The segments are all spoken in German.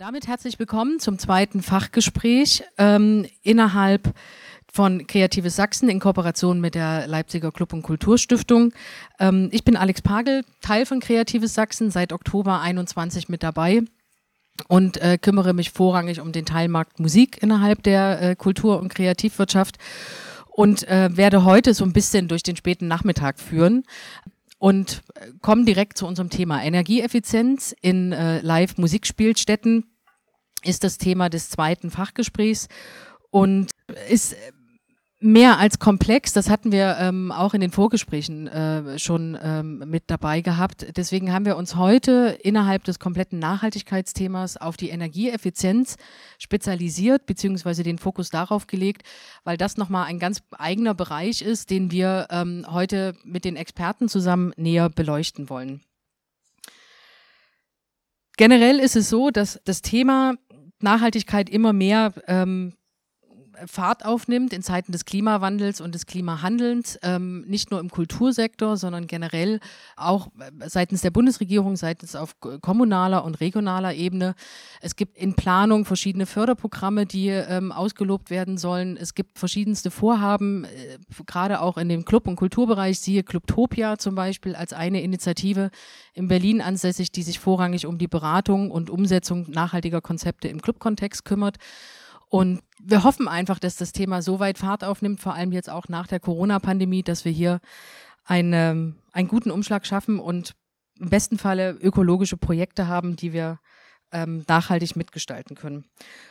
damit herzlich willkommen zum zweiten Fachgespräch ähm, innerhalb von Kreatives Sachsen in Kooperation mit der Leipziger Club- und Kulturstiftung. Ähm, ich bin Alex Pagel, Teil von Kreatives Sachsen, seit Oktober 21 mit dabei und äh, kümmere mich vorrangig um den Teilmarkt Musik innerhalb der äh, Kultur- und Kreativwirtschaft und äh, werde heute so ein bisschen durch den späten Nachmittag führen und äh, kommen direkt zu unserem Thema Energieeffizienz in äh, Live-Musikspielstätten ist das Thema des zweiten Fachgesprächs und ist mehr als komplex. Das hatten wir ähm, auch in den Vorgesprächen äh, schon ähm, mit dabei gehabt. Deswegen haben wir uns heute innerhalb des kompletten Nachhaltigkeitsthemas auf die Energieeffizienz spezialisiert, beziehungsweise den Fokus darauf gelegt, weil das nochmal ein ganz eigener Bereich ist, den wir ähm, heute mit den Experten zusammen näher beleuchten wollen. Generell ist es so, dass das Thema Nachhaltigkeit immer mehr ähm, Fahrt aufnimmt in Zeiten des Klimawandels und des Klimahandelns, ähm, nicht nur im Kultursektor, sondern generell auch äh, seitens der Bundesregierung, seitens auf kommunaler und regionaler Ebene. Es gibt in Planung verschiedene Förderprogramme, die ähm, ausgelobt werden sollen. Es gibt verschiedenste Vorhaben, äh, gerade auch in dem Club- und Kulturbereich, siehe Clubtopia zum Beispiel als eine Initiative in Berlin ansässig, die sich vorrangig um die Beratung und Umsetzung nachhaltiger Konzepte im Clubkontext kümmert. Und wir hoffen einfach, dass das Thema so weit Fahrt aufnimmt, vor allem jetzt auch nach der Corona-Pandemie, dass wir hier eine, einen guten Umschlag schaffen und im besten Falle ökologische Projekte haben, die wir ähm, nachhaltig mitgestalten können.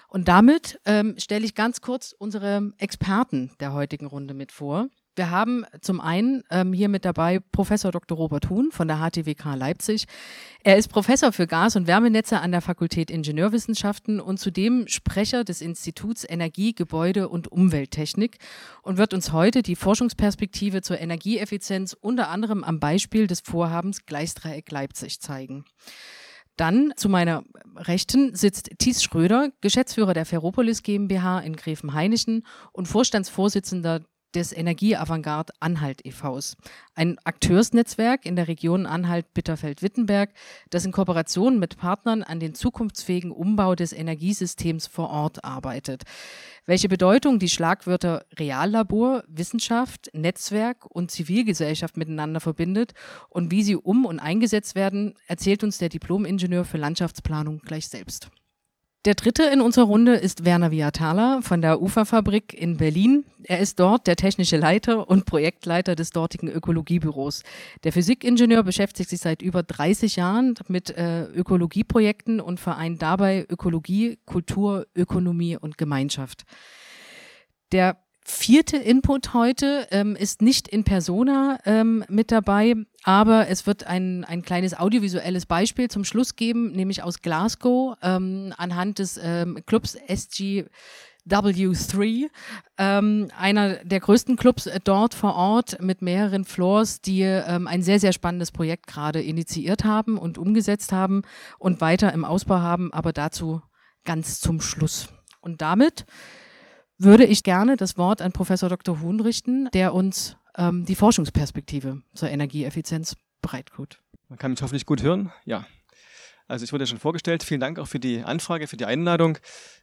Und damit ähm, stelle ich ganz kurz unsere Experten der heutigen Runde mit vor. Wir haben zum einen ähm, hier mit dabei Professor Dr. Robert Huhn von der HTWK Leipzig. Er ist Professor für Gas- und Wärmenetze an der Fakultät Ingenieurwissenschaften und zudem Sprecher des Instituts Energie, Gebäude und Umwelttechnik und wird uns heute die Forschungsperspektive zur Energieeffizienz unter anderem am Beispiel des Vorhabens Gleisdreieck Leipzig zeigen. Dann zu meiner Rechten sitzt Thies Schröder, Geschäftsführer der Ferropolis GmbH in Gräfenhainichen und Vorstandsvorsitzender des Energieavantgarde Anhalt e.V.s, ein Akteursnetzwerk in der Region Anhalt-Bitterfeld-Wittenberg, das in Kooperation mit Partnern an den zukunftsfähigen Umbau des Energiesystems vor Ort arbeitet. Welche Bedeutung die Schlagwörter Reallabor, Wissenschaft, Netzwerk und Zivilgesellschaft miteinander verbindet und wie sie um und eingesetzt werden, erzählt uns der Diplom-Ingenieur für Landschaftsplanung gleich selbst. Der dritte in unserer Runde ist Werner Viatala von der Uferfabrik in Berlin. Er ist dort der technische Leiter und Projektleiter des dortigen Ökologiebüros. Der Physikingenieur beschäftigt sich seit über 30 Jahren mit äh, Ökologieprojekten und vereint dabei Ökologie, Kultur, Ökonomie und Gemeinschaft. Der vierte Input heute ähm, ist nicht in Persona ähm, mit dabei, aber es wird ein, ein kleines audiovisuelles Beispiel zum Schluss geben, nämlich aus Glasgow ähm, anhand des ähm, Clubs SG W3, ähm, einer der größten Clubs äh, dort vor Ort mit mehreren Floors, die ähm, ein sehr, sehr spannendes Projekt gerade initiiert haben und umgesetzt haben und weiter im Ausbau haben, aber dazu ganz zum Schluss. Und damit würde ich gerne das Wort an Professor Dr. Huhn richten, der uns ähm, die Forschungsperspektive zur Energieeffizienz bereitet. Man kann mich hoffentlich gut hören. Ja. Also ich wurde ja schon vorgestellt. Vielen Dank auch für die Anfrage, für die Einladung.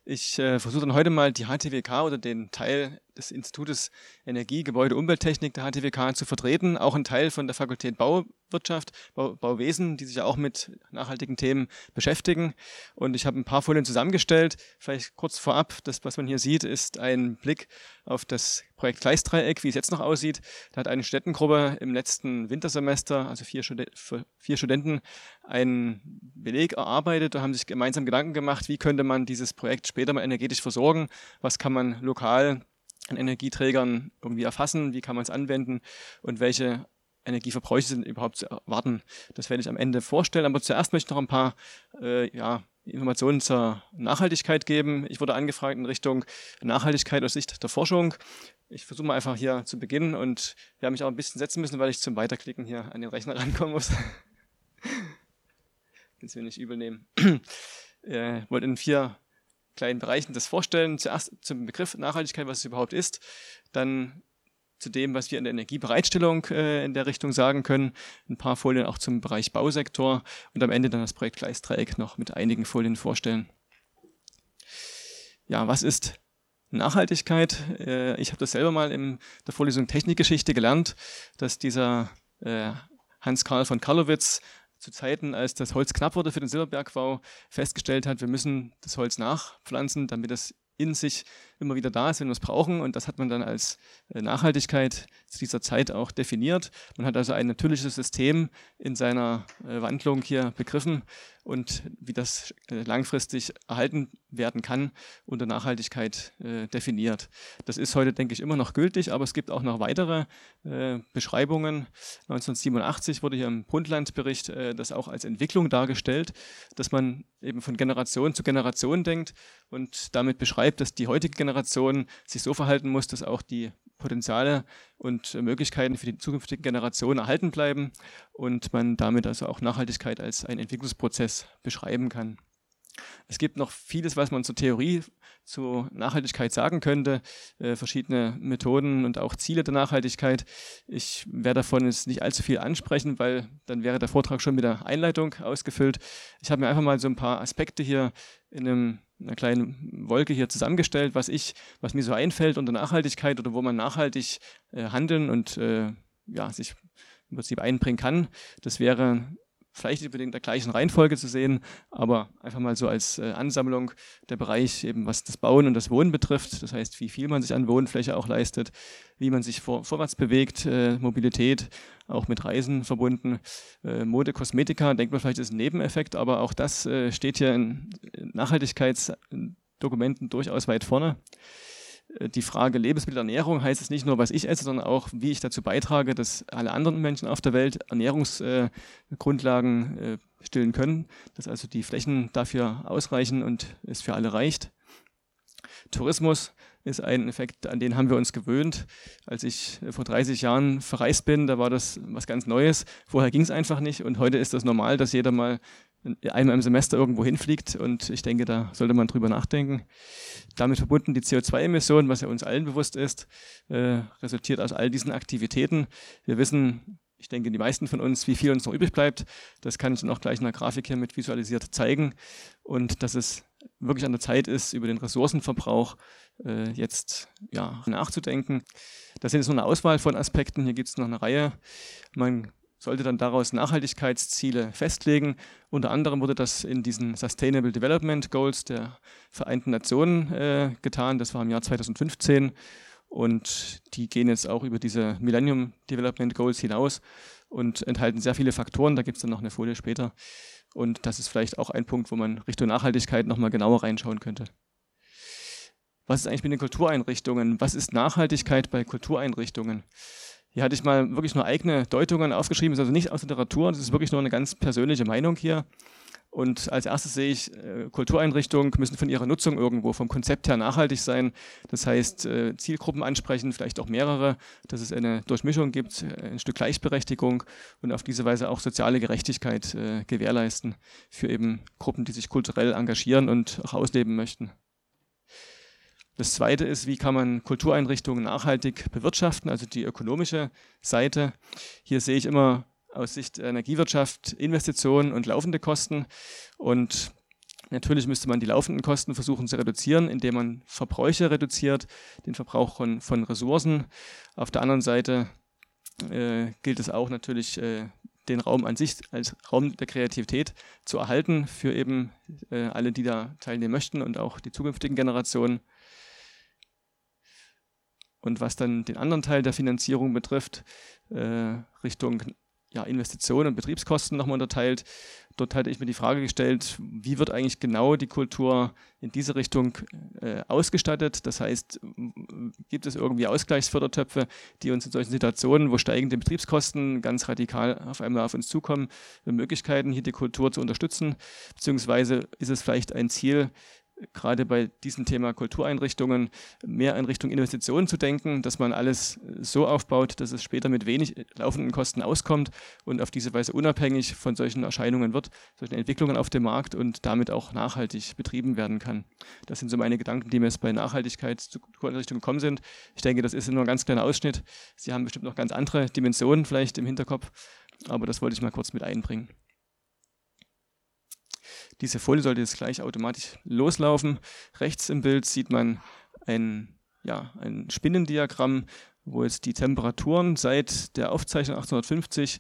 Ich äh, versuche dann heute mal die HTWK oder den Teil des Institutes Energie, Gebäude, Umwelttechnik der HTWK zu vertreten, auch ein Teil von der Fakultät Bauwirtschaft, Bau, Bauwesen, die sich ja auch mit nachhaltigen Themen beschäftigen. Und ich habe ein paar Folien zusammengestellt. Vielleicht kurz vorab, das, was man hier sieht, ist ein Blick auf das Projekt Gleisdreieck, wie es jetzt noch aussieht. Da hat eine Studentengruppe im letzten Wintersemester, also vier, Studi vier Studenten, einen Beleg erarbeitet und haben sich gemeinsam Gedanken gemacht, wie könnte man dieses Projekt später mal energetisch versorgen, was kann man lokal an Energieträgern irgendwie erfassen, wie kann man es anwenden und welche Energieverbräuche sind überhaupt zu erwarten. Das werde ich am Ende vorstellen. Aber zuerst möchte ich noch ein paar äh, ja, Informationen zur Nachhaltigkeit geben. Ich wurde angefragt in Richtung Nachhaltigkeit aus Sicht der Forschung. Ich versuche mal einfach hier zu beginnen und wir haben mich auch ein bisschen setzen müssen, weil ich zum Weiterklicken hier an den Rechner rankommen muss. Kannst du mir nicht übel nehmen. äh, wollte in vier kleinen Bereichen das vorstellen. Zuerst zum Begriff Nachhaltigkeit, was es überhaupt ist, dann zu dem, was wir in der Energiebereitstellung äh, in der Richtung sagen können, ein paar Folien auch zum Bereich Bausektor und am Ende dann das Projekt Gleisdreieck noch mit einigen Folien vorstellen. ja, was ist Nachhaltigkeit? Äh, ich habe das selber mal in der Vorlesung Technikgeschichte gelernt, dass dieser äh, Hans Karl von Karlowitz zu Zeiten, als das Holz knapp wurde für den Silberbergbau, festgestellt hat, wir müssen das Holz nachpflanzen, damit es in sich immer wieder da ist, wenn wir es brauchen. Und das hat man dann als äh, Nachhaltigkeit zu dieser Zeit auch definiert. Man hat also ein natürliches System in seiner äh, Wandlung hier begriffen und wie das äh, langfristig erhalten werden kann, unter Nachhaltigkeit definiert. Das ist heute, denke ich, immer noch gültig, aber es gibt auch noch weitere Beschreibungen. 1987 wurde hier im Brundtland-Bericht das auch als Entwicklung dargestellt, dass man eben von Generation zu Generation denkt und damit beschreibt, dass die heutige Generation sich so verhalten muss, dass auch die Potenziale und Möglichkeiten für die zukünftigen Generationen erhalten bleiben und man damit also auch Nachhaltigkeit als einen Entwicklungsprozess beschreiben kann. Es gibt noch vieles, was man zur Theorie zur Nachhaltigkeit sagen könnte, äh, verschiedene Methoden und auch Ziele der Nachhaltigkeit. Ich werde davon jetzt nicht allzu viel ansprechen, weil dann wäre der Vortrag schon mit der Einleitung ausgefüllt. Ich habe mir einfach mal so ein paar Aspekte hier in einem, einer kleinen Wolke hier zusammengestellt, was ich, was mir so einfällt unter Nachhaltigkeit oder wo man nachhaltig äh, handeln und äh, ja, sich im Prinzip einbringen kann. Das wäre vielleicht nicht unbedingt der gleichen Reihenfolge zu sehen, aber einfach mal so als äh, Ansammlung der Bereich, eben was das Bauen und das Wohnen betrifft. Das heißt, wie viel man sich an Wohnfläche auch leistet, wie man sich vor, vorwärts bewegt, äh, Mobilität, auch mit Reisen verbunden, äh, Mode, Kosmetika, denkt man vielleicht ist ein Nebeneffekt, aber auch das äh, steht hier in Nachhaltigkeitsdokumenten durchaus weit vorne. Die Frage Lebensmittelernährung heißt es nicht nur, was ich esse, sondern auch, wie ich dazu beitrage, dass alle anderen Menschen auf der Welt Ernährungsgrundlagen äh, stillen können, dass also die Flächen dafür ausreichen und es für alle reicht. Tourismus ist ein Effekt, an den haben wir uns gewöhnt. Als ich äh, vor 30 Jahren verreist bin, da war das was ganz Neues. Vorher ging es einfach nicht und heute ist das normal, dass jeder mal einmal im Semester irgendwo hinfliegt und ich denke, da sollte man drüber nachdenken. Damit verbunden die CO2-Emissionen, was ja uns allen bewusst ist, äh, resultiert aus all diesen Aktivitäten. Wir wissen, ich denke, die meisten von uns, wie viel uns noch übrig bleibt. Das kann ich dann auch gleich in der Grafik hier mit visualisiert zeigen. Und dass es wirklich an der Zeit ist, über den Ressourcenverbrauch äh, jetzt ja, nachzudenken. Das sind jetzt nur eine Auswahl von Aspekten. Hier gibt es noch eine Reihe. Man sollte dann daraus Nachhaltigkeitsziele festlegen. Unter anderem wurde das in diesen Sustainable Development Goals der Vereinten Nationen äh, getan. Das war im Jahr 2015 und die gehen jetzt auch über diese Millennium Development Goals hinaus und enthalten sehr viele Faktoren. Da gibt es dann noch eine Folie später. Und das ist vielleicht auch ein Punkt, wo man Richtung Nachhaltigkeit nochmal genauer reinschauen könnte. Was ist eigentlich mit den Kultureinrichtungen? Was ist Nachhaltigkeit bei Kultureinrichtungen? Hier hatte ich mal wirklich nur eigene Deutungen aufgeschrieben, ist also nicht aus Literatur, das ist wirklich nur eine ganz persönliche Meinung hier. Und als erstes sehe ich, äh, Kultureinrichtungen müssen von ihrer Nutzung irgendwo vom Konzept her nachhaltig sein. Das heißt, äh, Zielgruppen ansprechen, vielleicht auch mehrere, dass es eine Durchmischung gibt, äh, ein Stück Gleichberechtigung und auf diese Weise auch soziale Gerechtigkeit äh, gewährleisten für eben Gruppen, die sich kulturell engagieren und auch ausleben möchten. Das zweite ist, wie kann man Kultureinrichtungen nachhaltig bewirtschaften, also die ökonomische Seite. Hier sehe ich immer aus Sicht der Energiewirtschaft Investitionen und laufende Kosten. Und natürlich müsste man die laufenden Kosten versuchen zu reduzieren, indem man Verbräuche reduziert, den Verbrauch von, von Ressourcen. Auf der anderen Seite äh, gilt es auch natürlich, äh, den Raum an sich als Raum der Kreativität zu erhalten für eben äh, alle, die da teilnehmen möchten und auch die zukünftigen Generationen. Und was dann den anderen Teil der Finanzierung betrifft, äh, Richtung ja, Investitionen und Betriebskosten nochmal unterteilt. Dort hatte ich mir die Frage gestellt, wie wird eigentlich genau die Kultur in diese Richtung äh, ausgestattet? Das heißt, gibt es irgendwie Ausgleichsfördertöpfe, die uns in solchen Situationen, wo steigende Betriebskosten ganz radikal auf einmal auf uns zukommen, Möglichkeiten, hier die Kultur zu unterstützen? Beziehungsweise ist es vielleicht ein Ziel, gerade bei diesem Thema Kultureinrichtungen mehr in Richtung Investitionen zu denken, dass man alles so aufbaut, dass es später mit wenig laufenden Kosten auskommt und auf diese Weise unabhängig von solchen Erscheinungen wird, solchen Entwicklungen auf dem Markt und damit auch nachhaltig betrieben werden kann. Das sind so meine Gedanken, die mir jetzt bei Nachhaltigkeit zu Kultureinrichtungen gekommen sind. Ich denke, das ist nur ein ganz kleiner Ausschnitt. Sie haben bestimmt noch ganz andere Dimensionen vielleicht im Hinterkopf, aber das wollte ich mal kurz mit einbringen. Diese Folie sollte jetzt gleich automatisch loslaufen. Rechts im Bild sieht man ein, ja, ein Spinnendiagramm, wo jetzt die Temperaturen seit der Aufzeichnung 1850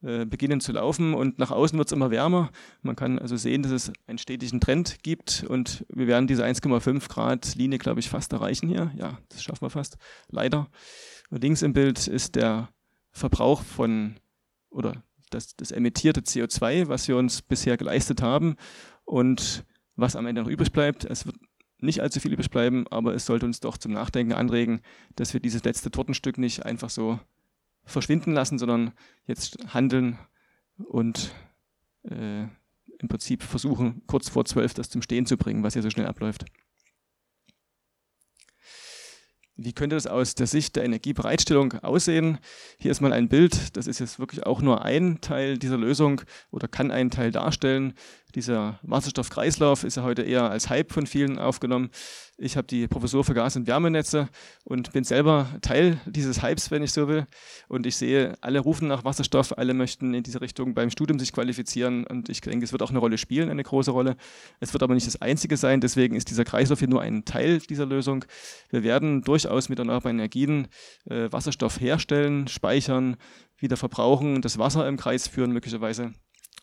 äh, beginnen zu laufen und nach außen wird es immer wärmer. Man kann also sehen, dass es einen stetigen Trend gibt und wir werden diese 1,5 Grad Linie, glaube ich, fast erreichen hier. Ja, das schaffen wir fast, leider. Und links im Bild ist der Verbrauch von oder das, das emittierte CO2, was wir uns bisher geleistet haben und was am Ende noch übrig bleibt. Es wird nicht allzu viel übrig bleiben, aber es sollte uns doch zum Nachdenken anregen, dass wir dieses letzte Tortenstück nicht einfach so verschwinden lassen, sondern jetzt handeln und äh, im Prinzip versuchen, kurz vor zwölf das zum Stehen zu bringen, was hier so schnell abläuft. Wie könnte das aus der Sicht der Energiebereitstellung aussehen? Hier ist mal ein Bild, das ist jetzt wirklich auch nur ein Teil dieser Lösung oder kann einen Teil darstellen. Dieser Wasserstoffkreislauf ist ja heute eher als Hype von vielen aufgenommen. Ich habe die Professur für Gas- und Wärmenetze und bin selber Teil dieses Hypes, wenn ich so will. Und ich sehe, alle rufen nach Wasserstoff, alle möchten in diese Richtung beim Studium sich qualifizieren. Und ich denke, es wird auch eine Rolle spielen, eine große Rolle. Es wird aber nicht das Einzige sein. Deswegen ist dieser Kreislauf hier nur ein Teil dieser Lösung. Wir werden durchaus mit erneuerbaren Energien äh, Wasserstoff herstellen, speichern, wieder verbrauchen, das Wasser im Kreis führen möglicherweise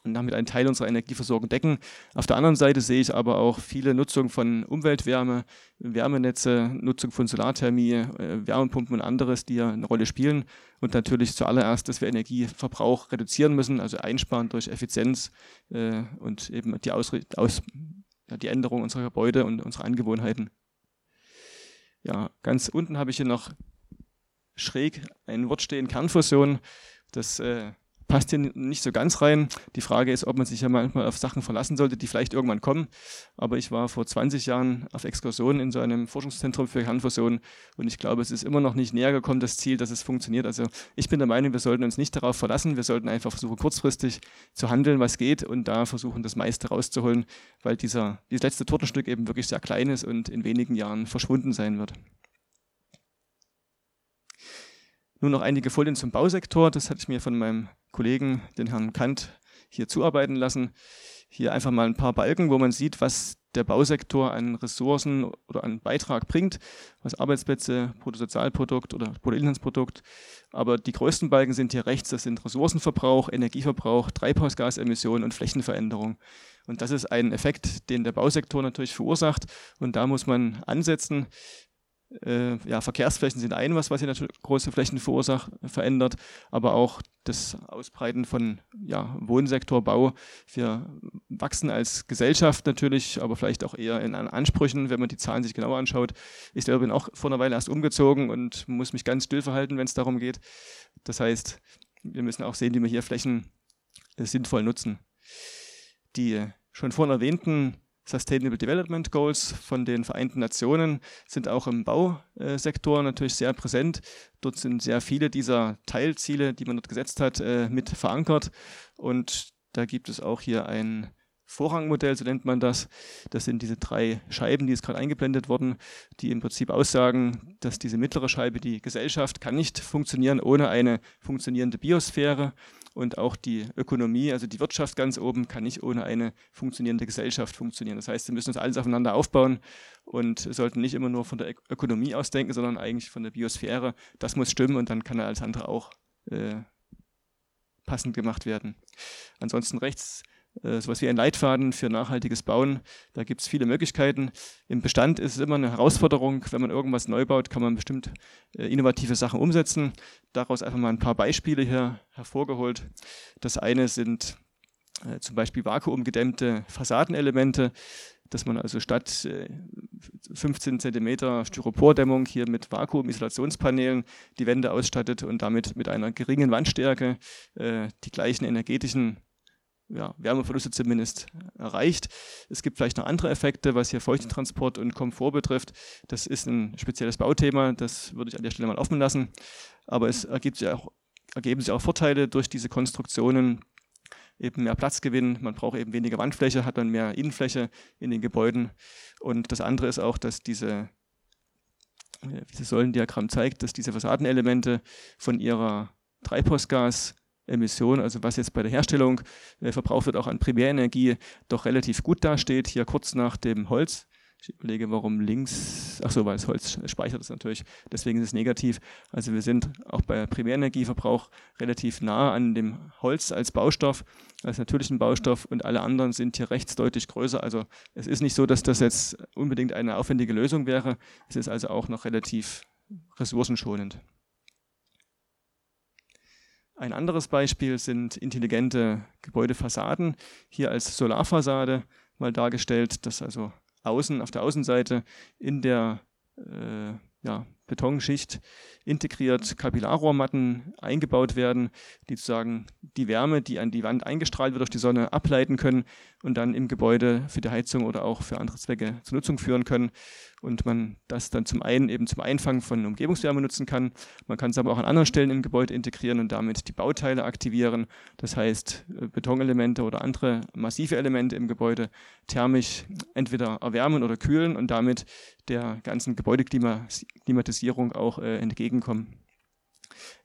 und damit einen Teil unserer Energieversorgung decken. Auf der anderen Seite sehe ich aber auch viele Nutzung von Umweltwärme, Wärmenetze, Nutzung von Solarthermie, äh, Wärmepumpen und anderes, die ja eine Rolle spielen. Und natürlich zuallererst, dass wir Energieverbrauch reduzieren müssen, also einsparen durch Effizienz äh, und eben die, Aus, Aus ja, die Änderung unserer Gebäude und unserer Angewohnheiten. Ja, ganz unten habe ich hier noch schräg ein Wort stehen, Kernfusion. Das äh, passt hier nicht so ganz rein. Die Frage ist, ob man sich ja manchmal auf Sachen verlassen sollte, die vielleicht irgendwann kommen. Aber ich war vor 20 Jahren auf Exkursion in so einem Forschungszentrum für Kernfusion und ich glaube, es ist immer noch nicht näher gekommen, das Ziel, dass es funktioniert. Also ich bin der Meinung, wir sollten uns nicht darauf verlassen. Wir sollten einfach versuchen, kurzfristig zu handeln, was geht und da versuchen, das meiste rauszuholen, weil dieser, dieses letzte Tortenstück eben wirklich sehr klein ist und in wenigen Jahren verschwunden sein wird. Nur noch einige Folien zum Bausektor. Das hatte ich mir von meinem Kollegen, den Herrn Kant, hier zuarbeiten lassen. Hier einfach mal ein paar Balken, wo man sieht, was der Bausektor an Ressourcen oder an Beitrag bringt, was Arbeitsplätze, Bruttosozialprodukt oder Bruttoinlandsprodukt. Aber die größten Balken sind hier rechts, das sind Ressourcenverbrauch, Energieverbrauch, Treibhausgasemissionen und Flächenveränderung. Und das ist ein Effekt, den der Bausektor natürlich verursacht. Und da muss man ansetzen äh, ja, Verkehrsflächen sind ein, was, was hier natürlich große Flächen verursacht, verändert, aber auch das Ausbreiten von ja, Wohnsektor, Bau. Wir wachsen als Gesellschaft natürlich, aber vielleicht auch eher in Ansprüchen, wenn man die Zahlen sich genauer anschaut. Ich selber bin auch vor einer Weile erst umgezogen und muss mich ganz still verhalten, wenn es darum geht. Das heißt, wir müssen auch sehen, wie wir hier Flächen äh, sinnvoll nutzen. Die schon vorhin erwähnten Sustainable Development Goals von den Vereinten Nationen sind auch im Bausektor natürlich sehr präsent. Dort sind sehr viele dieser Teilziele, die man dort gesetzt hat, äh, mit verankert. Und da gibt es auch hier ein Vorrangmodell, so nennt man das. Das sind diese drei Scheiben, die jetzt gerade eingeblendet wurden, die im Prinzip aussagen, dass diese mittlere Scheibe, die Gesellschaft, kann nicht funktionieren ohne eine funktionierende Biosphäre und auch die Ökonomie, also die Wirtschaft ganz oben, kann nicht ohne eine funktionierende Gesellschaft funktionieren. Das heißt, wir müssen uns alles aufeinander aufbauen und sollten nicht immer nur von der Ökonomie ausdenken, sondern eigentlich von der Biosphäre. Das muss stimmen und dann kann alles andere auch äh, passend gemacht werden. Ansonsten rechts äh, sowas wie ein Leitfaden für nachhaltiges Bauen. Da gibt es viele Möglichkeiten. Im Bestand ist es immer eine Herausforderung. Wenn man irgendwas neu baut, kann man bestimmt äh, innovative Sachen umsetzen. Daraus einfach mal ein paar Beispiele hier hervorgeholt. Das eine sind äh, zum Beispiel vakuumgedämmte Fassadenelemente, dass man also statt 15 cm Styropordämmung hier mit Vakuumisolationspanelen die Wände ausstattet und damit mit einer geringen Wandstärke die gleichen energetischen ja, Wärmeverluste zumindest erreicht. Es gibt vielleicht noch andere Effekte, was hier Feuchtetransport und Komfort betrifft. Das ist ein spezielles Bauthema, das würde ich an der Stelle mal offen lassen. Aber es ergibt sich auch, ergeben sich auch Vorteile durch diese Konstruktionen, eben mehr Platzgewinn, man braucht eben weniger Wandfläche, hat dann mehr Innenfläche in den Gebäuden. Und das andere ist auch, dass diese, wie das Säulendiagramm zeigt, dass diese Fassadenelemente von ihrer Treibhausgas Emissionen, also was jetzt bei der Herstellung äh, verbraucht wird, auch an Primärenergie, doch relativ gut dasteht. Hier kurz nach dem Holz. Ich überlege, warum links, ach so, weil das Holz speichert es natürlich, deswegen ist es negativ. Also wir sind auch bei Primärenergieverbrauch relativ nah an dem Holz als Baustoff, als natürlichen Baustoff und alle anderen sind hier rechts deutlich größer. Also es ist nicht so, dass das jetzt unbedingt eine aufwendige Lösung wäre. Es ist also auch noch relativ ressourcenschonend. Ein anderes Beispiel sind intelligente Gebäudefassaden, hier als Solarfassade mal dargestellt, dass also außen auf der Außenseite in der äh, ja, Betonschicht integriert Kapillarrohrmatten eingebaut werden, die sozusagen die Wärme, die an die Wand eingestrahlt wird durch die Sonne, ableiten können und dann im Gebäude für die Heizung oder auch für andere Zwecke zur Nutzung führen können. Und man das dann zum einen eben zum Einfangen von Umgebungswärme nutzen kann. Man kann es aber auch an anderen Stellen im Gebäude integrieren und damit die Bauteile aktivieren. Das heißt, äh, Betonelemente oder andere massive Elemente im Gebäude thermisch entweder erwärmen oder kühlen und damit der ganzen Gebäudeklimatisierung auch äh, entgegenkommen.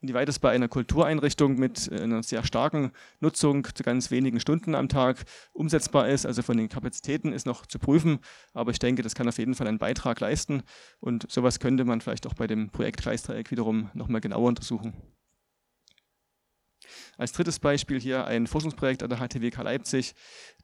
Inwieweit es bei einer Kultureinrichtung mit äh, einer sehr starken Nutzung zu ganz wenigen Stunden am Tag umsetzbar ist, also von den Kapazitäten ist noch zu prüfen, aber ich denke, das kann auf jeden Fall einen Beitrag leisten und sowas könnte man vielleicht auch bei dem Projekt Kreisdreieck wiederum nochmal genauer untersuchen. Als drittes Beispiel hier ein Forschungsprojekt an der HTWK Leipzig,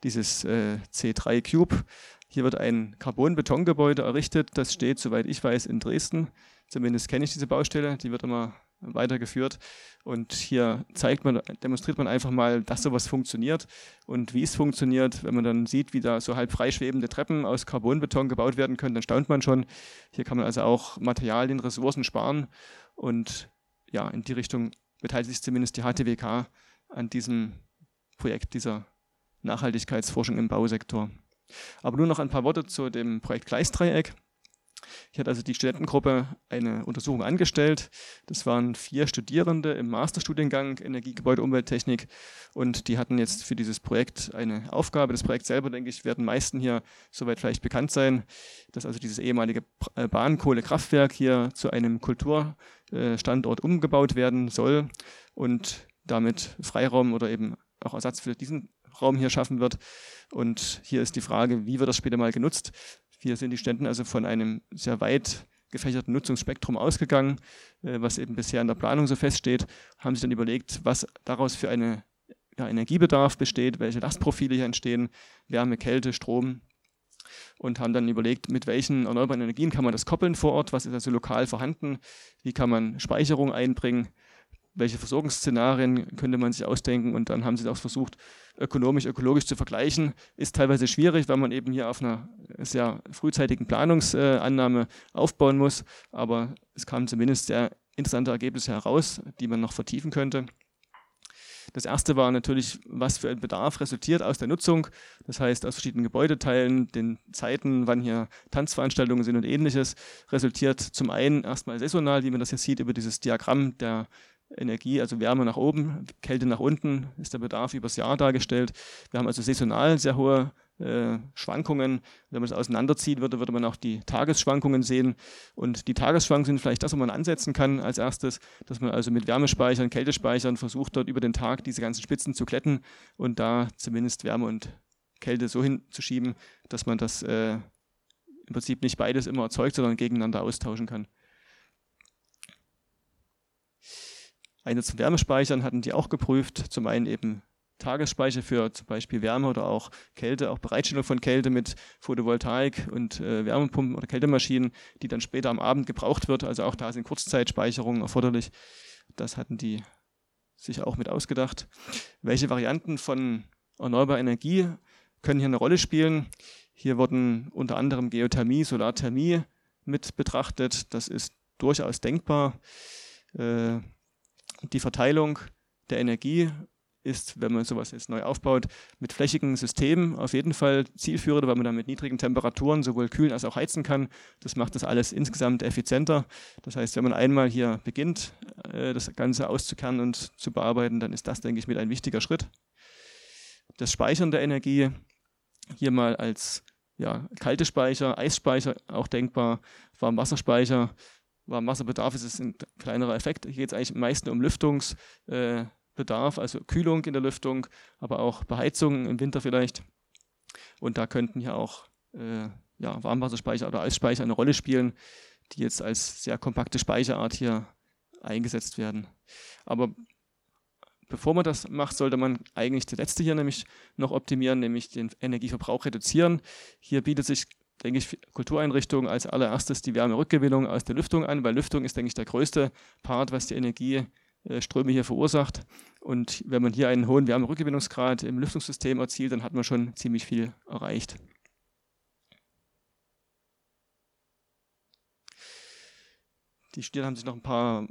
dieses äh, C3 Cube. Hier wird ein Carbon-Betongebäude errichtet. Das steht, soweit ich weiß, in Dresden. Zumindest kenne ich diese Baustelle. Die wird immer weitergeführt. Und hier zeigt man, demonstriert man einfach mal, dass sowas funktioniert und wie es funktioniert. Wenn man dann sieht, wie da so halb freischwebende Treppen aus Carbonbeton gebaut werden können, dann staunt man schon. Hier kann man also auch Materialien, Ressourcen sparen. Und ja, in die Richtung beteiligt sich zumindest die HTWK an diesem Projekt dieser Nachhaltigkeitsforschung im Bausektor. Aber nur noch ein paar Worte zu dem Projekt Gleisdreieck. Hier hat also die Studentengruppe eine Untersuchung angestellt. Das waren vier Studierende im Masterstudiengang Energie, Gebäude, Umwelttechnik und die hatten jetzt für dieses Projekt eine Aufgabe. Das Projekt selber, denke ich, werden meisten hier soweit vielleicht bekannt sein, dass also dieses ehemalige äh, Bahnkohlekraftwerk hier zu einem Kulturstandort umgebaut werden soll und damit Freiraum oder eben auch Ersatz für diesen Raum hier schaffen wird. Und hier ist die Frage, wie wird das später mal genutzt? Hier sind die Ständen also von einem sehr weit gefächerten Nutzungsspektrum ausgegangen, äh, was eben bisher in der Planung so feststeht, haben sich dann überlegt, was daraus für einen ja, Energiebedarf besteht, welche Lastprofile hier entstehen, Wärme, Kälte, Strom. Und haben dann überlegt, mit welchen erneuerbaren Energien kann man das koppeln vor Ort, was ist also lokal vorhanden, wie kann man Speicherung einbringen, welche Versorgungsszenarien könnte man sich ausdenken und dann haben sie auch versucht, ökonomisch, ökologisch zu vergleichen. Ist teilweise schwierig, weil man eben hier auf einer sehr frühzeitigen Planungsannahme aufbauen muss, aber es kamen zumindest sehr interessante Ergebnisse heraus, die man noch vertiefen könnte. Das erste war natürlich, was für ein Bedarf resultiert aus der Nutzung. Das heißt, aus verschiedenen Gebäudeteilen, den Zeiten, wann hier Tanzveranstaltungen sind und ähnliches, resultiert zum einen erstmal saisonal, wie man das jetzt sieht, über dieses Diagramm der Energie, also Wärme nach oben, Kälte nach unten, ist der Bedarf übers Jahr dargestellt. Wir haben also saisonal sehr hohe äh, Schwankungen. Wenn man es auseinanderziehen würde, würde man auch die Tagesschwankungen sehen. Und die Tagesschwankungen sind vielleicht das, wo man ansetzen kann als erstes, dass man also mit Wärmespeichern, Kältespeichern versucht, dort über den Tag diese ganzen Spitzen zu kletten und da zumindest Wärme und Kälte so hinzuschieben, dass man das äh, im Prinzip nicht beides immer erzeugt, sondern gegeneinander austauschen kann. Eine zum Wärmespeichern hatten die auch geprüft. Zum einen eben Tagesspeicher für zum Beispiel Wärme oder auch Kälte, auch Bereitstellung von Kälte mit Photovoltaik und äh, Wärmepumpen oder Kältemaschinen, die dann später am Abend gebraucht wird. Also auch da sind Kurzzeitspeicherungen erforderlich. Das hatten die sich auch mit ausgedacht. Welche Varianten von erneuerbarer Energie können hier eine Rolle spielen? Hier wurden unter anderem Geothermie, Solarthermie mit betrachtet. Das ist durchaus denkbar. Äh, die Verteilung der Energie ist, wenn man sowas jetzt neu aufbaut, mit flächigen Systemen auf jeden Fall zielführend, weil man dann mit niedrigen Temperaturen sowohl kühlen als auch heizen kann. Das macht das alles insgesamt effizienter. Das heißt, wenn man einmal hier beginnt, äh, das Ganze auszukehren und zu bearbeiten, dann ist das, denke ich, mit ein wichtiger Schritt. Das Speichern der Energie hier mal als ja, kalte Speicher, Eisspeicher auch denkbar, Warmwasserspeicher, Warmwasserbedarf ist es ein kleinerer Effekt. Hier geht es eigentlich am meisten um Lüftungs-, äh, Bedarf, also Kühlung in der Lüftung, aber auch Beheizung im Winter vielleicht. Und da könnten ja auch äh, ja, Warmwasserspeicher oder Eisspeicher eine Rolle spielen, die jetzt als sehr kompakte Speicherart hier eingesetzt werden. Aber bevor man das macht, sollte man eigentlich das letzte hier nämlich noch optimieren, nämlich den Energieverbrauch reduzieren. Hier bietet sich, denke ich, Kultureinrichtungen als allererstes die Wärmerückgewinnung aus der Lüftung an, weil Lüftung ist, denke ich, der größte Part, was die Energieströme hier verursacht. Und wenn man hier einen hohen Wärmerückgewinnungsgrad im Lüftungssystem erzielt, dann hat man schon ziemlich viel erreicht. Die Studierenden haben sich noch ein paar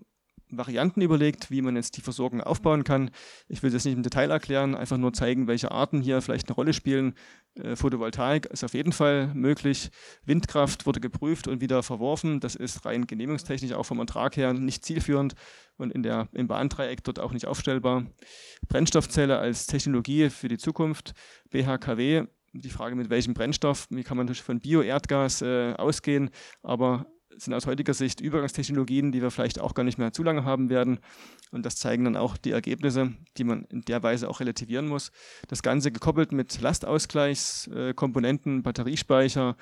Varianten überlegt, wie man jetzt die Versorgung aufbauen kann. Ich will das nicht im Detail erklären, einfach nur zeigen, welche Arten hier vielleicht eine Rolle spielen. Äh, Photovoltaik ist auf jeden Fall möglich. Windkraft wurde geprüft und wieder verworfen. Das ist rein genehmigungstechnisch auch vom Ertrag her nicht zielführend und in der, im Bahndreieck dort auch nicht aufstellbar. Brennstoffzelle als Technologie für die Zukunft. BHKW die Frage, mit welchem Brennstoff, wie kann man von Bio-Erdgas äh, ausgehen, aber sind aus heutiger Sicht Übergangstechnologien, die wir vielleicht auch gar nicht mehr zu lange haben werden. Und das zeigen dann auch die Ergebnisse, die man in der Weise auch relativieren muss. Das Ganze gekoppelt mit Lastausgleichskomponenten, Batteriespeicher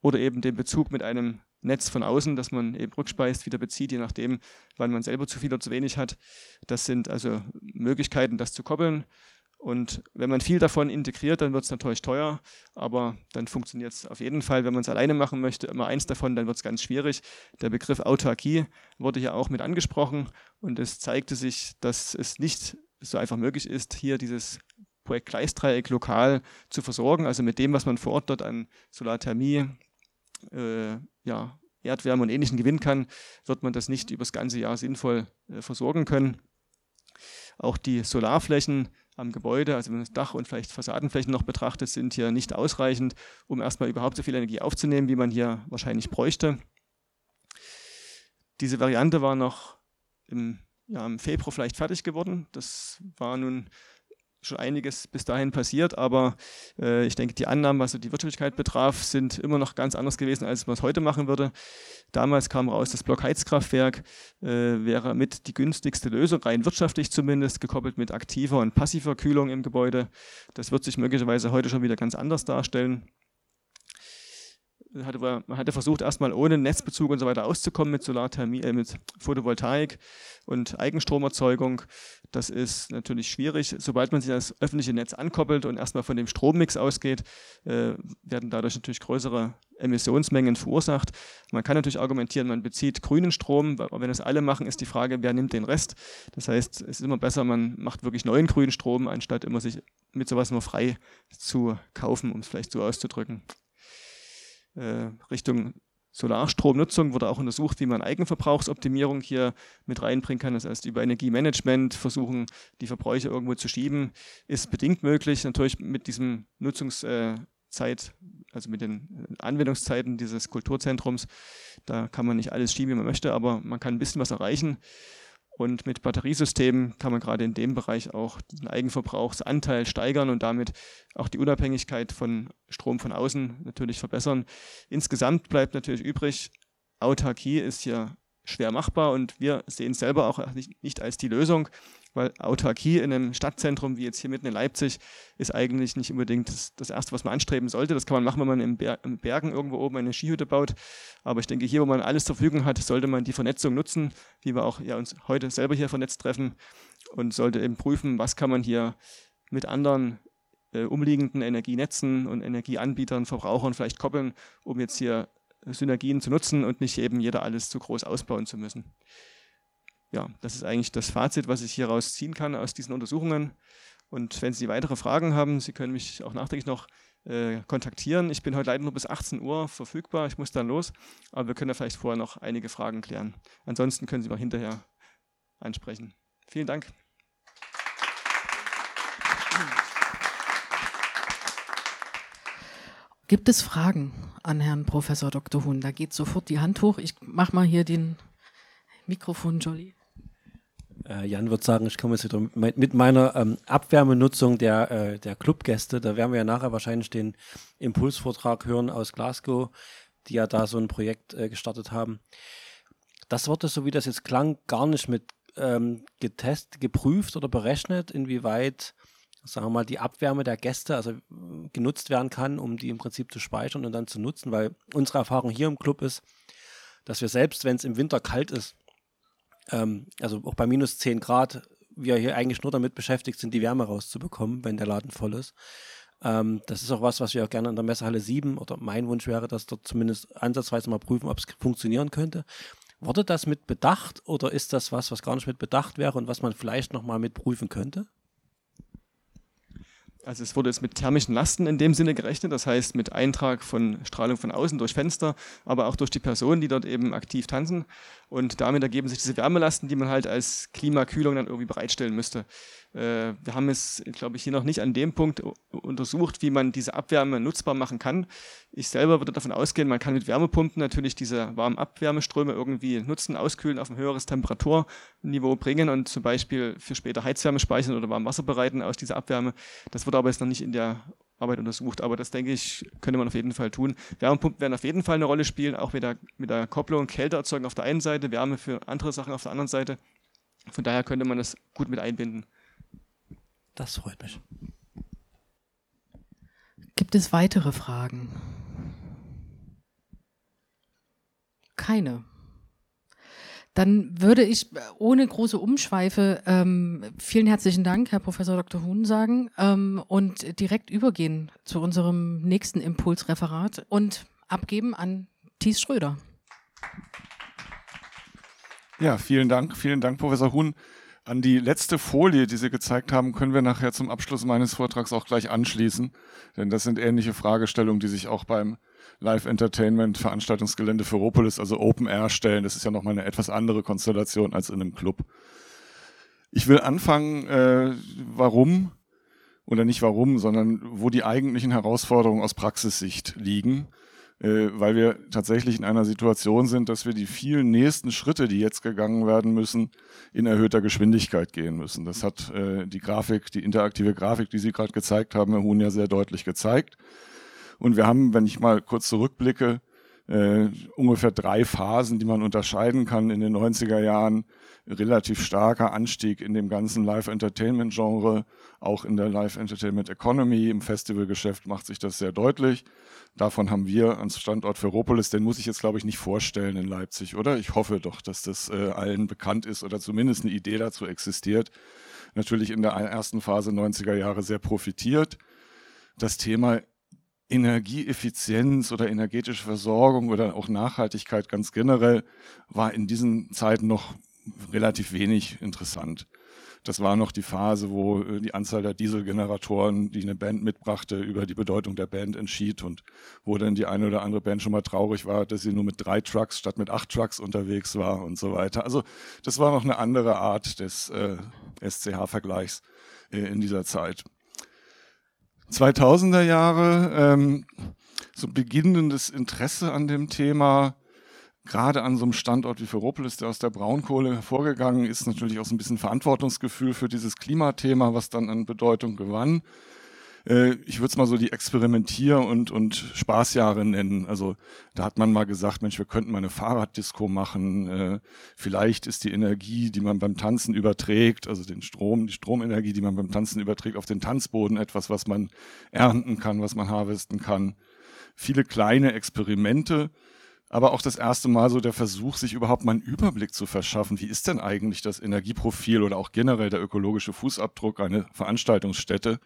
oder eben dem Bezug mit einem Netz von außen, das man eben rückspeist, wieder bezieht, je nachdem, wann man selber zu viel oder zu wenig hat. Das sind also Möglichkeiten, das zu koppeln. Und wenn man viel davon integriert, dann wird es natürlich teuer, aber dann funktioniert es auf jeden Fall. Wenn man es alleine machen möchte, immer eins davon, dann wird es ganz schwierig. Der Begriff Autarkie wurde hier auch mit angesprochen und es zeigte sich, dass es nicht so einfach möglich ist, hier dieses Projekt Gleisdreieck lokal zu versorgen, also mit dem, was man vor Ort dort an Solarthermie, äh, ja, Erdwärme und Ähnlichem gewinnen kann, wird man das nicht übers ganze Jahr sinnvoll äh, versorgen können. Auch die Solarflächen am Gebäude, also wenn man das Dach und vielleicht Fassadenflächen noch betrachtet, sind hier nicht ausreichend, um erstmal überhaupt so viel Energie aufzunehmen, wie man hier wahrscheinlich bräuchte. Diese Variante war noch im, ja, im Februar vielleicht fertig geworden. Das war nun schon einiges bis dahin passiert, aber äh, ich denke, die Annahmen, was so die Wirtschaftlichkeit betraf, sind immer noch ganz anders gewesen, als man es heute machen würde. Damals kam raus, das Blockheizkraftwerk äh, wäre mit die günstigste Lösung, rein wirtschaftlich zumindest, gekoppelt mit aktiver und passiver Kühlung im Gebäude. Das wird sich möglicherweise heute schon wieder ganz anders darstellen hatte, man hatte versucht, erstmal ohne Netzbezug und so weiter auszukommen mit Solarthermie, äh, mit Photovoltaik und Eigenstromerzeugung. Das ist natürlich schwierig. Sobald man sich das öffentliche Netz ankoppelt und erstmal von dem Strommix ausgeht, äh, werden dadurch natürlich größere Emissionsmengen verursacht. Man kann natürlich argumentieren, man bezieht grünen Strom, aber wenn das alle machen, ist die Frage, wer nimmt den Rest. Das heißt, es ist immer besser, man macht wirklich neuen grünen Strom, anstatt immer sich mit sowas nur frei zu kaufen, um es vielleicht so auszudrücken. Äh, Richtung Solarstromnutzung wurde auch untersucht, wie man Eigenverbrauchsoptimierung hier mit reinbringen kann. Das heißt, über Energiemanagement versuchen, die Verbräuche irgendwo zu schieben, ist bedingt möglich. Natürlich mit diesem Nutzungszeit, also mit den Anwendungszeiten dieses Kulturzentrums, da kann man nicht alles schieben, wie man möchte, aber man kann ein bisschen was erreichen. Und mit Batteriesystemen kann man gerade in dem Bereich auch den Eigenverbrauchsanteil steigern und damit auch die Unabhängigkeit von Strom von außen natürlich verbessern. Insgesamt bleibt natürlich übrig, Autarkie ist hier schwer machbar und wir sehen es selber auch nicht, als die Lösung, weil Autarkie in einem Stadtzentrum wie jetzt hier mitten in Leipzig ist eigentlich nicht unbedingt das, das Erste, was man anstreben sollte. Das kann man machen, wenn man im, Ber im Bergen irgendwo oben eine Skihütte baut. Aber ich denke, hier, wo man alles zur Verfügung hat, sollte man die Vernetzung nutzen, wie wir auch ja, uns heute selber hier vernetzt treffen und sollte eben prüfen, was kann man hier mit anderen äh, umliegenden Energienetzen und Energieanbietern, Verbrauchern vielleicht koppeln, um jetzt hier Synergien zu nutzen und nicht eben jeder alles zu groß ausbauen zu müssen. Ja, das ist eigentlich das Fazit, was ich hieraus ziehen kann aus diesen Untersuchungen. Und wenn Sie weitere Fragen haben, Sie können mich auch nachträglich noch äh, kontaktieren. Ich bin heute leider nur bis 18 Uhr verfügbar. Ich muss dann los, aber wir können ja vielleicht vorher noch einige Fragen klären. Ansonsten können Sie mal hinterher ansprechen. Vielen Dank. Gibt es Fragen an Herrn Professor Dr. Huhn? Da geht sofort die Hand hoch. Ich mache mal hier den Mikrofon, Jolly. Äh, Jan wird sagen, ich komme jetzt wieder mit meiner ähm, Abwärmenutzung der, äh, der Clubgäste. Da werden wir ja nachher wahrscheinlich den Impulsvortrag hören aus Glasgow, die ja da so ein Projekt äh, gestartet haben. Das wurde, so wie das jetzt klang, gar nicht mit ähm, getestet, geprüft oder berechnet, inwieweit sagen wir mal, die Abwärme der Gäste also genutzt werden kann, um die im Prinzip zu speichern und dann zu nutzen, weil unsere Erfahrung hier im Club ist, dass wir selbst, wenn es im Winter kalt ist, ähm, also auch bei minus 10 Grad, wir hier eigentlich nur damit beschäftigt sind, die Wärme rauszubekommen, wenn der Laden voll ist. Ähm, das ist auch was, was wir auch gerne in der Messehalle 7 oder mein Wunsch wäre, dass dort zumindest ansatzweise mal prüfen, ob es funktionieren könnte. Wurde das mit bedacht oder ist das was, was gar nicht mit bedacht wäre und was man vielleicht nochmal mit prüfen könnte? Also es wurde jetzt mit thermischen Lasten in dem Sinne gerechnet, das heißt mit Eintrag von Strahlung von außen durch Fenster, aber auch durch die Personen, die dort eben aktiv tanzen. Und damit ergeben sich diese Wärmelasten, die man halt als Klimakühlung dann irgendwie bereitstellen müsste. Äh, wir haben es, glaube ich, hier noch nicht an dem Punkt untersucht, wie man diese Abwärme nutzbar machen kann. Ich selber würde davon ausgehen, man kann mit Wärmepumpen natürlich diese warmen Abwärmeströme irgendwie nutzen, auskühlen, auf ein höheres Temperaturniveau bringen und zum Beispiel für später Heizwärme speichern oder Warmwasser bereiten aus dieser Abwärme. Das wurde aber jetzt noch nicht in der Arbeit untersucht. Aber das, denke ich, könnte man auf jeden Fall tun. Wärmepumpen werden auf jeden Fall eine Rolle spielen, auch mit der, mit der Kopplung Kälte erzeugen auf der einen Seite, Wärme für andere Sachen auf der anderen Seite. Von daher könnte man das gut mit einbinden. Das freut mich. Gibt es weitere Fragen? Keine. Dann würde ich ohne große Umschweife ähm, vielen herzlichen Dank, Herr Professor Dr. Huhn, sagen ähm, und direkt übergehen zu unserem nächsten Impulsreferat und abgeben an Thies Schröder. Ja, vielen Dank, vielen Dank, Professor Huhn. An die letzte Folie, die Sie gezeigt haben, können wir nachher zum Abschluss meines Vortrags auch gleich anschließen, denn das sind ähnliche Fragestellungen, die sich auch beim Live-Entertainment, Veranstaltungsgelände Ferropolis, also Open Air stellen. Das ist ja nochmal eine etwas andere Konstellation als in einem Club. Ich will anfangen, äh, warum oder nicht warum, sondern wo die eigentlichen Herausforderungen aus Praxissicht liegen, weil wir tatsächlich in einer Situation sind, dass wir die vielen nächsten Schritte, die jetzt gegangen werden müssen, in erhöhter Geschwindigkeit gehen müssen. Das hat äh, die Grafik, die interaktive Grafik, die Sie gerade gezeigt haben, Herr Huhn, ja sehr deutlich gezeigt. Und wir haben, wenn ich mal kurz zurückblicke, äh, ungefähr drei Phasen, die man unterscheiden kann in den 90er Jahren. Relativ starker Anstieg in dem ganzen Live-Entertainment-Genre, auch in der Live-Entertainment-Economy. Im Festivalgeschäft macht sich das sehr deutlich. Davon haben wir ans Standort Ferropolis, den muss ich jetzt, glaube ich, nicht vorstellen in Leipzig, oder? Ich hoffe doch, dass das äh, allen bekannt ist oder zumindest eine Idee dazu existiert. Natürlich in der ersten Phase 90er Jahre sehr profitiert. Das Thema Energieeffizienz oder energetische Versorgung oder auch Nachhaltigkeit ganz generell war in diesen Zeiten noch relativ wenig interessant. Das war noch die Phase, wo äh, die Anzahl der Dieselgeneratoren, die eine Band mitbrachte, über die Bedeutung der Band entschied und wo dann die eine oder andere Band schon mal traurig war, dass sie nur mit drei Trucks statt mit acht Trucks unterwegs war und so weiter. Also das war noch eine andere Art des äh, SCH-Vergleichs äh, in dieser Zeit. 2000er Jahre, ähm, so beginnendes Interesse an dem Thema, gerade an so einem Standort wie Ferropolis, der aus der Braunkohle hervorgegangen ist, natürlich auch so ein bisschen Verantwortungsgefühl für dieses Klimathema, was dann an Bedeutung gewann. Äh, ich würde es mal so die Experimentier- und, und Spaßjahre nennen. Also da hat man mal gesagt, Mensch, wir könnten mal eine Fahrraddisco machen. Äh, vielleicht ist die Energie, die man beim Tanzen überträgt, also den Strom, die Stromenergie, die man beim Tanzen überträgt, auf den Tanzboden etwas, was man ernten kann, was man harvesten kann. Viele kleine Experimente, aber auch das erste Mal so der Versuch, sich überhaupt mal einen Überblick zu verschaffen. Wie ist denn eigentlich das Energieprofil oder auch generell der ökologische Fußabdruck einer Veranstaltungsstätte?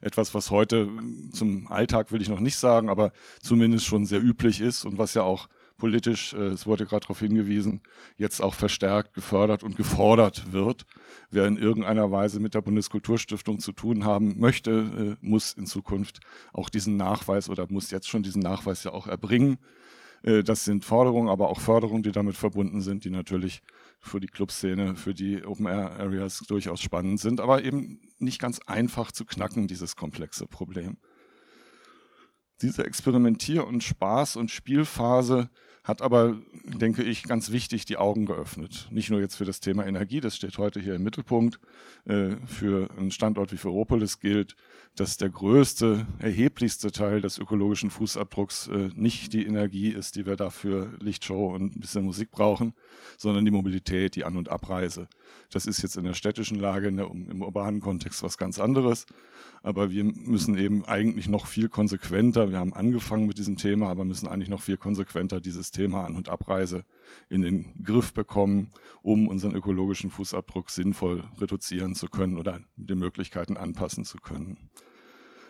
etwas, was heute zum Alltag will ich noch nicht sagen, aber zumindest schon sehr üblich ist und was ja auch politisch, äh, es wurde gerade darauf hingewiesen, jetzt auch verstärkt gefördert und gefordert wird. Wer in irgendeiner Weise mit der Bundeskulturstiftung zu tun haben möchte, äh, muss in Zukunft auch diesen Nachweis oder muss jetzt schon diesen Nachweis ja auch erbringen. Äh, das sind Forderungen, aber auch Förderungen, die damit verbunden sind, die natürlich für die Clubszene, für die Open-Air-Areas durchaus spannend sind, aber eben nicht ganz einfach zu knacken, dieses komplexe Problem. Diese Experimentier- und Spaß- und Spielphase hat aber, denke ich, ganz wichtig die Augen geöffnet. Nicht nur jetzt für das Thema Energie, das steht heute hier im Mittelpunkt. Äh, für einen Standort wie Ferropolis gilt, dass der größte, erheblichste Teil des ökologischen Fußabdrucks äh, nicht die Energie ist, die wir dafür Lichtshow und ein bisschen Musik brauchen, sondern die Mobilität, die An- und Abreise. Das ist jetzt in der städtischen Lage, der, im urbanen Kontext was ganz anderes. Aber wir müssen eben eigentlich noch viel konsequenter, wir haben angefangen mit diesem Thema, aber müssen eigentlich noch viel konsequenter dieses Thema An- und Abreise in den Griff bekommen, um unseren ökologischen Fußabdruck sinnvoll reduzieren zu können oder den Möglichkeiten anpassen zu können.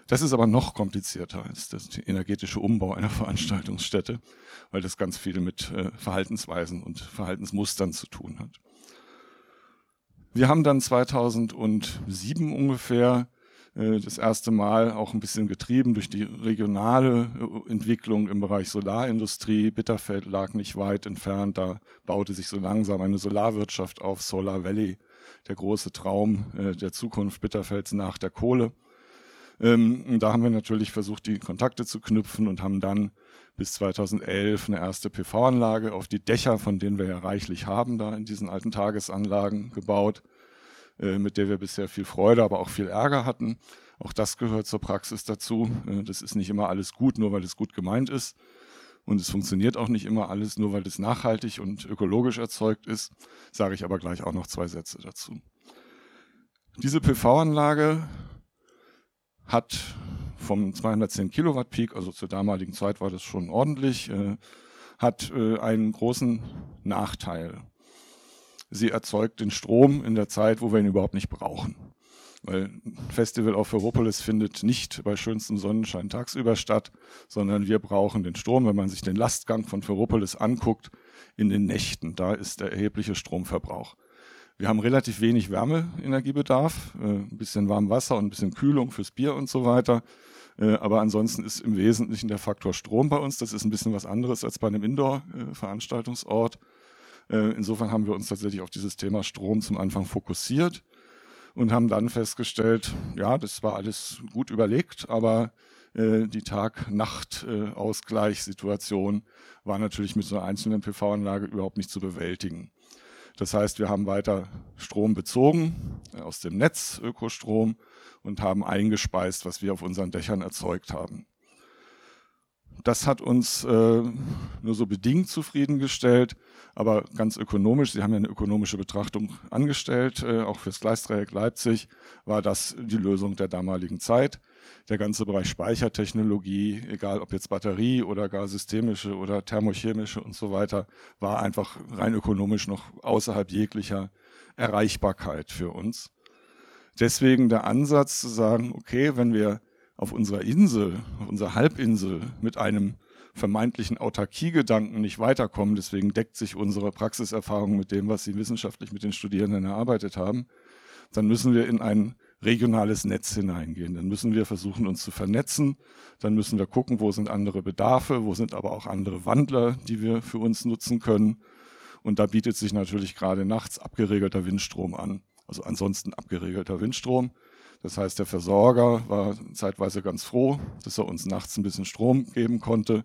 Das ist aber noch komplizierter als der energetische Umbau einer Veranstaltungsstätte, weil das ganz viel mit äh, Verhaltensweisen und Verhaltensmustern zu tun hat. Wir haben dann 2007 ungefähr äh, das erste Mal auch ein bisschen getrieben durch die regionale äh, Entwicklung im Bereich Solarindustrie. Bitterfeld lag nicht weit entfernt, da baute sich so langsam eine Solarwirtschaft auf, Solar Valley, der große Traum äh, der Zukunft Bitterfelds nach der Kohle. Ähm, da haben wir natürlich versucht, die Kontakte zu knüpfen und haben dann bis 2011 eine erste PV-Anlage auf die Dächer, von denen wir ja reichlich haben, da in diesen alten Tagesanlagen gebaut. Äh, mit der wir bisher viel Freude, aber auch viel Ärger hatten. Auch das gehört zur Praxis dazu. Äh, das ist nicht immer alles gut, nur weil es gut gemeint ist. Und es funktioniert auch nicht immer alles, nur weil es nachhaltig und ökologisch erzeugt ist. Sage ich aber gleich auch noch zwei Sätze dazu. Diese PV-Anlage hat vom 210 Kilowatt Peak, also zur damaligen Zeit war das schon ordentlich, äh, hat einen großen Nachteil sie erzeugt den Strom in der Zeit, wo wir ihn überhaupt nicht brauchen. Weil ein Festival auf Ferropolis findet nicht bei schönstem Sonnenschein tagsüber statt, sondern wir brauchen den Strom, wenn man sich den Lastgang von Ferropolis anguckt, in den Nächten. Da ist der erhebliche Stromverbrauch. Wir haben relativ wenig Wärmeenergiebedarf, äh, ein bisschen warm Wasser und ein bisschen Kühlung fürs Bier und so weiter. Äh, aber ansonsten ist im Wesentlichen der Faktor Strom bei uns. Das ist ein bisschen was anderes als bei einem Indoor-Veranstaltungsort. Äh, insofern haben wir uns tatsächlich auf dieses Thema Strom zum Anfang fokussiert und haben dann festgestellt, ja, das war alles gut überlegt, aber äh, die Tag-Nacht-Ausgleichssituation war natürlich mit so einer einzelnen PV-Anlage überhaupt nicht zu bewältigen. Das heißt, wir haben weiter Strom bezogen äh, aus dem Netz, Ökostrom, und haben eingespeist, was wir auf unseren Dächern erzeugt haben. Das hat uns äh, nur so bedingt zufriedengestellt, aber ganz ökonomisch, Sie haben ja eine ökonomische Betrachtung angestellt, äh, auch fürs Gleisdreieck Leipzig war das die Lösung der damaligen Zeit. Der ganze Bereich Speichertechnologie, egal ob jetzt Batterie oder gar systemische oder thermochemische und so weiter, war einfach rein ökonomisch noch außerhalb jeglicher Erreichbarkeit für uns. Deswegen der Ansatz zu sagen, okay, wenn wir auf unserer Insel, auf unserer Halbinsel mit einem vermeintlichen Autarkiegedanken nicht weiterkommen. Deswegen deckt sich unsere Praxiserfahrung mit dem, was Sie wissenschaftlich mit den Studierenden erarbeitet haben. Dann müssen wir in ein regionales Netz hineingehen. Dann müssen wir versuchen, uns zu vernetzen. Dann müssen wir gucken, wo sind andere Bedarfe, wo sind aber auch andere Wandler, die wir für uns nutzen können. Und da bietet sich natürlich gerade nachts abgeregelter Windstrom an. Also ansonsten abgeregelter Windstrom. Das heißt, der Versorger war zeitweise ganz froh, dass er uns nachts ein bisschen Strom geben konnte,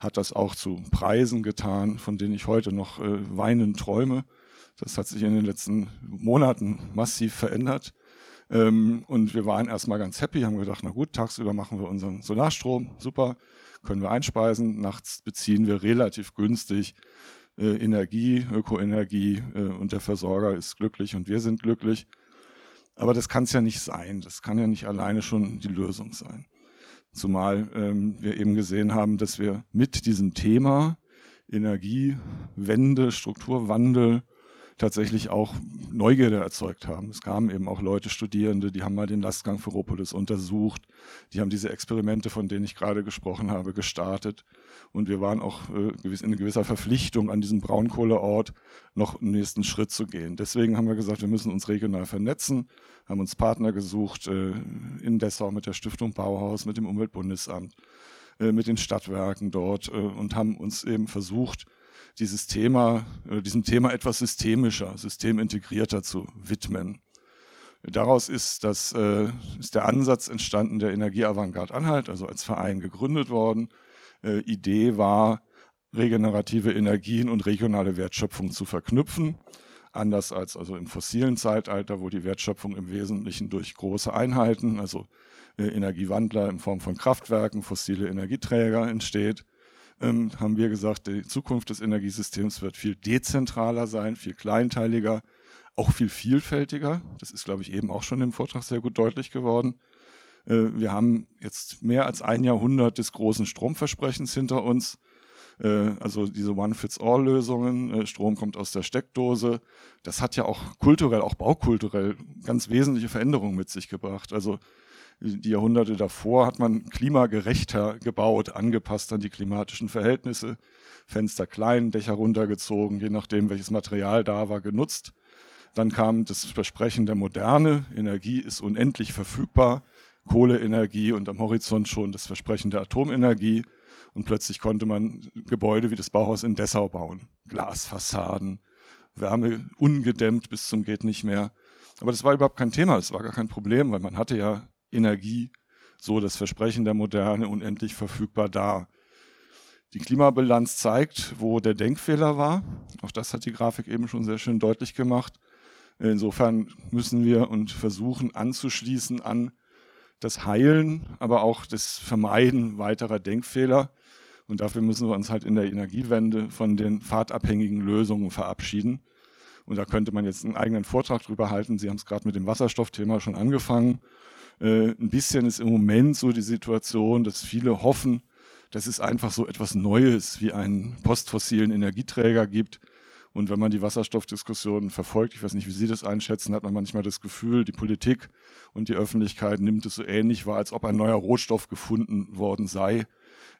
hat das auch zu Preisen getan, von denen ich heute noch äh, weinend träume. Das hat sich in den letzten Monaten massiv verändert. Ähm, und wir waren erstmal ganz happy, haben gedacht, na gut, tagsüber machen wir unseren Solarstrom, super, können wir einspeisen. Nachts beziehen wir relativ günstig äh, Energie, Ökoenergie äh, und der Versorger ist glücklich und wir sind glücklich. Aber das kann es ja nicht sein. Das kann ja nicht alleine schon die Lösung sein. Zumal ähm, wir eben gesehen haben, dass wir mit diesem Thema Energiewende, Strukturwandel tatsächlich auch Neugierde erzeugt haben. Es kamen eben auch Leute, Studierende, die haben mal den Lastgang Ferropolis untersucht, die haben diese Experimente, von denen ich gerade gesprochen habe, gestartet. Und wir waren auch äh, in gewisser Verpflichtung, an diesem Braunkohleort noch einen nächsten Schritt zu gehen. Deswegen haben wir gesagt, wir müssen uns regional vernetzen, haben uns Partner gesucht äh, in Dessau mit der Stiftung Bauhaus, mit dem Umweltbundesamt, äh, mit den Stadtwerken dort und haben uns eben versucht, dieses Thema, äh, diesem Thema etwas systemischer, systemintegrierter zu widmen. Daraus ist, das, äh, ist der Ansatz entstanden der Energieavantgarde Anhalt, also als Verein gegründet worden. Äh, Idee war, regenerative Energien und regionale Wertschöpfung zu verknüpfen. Anders als also im fossilen Zeitalter, wo die Wertschöpfung im Wesentlichen durch große Einheiten, also Energiewandler in Form von Kraftwerken, fossile Energieträger entsteht, ähm, haben wir gesagt, die Zukunft des Energiesystems wird viel dezentraler sein, viel kleinteiliger, auch viel vielfältiger. Das ist, glaube ich, eben auch schon im Vortrag sehr gut deutlich geworden. Äh, wir haben jetzt mehr als ein Jahrhundert des großen Stromversprechens hinter uns. Äh, also diese One-Fits-All-Lösungen, äh, Strom kommt aus der Steckdose. Das hat ja auch kulturell, auch baukulturell ganz wesentliche Veränderungen mit sich gebracht. Also die Jahrhunderte davor hat man klimagerechter gebaut, angepasst an die klimatischen Verhältnisse, Fenster klein, Dächer runtergezogen, je nachdem, welches Material da war, genutzt. Dann kam das Versprechen der Moderne, Energie ist unendlich verfügbar, Kohleenergie und am Horizont schon das Versprechen der Atomenergie. Und plötzlich konnte man Gebäude wie das Bauhaus in Dessau bauen. Glasfassaden, Wärme ungedämmt bis zum geht nicht mehr. Aber das war überhaupt kein Thema, das war gar kein Problem, weil man hatte ja Energie, so das Versprechen der Moderne, unendlich verfügbar da. Die Klimabilanz zeigt, wo der Denkfehler war. Auch das hat die Grafik eben schon sehr schön deutlich gemacht. Insofern müssen wir und versuchen anzuschließen an das Heilen, aber auch das Vermeiden weiterer Denkfehler. Und dafür müssen wir uns halt in der Energiewende von den fahrtabhängigen Lösungen verabschieden. Und da könnte man jetzt einen eigenen Vortrag drüber halten. Sie haben es gerade mit dem Wasserstoffthema schon angefangen. Äh, ein bisschen ist im Moment so die Situation, dass viele hoffen, dass es einfach so etwas Neues wie einen postfossilen Energieträger gibt, und wenn man die Wasserstoffdiskussion verfolgt, ich weiß nicht, wie Sie das einschätzen, hat man manchmal das Gefühl, die Politik und die Öffentlichkeit nimmt es so ähnlich wahr, als ob ein neuer Rohstoff gefunden worden sei,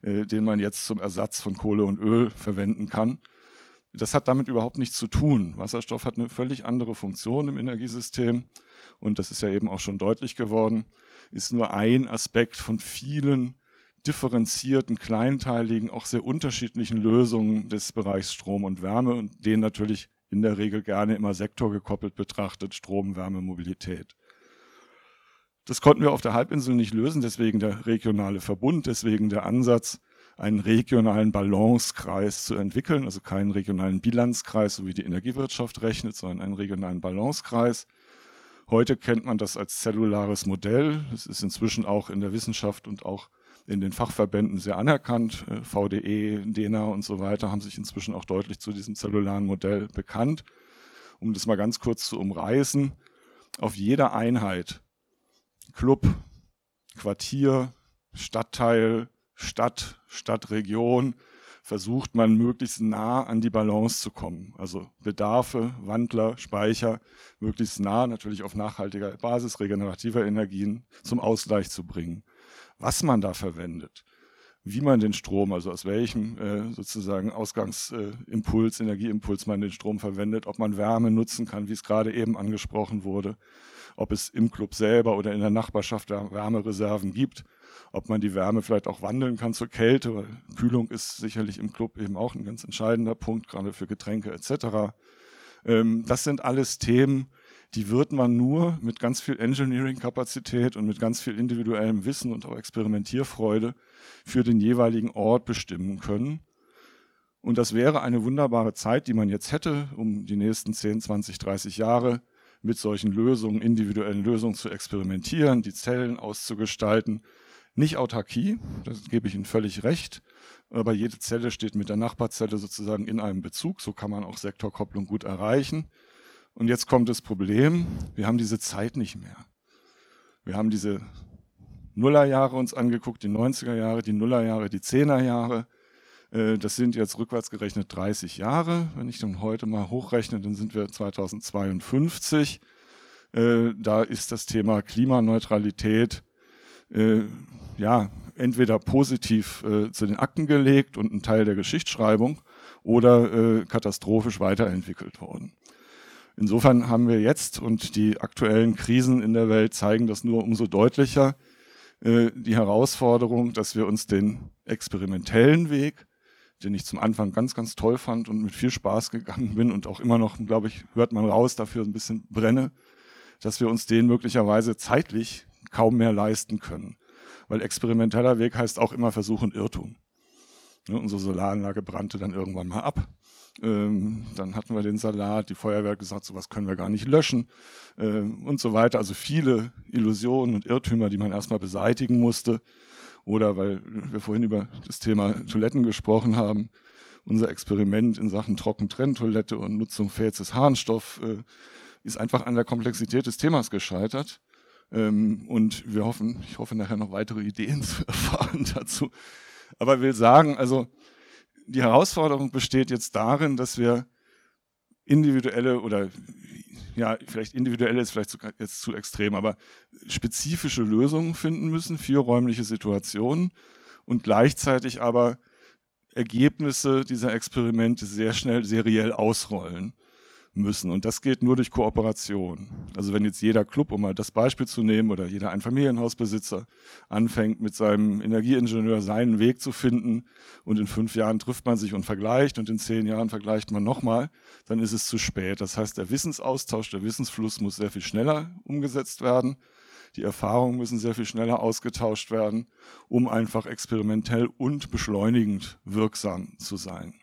äh, den man jetzt zum Ersatz von Kohle und Öl verwenden kann. Das hat damit überhaupt nichts zu tun. Wasserstoff hat eine völlig andere Funktion im Energiesystem und das ist ja eben auch schon deutlich geworden, ist nur ein Aspekt von vielen differenzierten, kleinteiligen, auch sehr unterschiedlichen Lösungen des Bereichs Strom und Wärme und den natürlich in der Regel gerne immer sektorgekoppelt betrachtet, Strom, Wärme, Mobilität. Das konnten wir auf der Halbinsel nicht lösen, deswegen der regionale Verbund, deswegen der Ansatz, einen regionalen Balancekreis zu entwickeln, also keinen regionalen Bilanzkreis, so wie die Energiewirtschaft rechnet, sondern einen regionalen Balancekreis. Heute kennt man das als zellulares Modell. Das ist inzwischen auch in der Wissenschaft und auch in den Fachverbänden sehr anerkannt. Äh, VDE, DENA und so weiter haben sich inzwischen auch deutlich zu diesem zellularen Modell bekannt. Um das mal ganz kurz zu umreißen, auf jeder Einheit, Club, Quartier, Stadtteil, Stadt, Stadtregion, versucht man möglichst nah an die Balance zu kommen. Also Bedarfe, Wandler, Speicher möglichst nah natürlich auf nachhaltiger Basis regenerativer Energien zum Ausgleich zu bringen was man da verwendet, wie man den Strom, also aus welchem äh, sozusagen Ausgangsimpuls, äh, Energieimpuls man den Strom verwendet, ob man Wärme nutzen kann, wie es gerade eben angesprochen wurde, ob es im Club selber oder in der Nachbarschaft Wärmereserven gibt, ob man die Wärme vielleicht auch wandeln kann zur Kälte, weil Kühlung ist sicherlich im Club eben auch ein ganz entscheidender Punkt, gerade für Getränke etc. Ähm, das sind alles Themen, die wird man nur mit ganz viel Engineering-Kapazität und mit ganz viel individuellem Wissen und auch Experimentierfreude für den jeweiligen Ort bestimmen können. Und das wäre eine wunderbare Zeit, die man jetzt hätte, um die nächsten 10, 20, 30 Jahre mit solchen Lösungen, individuellen Lösungen zu experimentieren, die Zellen auszugestalten. Nicht Autarkie, das gebe ich Ihnen völlig recht, aber jede Zelle steht mit der Nachbarzelle sozusagen in einem Bezug. So kann man auch Sektorkopplung gut erreichen. Und jetzt kommt das Problem, wir haben diese Zeit nicht mehr. Wir haben diese Nullerjahre uns angeguckt, die 90er Jahre, die Nullerjahre, die 10er Jahre. Äh, das sind jetzt rückwärts gerechnet 30 Jahre. Wenn ich dann heute mal hochrechne, dann sind wir 2052. Äh, da ist das Thema Klimaneutralität äh, ja entweder positiv zu den Akten gelegt und ein Teil der Geschichtsschreibung oder katastrophisch weiterentwickelt worden. Insofern haben wir jetzt und die aktuellen Krisen in der Welt zeigen das nur umso deutlicher, äh, die Herausforderung, dass wir uns den experimentellen Weg, den ich zum Anfang ganz, ganz toll fand und mit viel Spaß gegangen bin und auch immer noch, glaube ich, hört man raus, dafür ein bisschen brenne, dass wir uns den möglicherweise zeitlich kaum mehr leisten können. Weil experimenteller Weg heißt auch immer Versuch und Irrtum. Ne, unsere Solaranlage brannte dann irgendwann mal ab. Ähm, dann hatten wir den Salat, die Feuerwehr hat gesagt, sowas können wir gar nicht löschen ähm, und so weiter. Also viele Illusionen und Irrtümer, die man erstmal beseitigen musste. Oder weil wir vorhin über das Thema Toiletten gesprochen haben, unser Experiment in Sachen Trockentrenntoilette und Nutzung Fäzes Harnstoff äh, ist einfach an der Komplexität des Themas gescheitert. Ähm, und wir hoffen, ich hoffe nachher noch weitere Ideen zu erfahren dazu. Aber will sagen, also die Herausforderung besteht jetzt darin, dass wir individuelle oder ja, vielleicht individuelle ist vielleicht jetzt zu extrem, aber spezifische Lösungen finden müssen für räumliche Situationen und gleichzeitig aber Ergebnisse dieser Experimente sehr schnell seriell ausrollen müssen. Und das geht nur durch Kooperation. Also wenn jetzt jeder Club, um mal das Beispiel zu nehmen, oder jeder Einfamilienhausbesitzer anfängt, mit seinem Energieingenieur seinen Weg zu finden und in fünf Jahren trifft man sich und vergleicht und in zehn Jahren vergleicht man nochmal, dann ist es zu spät. Das heißt, der Wissensaustausch, der Wissensfluss muss sehr viel schneller umgesetzt werden. Die Erfahrungen müssen sehr viel schneller ausgetauscht werden, um einfach experimentell und beschleunigend wirksam zu sein.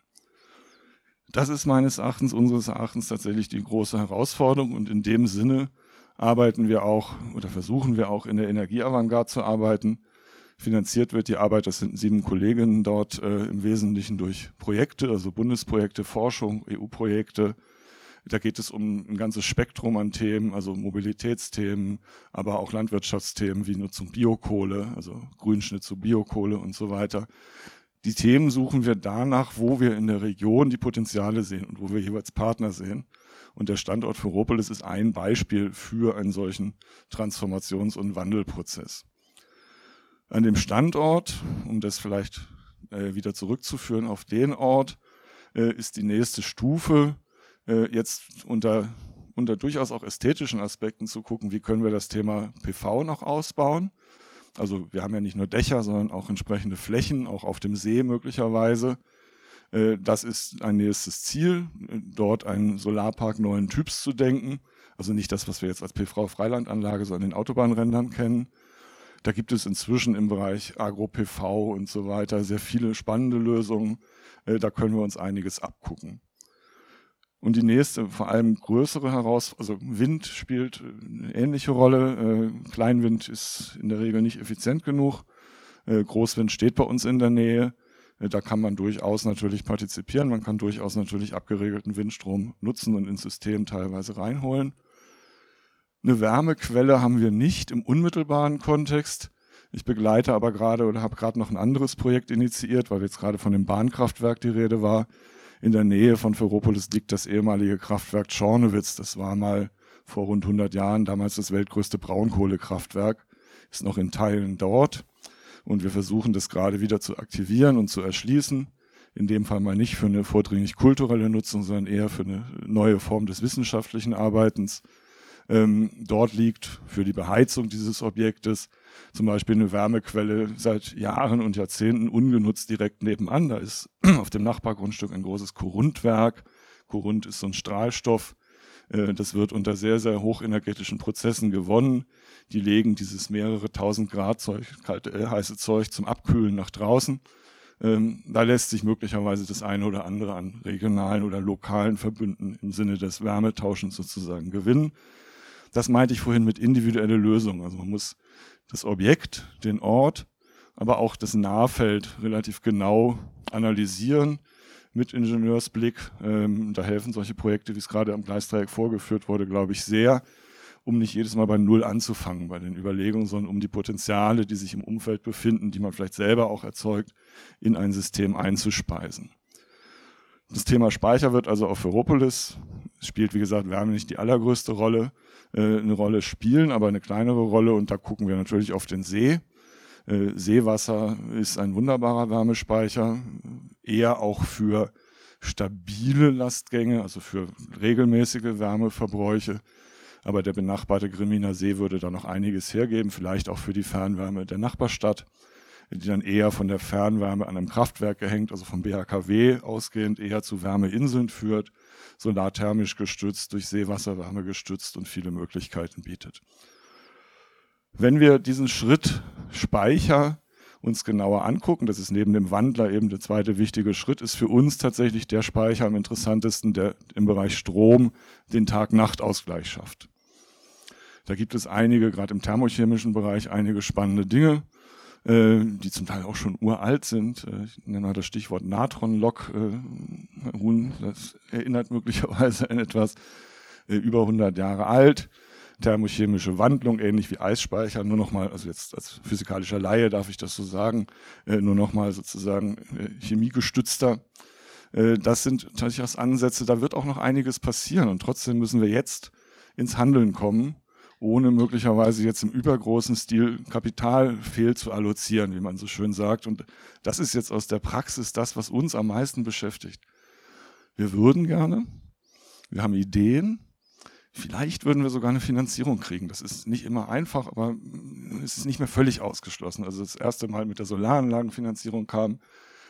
Das ist meines Erachtens, unseres Erachtens tatsächlich die große Herausforderung und in dem Sinne arbeiten wir auch oder versuchen wir auch in der Energieavantgarde zu arbeiten. Finanziert wird die Arbeit, das sind sieben Kolleginnen dort äh, im Wesentlichen durch Projekte, also Bundesprojekte, Forschung, EU-Projekte. Da geht es um ein ganzes Spektrum an Themen, also Mobilitätsthemen, aber auch Landwirtschaftsthemen wie Nutzung Biokohle, also Grünschnitt zu Biokohle und so weiter. Die Themen suchen wir danach, wo wir in der Region die Potenziale sehen und wo wir jeweils Partner sehen. Und der Standort für Ropolis ist ein Beispiel für einen solchen Transformations- und Wandelprozess. An dem Standort, um das vielleicht äh, wieder zurückzuführen auf den Ort, äh, ist die nächste Stufe äh, jetzt unter, unter durchaus auch ästhetischen Aspekten zu gucken, wie können wir das Thema PV noch ausbauen also wir haben ja nicht nur Dächer, sondern auch entsprechende Flächen, auch auf dem See möglicherweise. Äh, das ist ein nächstes Ziel, dort einen Solarpark neuen Typs zu denken. Also nicht das, was wir jetzt als PV-Freilandanlage so an den Autobahnrändern kennen. Da gibt es inzwischen im Bereich Agro-PV und so weiter sehr viele spannende Lösungen. Äh, da können wir uns einiges abgucken. Und die nächste, vor allem größere Herausforderung, also Wind spielt eine ähnliche Rolle. Äh, Kleinwind ist in der Regel nicht effizient genug. Äh, Großwind steht bei uns in der Nähe. Äh, da kann man durchaus natürlich partizipieren. Man kann durchaus natürlich abgeregelten Windstrom nutzen und ins System teilweise reinholen. Eine Wärmequelle haben wir nicht im unmittelbaren Kontext. Ich begleite aber gerade oder habe gerade noch ein anderes Projekt initiiert, weil jetzt gerade von dem Bahnkraftwerk die Rede war in der Nähe von Ferropolis liegt das ehemalige Kraftwerk Czornowitz. Das war mal vor rund 100 Jahren damals das weltgrößte Braunkohlekraftwerk. Ist noch in Teilen dort. Und wir versuchen das gerade wieder zu aktivieren und zu erschließen. In dem Fall mal nicht für eine vordringlich kulturelle Nutzung, sondern eher für eine neue Form des wissenschaftlichen Arbeitens. Ähm, dort liegt für die Beheizung dieses Objektes zum Beispiel eine Wärmequelle seit Jahren und Jahrzehnten ungenutzt direkt nebenan. Da ist auf dem Nachbargrundstück ein großes Korundwerk. Korund ist so ein Strahlstoff. Äh, das wird unter sehr, sehr hochenergetischen Prozessen gewonnen. Die legen dieses mehrere tausend Grad Zeug, kalte, äh, heiße Zeug zum Abkühlen nach draußen. Ähm, da lässt sich möglicherweise das eine oder andere an regionalen oder lokalen Verbünden im Sinne des Wärmetauschens sozusagen gewinnen. Das meinte ich vorhin mit individuelle Lösungen. Also man muss das Objekt, den Ort, aber auch das Nahfeld relativ genau analysieren mit Ingenieursblick. Ähm, da helfen solche Projekte, wie es gerade am Gleisdreieck vorgeführt wurde, glaube ich, sehr, um nicht jedes Mal bei Null anzufangen bei den Überlegungen, sondern um die Potenziale, die sich im Umfeld befinden, die man vielleicht selber auch erzeugt, in ein System einzuspeisen. Das Thema Speicher wird also auf Ferropolis, spielt wie gesagt Wärme nicht die allergrößte Rolle, eine Rolle spielen, aber eine kleinere Rolle und da gucken wir natürlich auf den See. Äh, Seewasser ist ein wunderbarer Wärmespeicher, eher auch für stabile Lastgänge, also für regelmäßige Wärmeverbräuche. Aber der benachbarte Griminer See würde da noch einiges hergeben, vielleicht auch für die Fernwärme der Nachbarstadt die dann eher von der Fernwärme an einem Kraftwerk gehängt, also vom BHKW ausgehend, eher zu Wärmeinseln führt, solarthermisch gestützt, durch Seewasserwärme gestützt und viele Möglichkeiten bietet. Wenn wir diesen Schritt Speicher uns genauer angucken, das ist neben dem Wandler eben der zweite wichtige Schritt, ist für uns tatsächlich der Speicher am interessantesten, der im Bereich Strom den Tag-Nacht-Ausgleich schafft. Da gibt es einige, gerade im thermochemischen Bereich, einige spannende Dinge, äh, die zum Teil auch schon uralt sind. Äh, ich nenne mal das Stichwort Natron-Lok. Äh, das erinnert möglicherweise an etwas über 100 Jahre alt thermochemische Wandlung, ähnlich wie Eisspeicher, nur nochmal, also jetzt als physikalischer Laie darf ich das so sagen, nur nochmal sozusagen chemiegestützter. Das sind durchaus Ansätze, da wird auch noch einiges passieren und trotzdem müssen wir jetzt ins Handeln kommen, ohne möglicherweise jetzt im übergroßen Stil Kapital fehl zu allozieren, wie man so schön sagt. Und das ist jetzt aus der Praxis das, was uns am meisten beschäftigt. Wir würden gerne, wir haben Ideen, Vielleicht würden wir sogar eine Finanzierung kriegen. Das ist nicht immer einfach, aber es ist nicht mehr völlig ausgeschlossen. Also das erste Mal mit der Solaranlagenfinanzierung kam,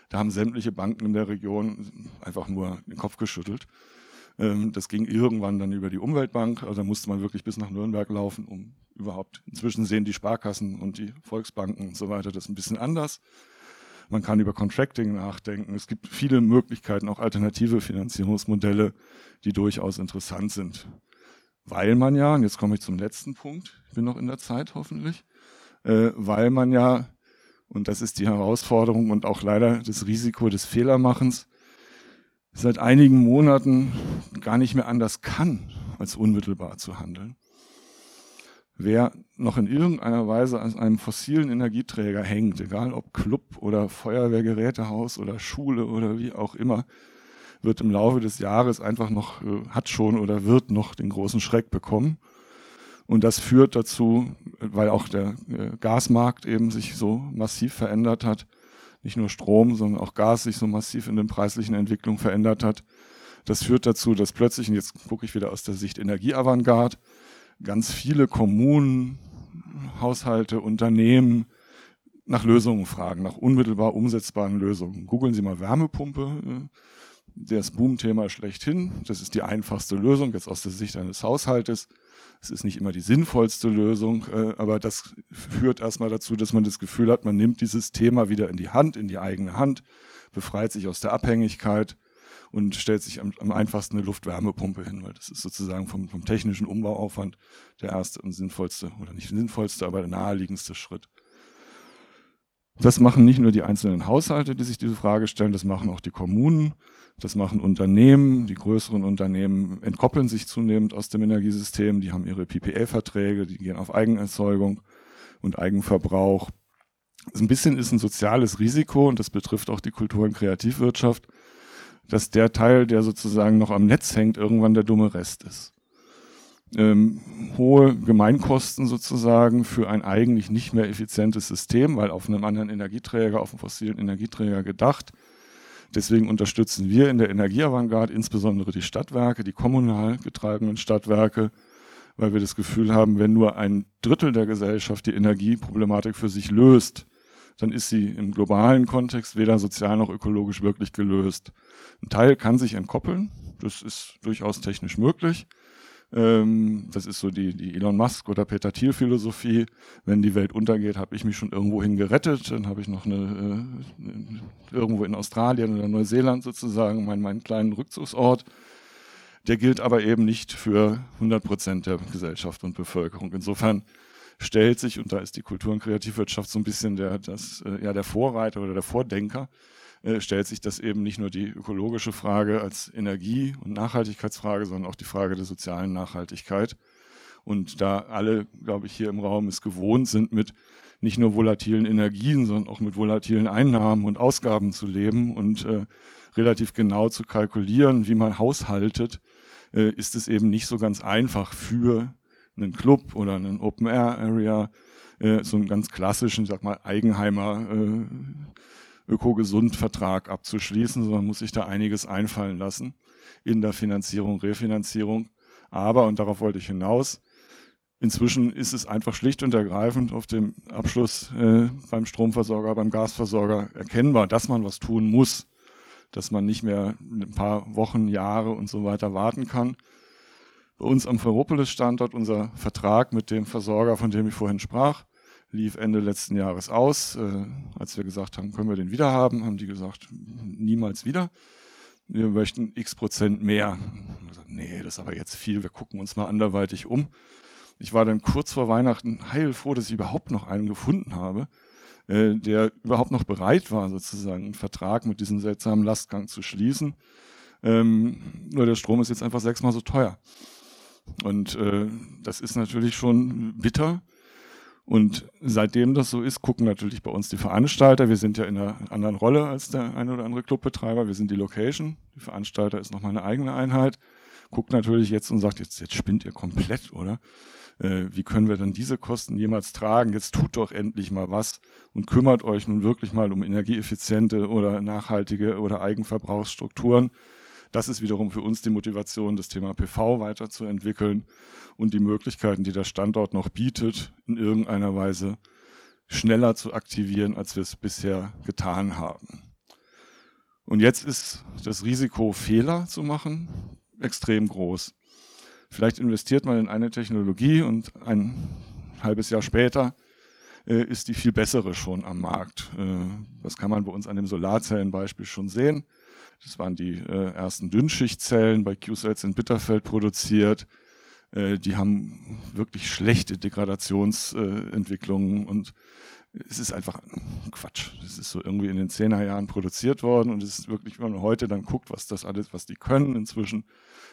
da haben sämtliche Banken in der Region einfach nur den Kopf geschüttelt. Ähm, das ging irgendwann dann über die Umweltbank. Also da musste man wirklich bis nach Nürnberg laufen, um überhaupt, inzwischen sehen die Sparkassen und die Volksbanken und so weiter das ein bisschen anders. Man kann über Contracting nachdenken. Es gibt viele Möglichkeiten, auch alternative Finanzierungsmodelle, die durchaus interessant sind weil man ja, und jetzt komme ich zum letzten Punkt, ich bin noch in der Zeit hoffentlich, äh, weil man ja, und das ist die Herausforderung und auch leider das Risiko des Fehlermachens, seit einigen Monaten gar nicht mehr anders kann, als unmittelbar zu handeln. Wer noch in irgendeiner Weise an einem fossilen Energieträger hängt, egal ob Club oder Feuerwehrgerätehaus oder Schule oder wie auch immer, wird im Laufe des Jahres einfach noch, äh, hat schon oder wird noch den großen Schreck bekommen. Und das führt dazu, weil auch der äh, Gasmarkt eben sich so massiv verändert hat, nicht nur Strom, sondern auch Gas sich so massiv in den preislichen Entwicklungen verändert hat. Das führt dazu, dass plötzlich, und jetzt gucke ich wieder aus der Sicht Energieavantgarde, ganz viele Kommunen, Haushalte, Unternehmen nach Lösungen fragen, nach unmittelbar umsetzbaren Lösungen. Googeln Sie mal Wärmepumpe, das Boom-Thema schlechthin. Das ist die einfachste Lösung, jetzt aus der Sicht eines Haushaltes. Es ist nicht immer die sinnvollste Lösung, äh, aber das führt erstmal dazu, dass man das Gefühl hat, man nimmt dieses Thema wieder in die Hand, in die eigene Hand, befreit sich aus der Abhängigkeit und stellt sich am, am einfachsten eine Luftwärmepumpe hin, weil das ist sozusagen vom, vom technischen Umbauaufwand der erste und sinnvollste, oder nicht sinnvollste, aber der naheliegendste Schritt. Das machen nicht nur die einzelnen Haushalte, die sich diese Frage stellen, das machen auch die Kommunen. Das machen Unternehmen, die größeren Unternehmen entkoppeln sich zunehmend aus dem Energiesystem, die haben ihre PPA-Verträge, die gehen auf Eigenerzeugung und Eigenverbrauch. So ein bisschen ist ein soziales Risiko und das betrifft auch die Kultur- und Kreativwirtschaft, dass der Teil, der sozusagen noch am Netz hängt, irgendwann der dumme Rest ist. Ähm, hohe Gemeinkosten sozusagen für ein eigentlich nicht mehr effizientes System, weil auf einem anderen Energieträger, auf einem fossilen Energieträger gedacht, Deswegen unterstützen wir in der Energieavantgarde insbesondere die Stadtwerke, die kommunal getreibenen Stadtwerke, weil wir das Gefühl haben, wenn nur ein Drittel der Gesellschaft die Energieproblematik für sich löst, dann ist sie im globalen Kontext weder sozial noch ökologisch wirklich gelöst. Ein Teil kann sich entkoppeln, das ist durchaus technisch möglich. Ähm, das ist so die, die Elon Musk oder Peter Thiel Philosophie. Wenn die Welt untergeht, habe ich mich schon irgendwohin gerettet. Dann habe ich noch eine, äh, irgendwo in Australien oder Neuseeland sozusagen meinen, meinen kleinen Rückzugsort. Der gilt aber eben nicht für 100 Prozent der Gesellschaft und Bevölkerung. Insofern stellt sich, und da ist die Kultur- und Kreativwirtschaft so ein bisschen der, das, äh, ja, der Vorreiter oder der Vordenker, äh, stellt sich das eben nicht nur die ökologische Frage als Energie- und Nachhaltigkeitsfrage, sondern auch die Frage der sozialen Nachhaltigkeit. Und da alle, glaube ich, hier im Raum es gewohnt sind, mit nicht nur volatilen Energien, sondern auch mit volatilen Einnahmen und Ausgaben zu leben und äh, relativ genau zu kalkulieren, wie man haushaltet, äh, ist es eben nicht so ganz einfach für einen Club oder einen Open-Air-Area, äh, so einen ganz klassischen, sag mal, Eigenheimer äh, Ökogesund-Vertrag abzuschließen, sondern muss sich da einiges einfallen lassen in der Finanzierung, Refinanzierung. Aber, und darauf wollte ich hinaus, inzwischen ist es einfach schlicht und ergreifend auf dem Abschluss äh, beim Stromversorger, beim Gasversorger erkennbar, dass man was tun muss, dass man nicht mehr ein paar Wochen, Jahre und so weiter warten kann. Bei uns am Ferropolis-Standort unser Vertrag mit dem Versorger, von dem ich vorhin sprach, lief Ende letzten Jahres aus. Äh, als wir gesagt haben, können wir den wieder haben, haben die gesagt, niemals wieder. Wir möchten x Prozent mehr. Gesagt, nee, das ist aber jetzt viel, wir gucken uns mal anderweitig um. Ich war dann kurz vor Weihnachten heilfroh, dass ich überhaupt noch einen gefunden habe, äh, der überhaupt noch bereit war, sozusagen einen Vertrag mit diesem seltsamen Lastgang zu schließen. Ähm, nur der Strom ist jetzt einfach sechsmal so teuer. Und äh, das ist natürlich schon bitter. Und seitdem das so ist, gucken natürlich bei uns die Veranstalter. Wir sind ja in einer anderen Rolle als der eine oder andere Clubbetreiber. Wir sind die Location. Die Veranstalter ist nochmal eine eigene Einheit. Guckt natürlich jetzt und sagt, jetzt, jetzt spinnt ihr komplett, oder? Äh, wie können wir dann diese Kosten jemals tragen? Jetzt tut doch endlich mal was und kümmert euch nun wirklich mal um energieeffiziente oder nachhaltige oder Eigenverbrauchsstrukturen. Das ist wiederum für uns die Motivation, das Thema PV weiterzuentwickeln und die Möglichkeiten, die der Standort noch bietet, in irgendeiner Weise schneller zu aktivieren, als wir es bisher getan haben. Und jetzt ist das Risiko, Fehler zu machen, extrem groß. Vielleicht investiert man in eine Technologie und ein halbes Jahr später äh, ist die viel bessere schon am Markt. Äh, das kann man bei uns an dem Solarzellenbeispiel schon sehen. Das waren die äh, ersten Dünnschichtzellen bei Q-Cells in Bitterfeld produziert. Äh, die haben wirklich schlechte Degradationsentwicklungen äh, und es ist einfach Quatsch. Das ist so irgendwie in den Zehnerjahren produziert worden und es ist wirklich, wenn man heute dann guckt, was das alles, was die können inzwischen,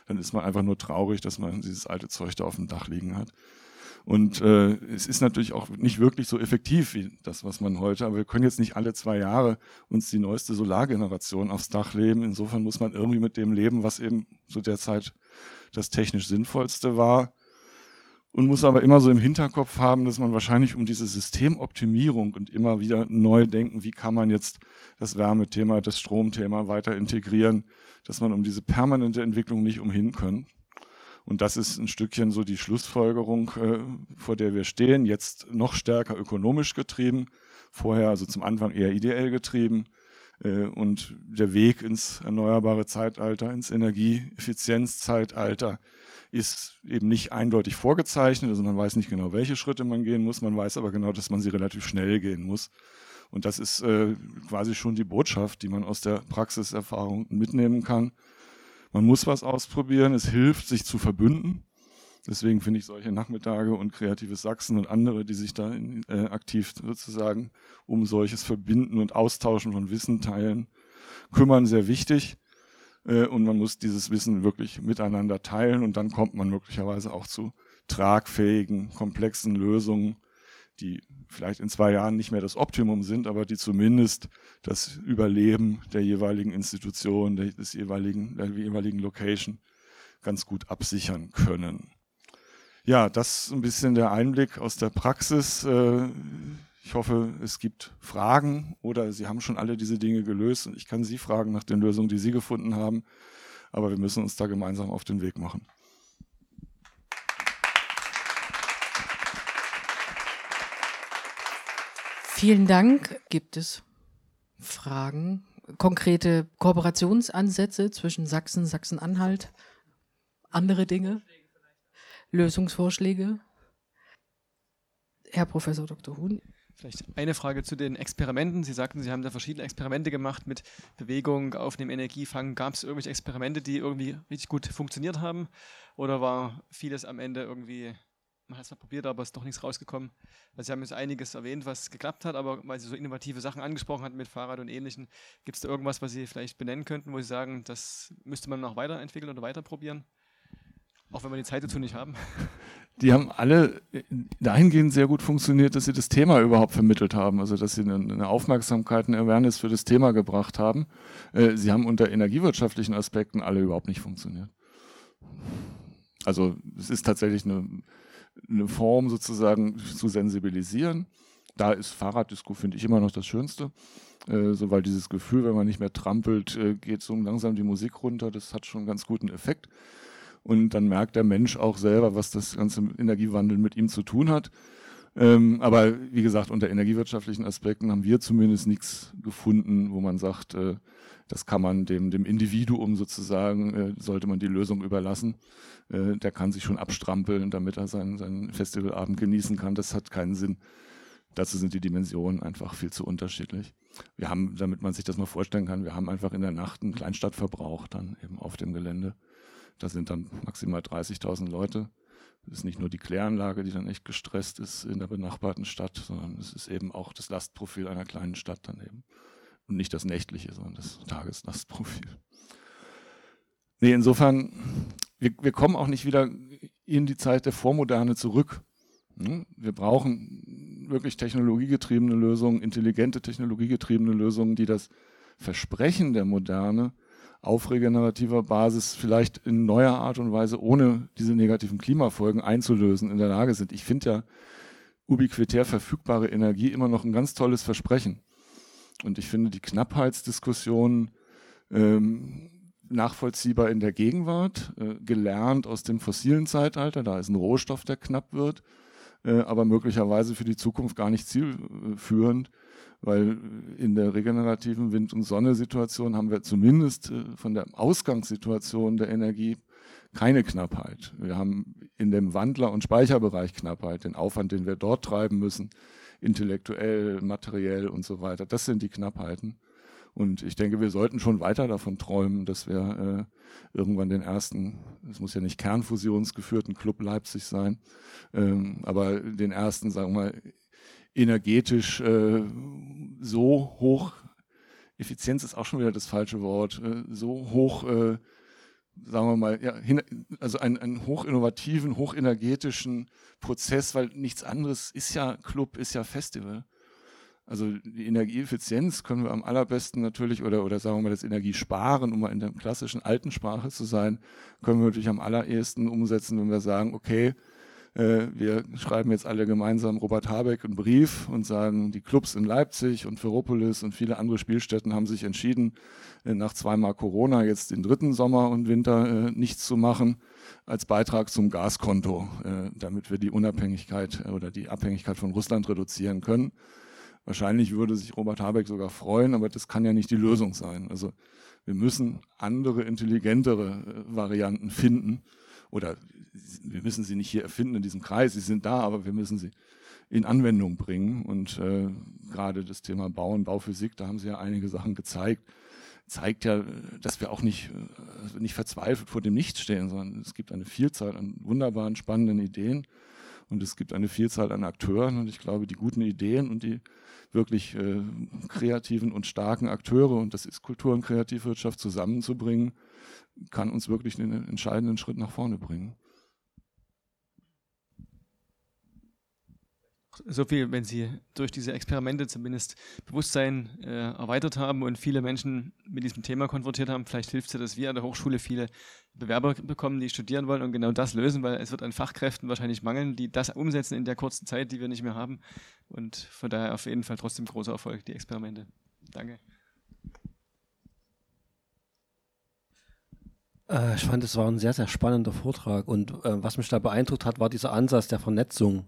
dann ist man einfach nur traurig, dass man dieses alte Zeug da auf dem Dach liegen hat. Und äh, es ist natürlich auch nicht wirklich so effektiv wie das, was man heute, aber wir können jetzt nicht alle zwei Jahre uns die neueste Solargeneration aufs Dach leben. Insofern muss man irgendwie mit dem leben, was eben zu der Zeit das technisch sinnvollste war. Und muss aber immer so im Hinterkopf haben, dass man wahrscheinlich um diese Systemoptimierung und immer wieder neu denken, wie kann man jetzt das Wärmethema, das Stromthema weiter integrieren, dass man um diese permanente Entwicklung nicht umhin können. Und das ist ein Stückchen so die Schlussfolgerung, äh, vor der wir stehen, jetzt noch stärker ökonomisch getrieben, vorher also zum Anfang eher ideell getrieben. Äh, und der Weg ins erneuerbare Zeitalter, ins Energieeffizienzzeitalter ist eben nicht eindeutig vorgezeichnet. Also man weiß nicht genau, welche Schritte man gehen muss. Man weiß aber genau, dass man sie relativ schnell gehen muss. Und das ist äh, quasi schon die Botschaft, die man aus der Praxiserfahrung mitnehmen kann. Man muss was ausprobieren. Es hilft, sich zu verbünden. Deswegen finde ich solche Nachmittage und Kreatives Sachsen und andere, die sich da äh, aktiv sozusagen um solches Verbinden und Austauschen von Wissen teilen, kümmern, sehr wichtig. Äh, und man muss dieses Wissen wirklich miteinander teilen und dann kommt man möglicherweise auch zu tragfähigen, komplexen Lösungen, die vielleicht in zwei Jahren nicht mehr das Optimum sind, aber die zumindest das Überleben der jeweiligen Institution, des jeweiligen, der jeweiligen Location ganz gut absichern können. Ja, das ist ein bisschen der Einblick aus der Praxis. Äh, ich hoffe, es gibt Fragen oder Sie haben schon alle diese Dinge gelöst und ich kann Sie fragen nach den Lösungen, die Sie gefunden haben. Aber wir müssen uns da gemeinsam auf den Weg machen. Vielen Dank. Gibt es Fragen, konkrete Kooperationsansätze zwischen Sachsen, Sachsen-Anhalt, andere Dinge, Lösungsvorschläge? Herr Professor Dr. Huhn. Vielleicht eine Frage zu den Experimenten. Sie sagten, Sie haben da verschiedene Experimente gemacht mit Bewegung, Aufnehmen, Energie, Fangen. Gab es irgendwelche Experimente, die irgendwie richtig gut funktioniert haben? Oder war vieles am Ende irgendwie man hat es mal probiert, aber es ist doch nichts rausgekommen. Also Sie haben jetzt einiges erwähnt, was geklappt hat, aber weil Sie so innovative Sachen angesprochen hatten mit Fahrrad und Ähnlichem, gibt es da irgendwas, was Sie vielleicht benennen könnten, wo Sie sagen, das müsste man noch weiterentwickeln oder weiter probieren? Auch wenn wir die Zeit dazu nicht haben. Die haben alle dahingehend sehr gut funktioniert, dass sie das Thema überhaupt vermittelt haben, also dass sie eine Aufmerksamkeit, eine Awareness für das Thema gebracht haben. Äh, sie haben unter energiewirtschaftlichen Aspekten alle überhaupt nicht funktioniert. Also es ist tatsächlich eine eine Form sozusagen zu sensibilisieren. Da ist Fahrraddisco, finde ich, immer noch das Schönste. Äh, so, weil dieses Gefühl, wenn man nicht mehr trampelt, äh, geht so langsam die Musik runter. Das hat schon einen ganz guten Effekt. Und dann merkt der Mensch auch selber, was das ganze Energiewandel mit ihm zu tun hat. Ähm, aber wie gesagt, unter energiewirtschaftlichen Aspekten haben wir zumindest nichts gefunden, wo man sagt, äh, das kann man dem, dem Individuum sozusagen, äh, sollte man die Lösung überlassen. Äh, der kann sich schon abstrampeln, damit er seinen, seinen Festivalabend genießen kann. Das hat keinen Sinn. dazu sind die Dimensionen einfach viel zu unterschiedlich. Wir haben, damit man sich das mal vorstellen kann, wir haben einfach in der Nacht einen Kleinstadtverbrauch dann eben auf dem Gelände. Da sind dann maximal 30.000 Leute. Das ist nicht nur die Kläranlage, die dann echt gestresst ist in der benachbarten Stadt, sondern es ist eben auch das Lastprofil einer kleinen Stadt daneben. Und nicht das nächtliche, sondern das Tageslastprofil. Nee, insofern, wir, wir kommen auch nicht wieder in die Zeit der Vormoderne zurück. Hm? Wir brauchen wirklich technologiegetriebene Lösungen, intelligente technologiegetriebene Lösungen, die das Versprechen der Moderne auf regenerativer Basis vielleicht in neuer Art und Weise ohne diese negativen Klimafolgen einzulösen in der Lage sind. Ich finde ja ubiquitär verfügbare Energie immer noch ein ganz tolles Versprechen. Und ich finde die Knappheitsdiskussion ähm, nachvollziehbar in der Gegenwart, äh, gelernt aus dem fossilen Zeitalter, da ist ein Rohstoff, der knapp wird, äh, aber möglicherweise für die Zukunft gar nicht zielführend, weil in der regenerativen Wind- und Sonne-Situation haben wir zumindest äh, von der Ausgangssituation der Energie keine Knappheit. Wir haben in dem Wandler- und Speicherbereich Knappheit, den Aufwand, den wir dort treiben müssen, intellektuell, materiell und so weiter. Das sind die Knappheiten. Und ich denke, wir sollten schon weiter davon träumen, dass wir äh, irgendwann den ersten, es muss ja nicht kernfusionsgeführten Club Leipzig sein, ähm, aber den ersten, sagen wir mal, energetisch äh, so hoch, Effizienz ist auch schon wieder das falsche Wort, äh, so hoch, äh, sagen wir mal, ja, hin, also einen, einen hochinnovativen, hochenergetischen Prozess, weil nichts anderes ist ja Club, ist ja Festival. Also die Energieeffizienz können wir am allerbesten natürlich, oder, oder sagen wir mal das Energiesparen, um mal in der klassischen alten Sprache zu sein, können wir natürlich am allerersten umsetzen, wenn wir sagen, okay, wir schreiben jetzt alle gemeinsam Robert Habeck einen Brief und sagen, die Clubs in Leipzig und Ferropolis und viele andere Spielstätten haben sich entschieden, äh, nach zweimal Corona jetzt den dritten Sommer und Winter äh, nichts zu machen als Beitrag zum Gaskonto, äh, damit wir die Unabhängigkeit äh, oder die Abhängigkeit von Russland reduzieren können. Wahrscheinlich würde sich Robert Habeck sogar freuen, aber das kann ja nicht die Lösung sein. Also wir müssen andere, intelligentere äh, Varianten finden. Oder wir müssen sie nicht hier erfinden in diesem Kreis, sie sind da, aber wir müssen sie in Anwendung bringen. Und äh, gerade das Thema Bauen, Bauphysik, da haben Sie ja einige Sachen gezeigt, zeigt ja, dass wir auch nicht, äh, nicht verzweifelt vor dem Nichts stehen, sondern es gibt eine Vielzahl an wunderbaren, spannenden Ideen und es gibt eine Vielzahl an Akteuren und ich glaube, die guten Ideen und die wirklich äh, kreativen und starken Akteure, und das ist Kultur- und Kreativwirtschaft, zusammenzubringen, kann uns wirklich einen entscheidenden Schritt nach vorne bringen. So viel, wenn Sie durch diese Experimente zumindest Bewusstsein äh, erweitert haben und viele Menschen mit diesem Thema konfrontiert haben, vielleicht hilft es ja, dass wir an der Hochschule viele Bewerber bekommen, die studieren wollen und genau das lösen, weil es wird an Fachkräften wahrscheinlich mangeln, die das umsetzen in der kurzen Zeit, die wir nicht mehr haben. Und von daher auf jeden Fall trotzdem großer Erfolg, die Experimente. Danke. Äh, ich fand, es war ein sehr, sehr spannender Vortrag und äh, was mich da beeindruckt hat, war dieser Ansatz der Vernetzung.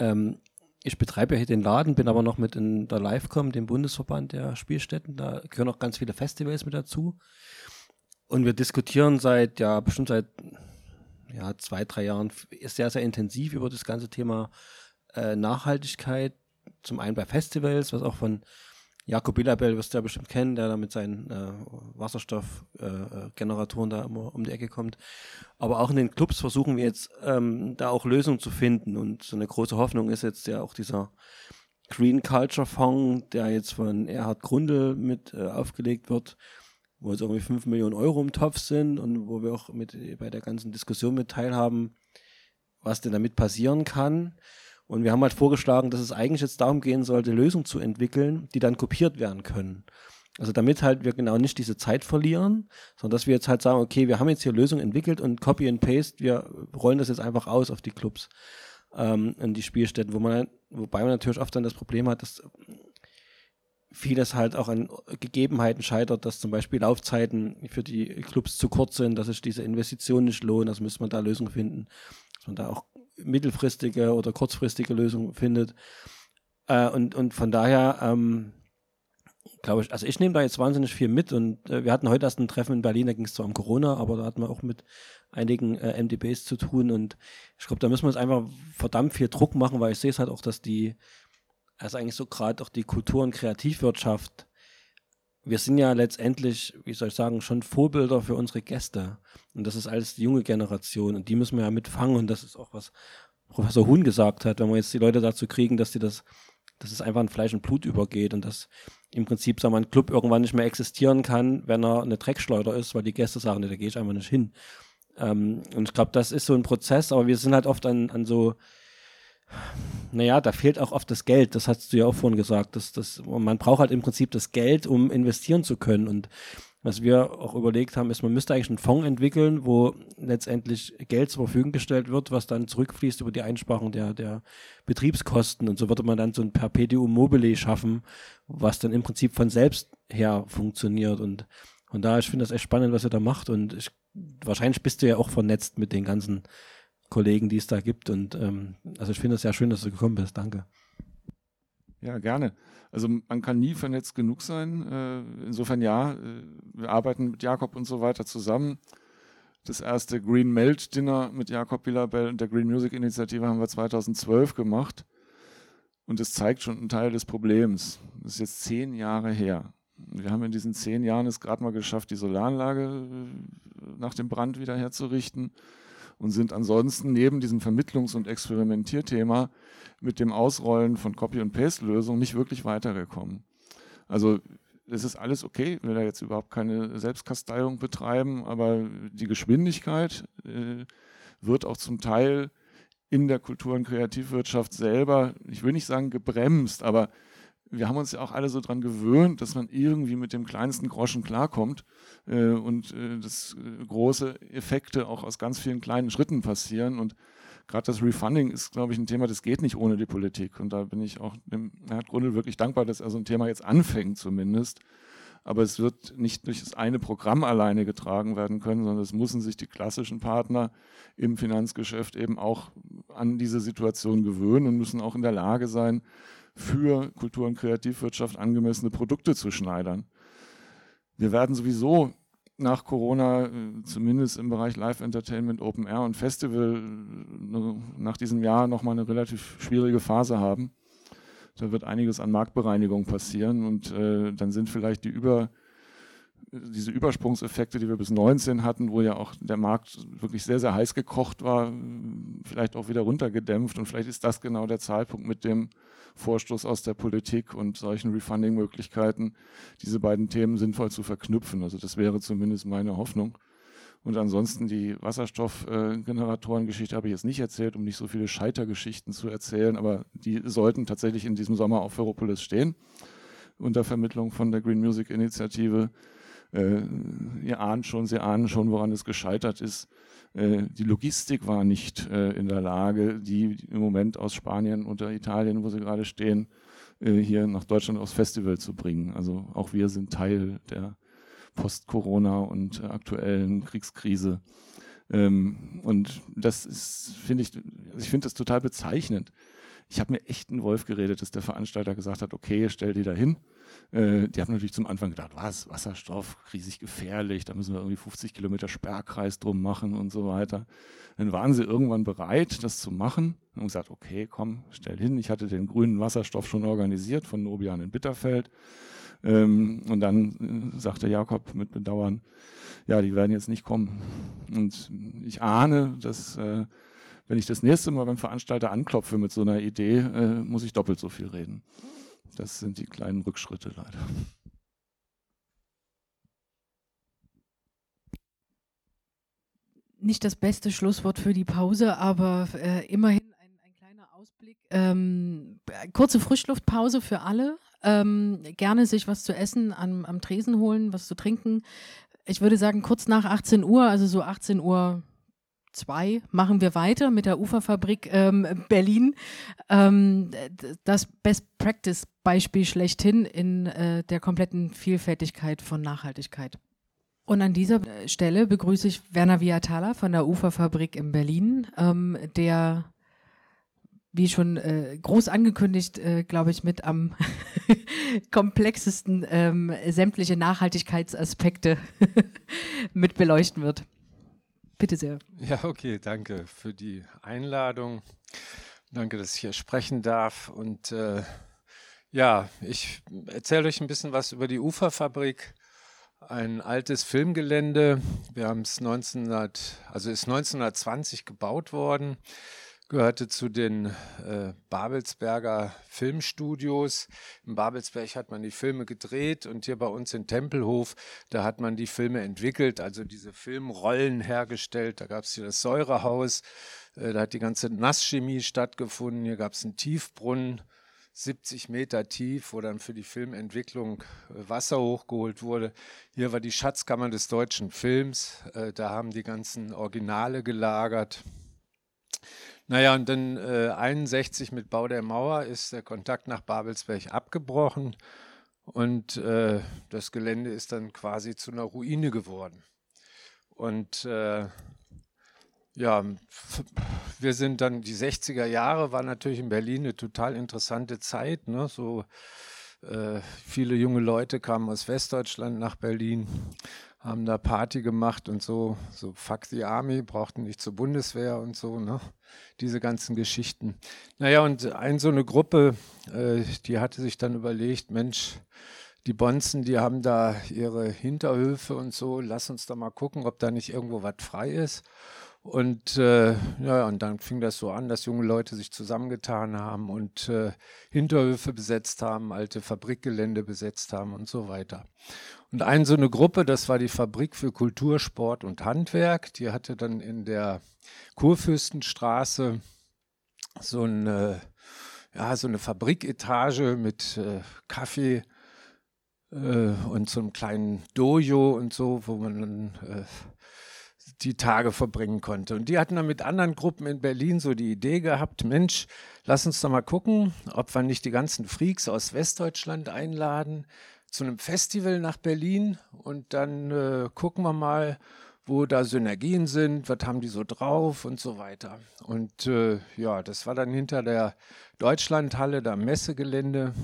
Ähm, ich betreibe ja hier den Laden, bin aber noch mit in der Livecom, dem Bundesverband der Spielstätten. Da gehören auch ganz viele Festivals mit dazu. Und wir diskutieren seit, ja, bestimmt seit ja, zwei, drei Jahren sehr, sehr intensiv über das ganze Thema äh, Nachhaltigkeit. Zum einen bei Festivals, was auch von Jakob Billabel wirst du ja bestimmt kennen, der da mit seinen äh, Wasserstoffgeneratoren äh, da immer um die Ecke kommt. Aber auch in den Clubs versuchen wir jetzt ähm, da auch Lösungen zu finden. Und so eine große Hoffnung ist jetzt ja auch dieser Green Culture Fonds, der jetzt von Erhard Grundl mit äh, aufgelegt wird, wo es irgendwie 5 Millionen Euro im Topf sind und wo wir auch mit bei der ganzen Diskussion mit teilhaben, was denn damit passieren kann. Und wir haben halt vorgeschlagen, dass es eigentlich jetzt darum gehen sollte, Lösungen zu entwickeln, die dann kopiert werden können. Also damit halt wir genau nicht diese Zeit verlieren, sondern dass wir jetzt halt sagen, okay, wir haben jetzt hier Lösungen entwickelt und Copy and Paste, wir rollen das jetzt einfach aus auf die Clubs ähm, und die Spielstätten, wo man, wobei man natürlich oft dann das Problem hat, dass vieles halt auch an Gegebenheiten scheitert, dass zum Beispiel Laufzeiten für die Clubs zu kurz sind, dass sich diese Investitionen nicht lohnen, also müsste man da Lösungen finden, dass man da auch mittelfristige oder kurzfristige Lösung findet. Äh, und, und von daher, ähm, glaube ich, also ich nehme da jetzt wahnsinnig viel mit und äh, wir hatten heute erst ein Treffen in Berlin, da ging es zwar um Corona, aber da hatten wir auch mit einigen äh, MDBs zu tun und ich glaube, da müssen wir uns einfach verdammt viel Druck machen, weil ich sehe es halt auch, dass die also eigentlich so gerade auch die Kultur- und Kreativwirtschaft. Wir sind ja letztendlich, wie soll ich sagen, schon Vorbilder für unsere Gäste. Und das ist alles die junge Generation und die müssen wir ja mitfangen. Und das ist auch was Professor Huhn gesagt hat, wenn wir jetzt die Leute dazu kriegen, dass sie das, dass es einfach in Fleisch und Blut übergeht und dass im Prinzip, sagen wir, ein Club irgendwann nicht mehr existieren kann, wenn er eine Dreckschleuder ist, weil die Gäste sagen, nee, da gehe ich einfach nicht hin. Ähm, und ich glaube, das ist so ein Prozess, aber wir sind halt oft an, an so, naja, da fehlt auch oft das Geld, das hast du ja auch vorhin gesagt. Das, das, man braucht halt im Prinzip das Geld, um investieren zu können. Und was wir auch überlegt haben, ist, man müsste eigentlich einen Fonds entwickeln, wo letztendlich Geld zur Verfügung gestellt wird, was dann zurückfließt über die Einsparung der, der Betriebskosten. Und so würde man dann so ein Perpetuum mobile schaffen, was dann im Prinzip von selbst her funktioniert. Und von daher, ich finde das echt spannend, was ihr da macht. Und ich, wahrscheinlich bist du ja auch vernetzt mit den ganzen Kollegen, die es da gibt. Und ähm, also ich finde es sehr schön, dass du gekommen bist. Danke. Ja, gerne. Also man kann nie vernetzt genug sein. Äh, insofern ja, äh, wir arbeiten mit Jakob und so weiter zusammen. Das erste Green Melt Dinner mit Jakob Billabell und der Green Music Initiative haben wir 2012 gemacht. Und es zeigt schon einen Teil des Problems. Das ist jetzt zehn Jahre her. Wir haben in diesen zehn Jahren es gerade mal geschafft, die Solaranlage äh, nach dem Brand wieder herzurichten und sind ansonsten neben diesem Vermittlungs- und Experimentierthema mit dem Ausrollen von Copy- und Paste-Lösungen nicht wirklich weitergekommen. Also es ist alles okay, wir da jetzt überhaupt keine Selbstkasteiung betreiben, aber die Geschwindigkeit äh, wird auch zum Teil in der Kultur- und Kreativwirtschaft selber, ich will nicht sagen gebremst, aber wir haben uns ja auch alle so dran gewöhnt, dass man irgendwie mit dem kleinsten Groschen klarkommt äh, und äh, dass äh, große Effekte auch aus ganz vielen kleinen Schritten passieren und gerade das Refunding ist, glaube ich, ein Thema, das geht nicht ohne die Politik. Und da bin ich auch dem Herrn Grundl wirklich dankbar, dass er so ein Thema jetzt anfängt zumindest. Aber es wird nicht durch das eine Programm alleine getragen werden können, sondern es müssen sich die klassischen Partner im Finanzgeschäft eben auch an diese Situation gewöhnen und müssen auch in der Lage sein, für Kultur- und Kreativwirtschaft angemessene Produkte zu schneidern. Wir werden sowieso nach Corona, äh, zumindest im Bereich Live Entertainment, Open Air und Festival, äh, nach diesem Jahr nochmal eine relativ schwierige Phase haben. Da wird einiges an Marktbereinigung passieren und äh, dann sind vielleicht die über diese Übersprungseffekte, die wir bis 19 hatten, wo ja auch der Markt wirklich sehr, sehr heiß gekocht war, vielleicht auch wieder runtergedämpft. Und vielleicht ist das genau der Zeitpunkt mit dem Vorstoß aus der Politik und solchen Refunding-Möglichkeiten, diese beiden Themen sinnvoll zu verknüpfen. Also das wäre zumindest meine Hoffnung. Und ansonsten die Wasserstoffgeneratoren-Geschichte habe ich jetzt nicht erzählt, um nicht so viele Scheitergeschichten zu erzählen, aber die sollten tatsächlich in diesem Sommer auf Ferropolis stehen, unter Vermittlung von der Green Music Initiative. Äh, ihr ahnt schon, Sie ahnen schon, woran es gescheitert ist. Äh, die Logistik war nicht äh, in der Lage, die im Moment aus Spanien oder Italien, wo sie gerade stehen, äh, hier nach Deutschland aufs Festival zu bringen. Also auch wir sind Teil der Post-Corona und aktuellen Kriegskrise. Ähm, und das ist, finde ich, ich finde das total bezeichnend. Ich habe mir echt einen Wolf geredet, dass der Veranstalter gesagt hat, okay, stell die da hin. Äh, die haben natürlich zum Anfang gedacht, was, Wasserstoff, riesig gefährlich, da müssen wir irgendwie 50 Kilometer Sperrkreis drum machen und so weiter. Dann waren sie irgendwann bereit, das zu machen und gesagt, okay, komm, stell hin. Ich hatte den grünen Wasserstoff schon organisiert von Nobian in Bitterfeld. Ähm, und dann äh, sagte Jakob mit Bedauern, ja, die werden jetzt nicht kommen. Und ich ahne, dass äh, wenn ich das nächste Mal beim Veranstalter anklopfe mit so einer Idee, äh, muss ich doppelt so viel reden. Das sind die kleinen Rückschritte leider. Nicht das beste Schlusswort für die Pause, aber äh, immerhin ein, ein, kleiner Ausblick. Ähm, kurze Frischluftpause für alle. Ähm, gerne sich was zu essen am, am Tresen holen, was zu trinken. Ich würde sagen, kurz nach 18 Uhr, also so 18 Uhr zwei machen wir weiter mit der Uferfabrik ähm, Berlin. Ähm, das Best Practice Beispiel schlechthin in äh, der kompletten Vielfältigkeit von Nachhaltigkeit. Und an dieser Stelle begrüße ich Werner Viatala von der Uferfabrik in Berlin, ähm, der wie schon äh, groß angekündigt, äh, glaube ich, mit am komplexesten ähm, sämtliche Nachhaltigkeitsaspekte mit beleuchten wird. Bitte sehr. Ja, okay, danke für die Einladung. Danke, dass ich hier sprechen darf. Und äh, Ja, ich erzähle euch ein bisschen was über die Uferfabrik. Ein altes Filmgelände. Wir haben es 1900, also ist 1920 gebaut worden gehörte zu den äh, Babelsberger Filmstudios. In Babelsberg hat man die Filme gedreht und hier bei uns in Tempelhof, da hat man die Filme entwickelt, also diese Filmrollen hergestellt. Da gab es hier das Säurehaus, äh, da hat die ganze Nasschemie stattgefunden. Hier gab es einen Tiefbrunnen. 70 Meter tief, wo dann für die Filmentwicklung äh, Wasser hochgeholt wurde. Hier war die Schatzkammer des deutschen Films. Äh, da haben die ganzen Originale gelagert. Naja, und dann äh, 61 mit Bau der Mauer ist der Kontakt nach Babelsberg abgebrochen und äh, das Gelände ist dann quasi zu einer Ruine geworden. Und äh, ja, wir sind dann, die 60er Jahre war natürlich in Berlin eine total interessante Zeit. Ne? So äh, viele junge Leute kamen aus Westdeutschland nach Berlin haben da Party gemacht und so, so fuck the Army, brauchten nicht zur Bundeswehr und so, ne? Diese ganzen Geschichten. Naja, und ein so eine Gruppe, äh, die hatte sich dann überlegt, Mensch, die Bonzen, die haben da ihre Hinterhöfe und so, lass uns da mal gucken, ob da nicht irgendwo was frei ist. Und äh, ja, und dann fing das so an, dass junge Leute sich zusammengetan haben und äh, Hinterhöfe besetzt haben, alte Fabrikgelände besetzt haben und so weiter. Und eine so eine Gruppe, das war die Fabrik für Kultur, Sport und Handwerk, die hatte dann in der Kurfürstenstraße so eine, ja, so eine Fabriketage mit äh, Kaffee äh, und so einem kleinen Dojo und so, wo man dann äh, die Tage verbringen konnte. Und die hatten dann mit anderen Gruppen in Berlin so die Idee gehabt, Mensch, lass uns doch mal gucken, ob wir nicht die ganzen Freaks aus Westdeutschland einladen zu einem Festival nach Berlin und dann äh, gucken wir mal, wo da Synergien sind, was haben die so drauf und so weiter. Und äh, ja, das war dann hinter der Deutschlandhalle, da Messegelände,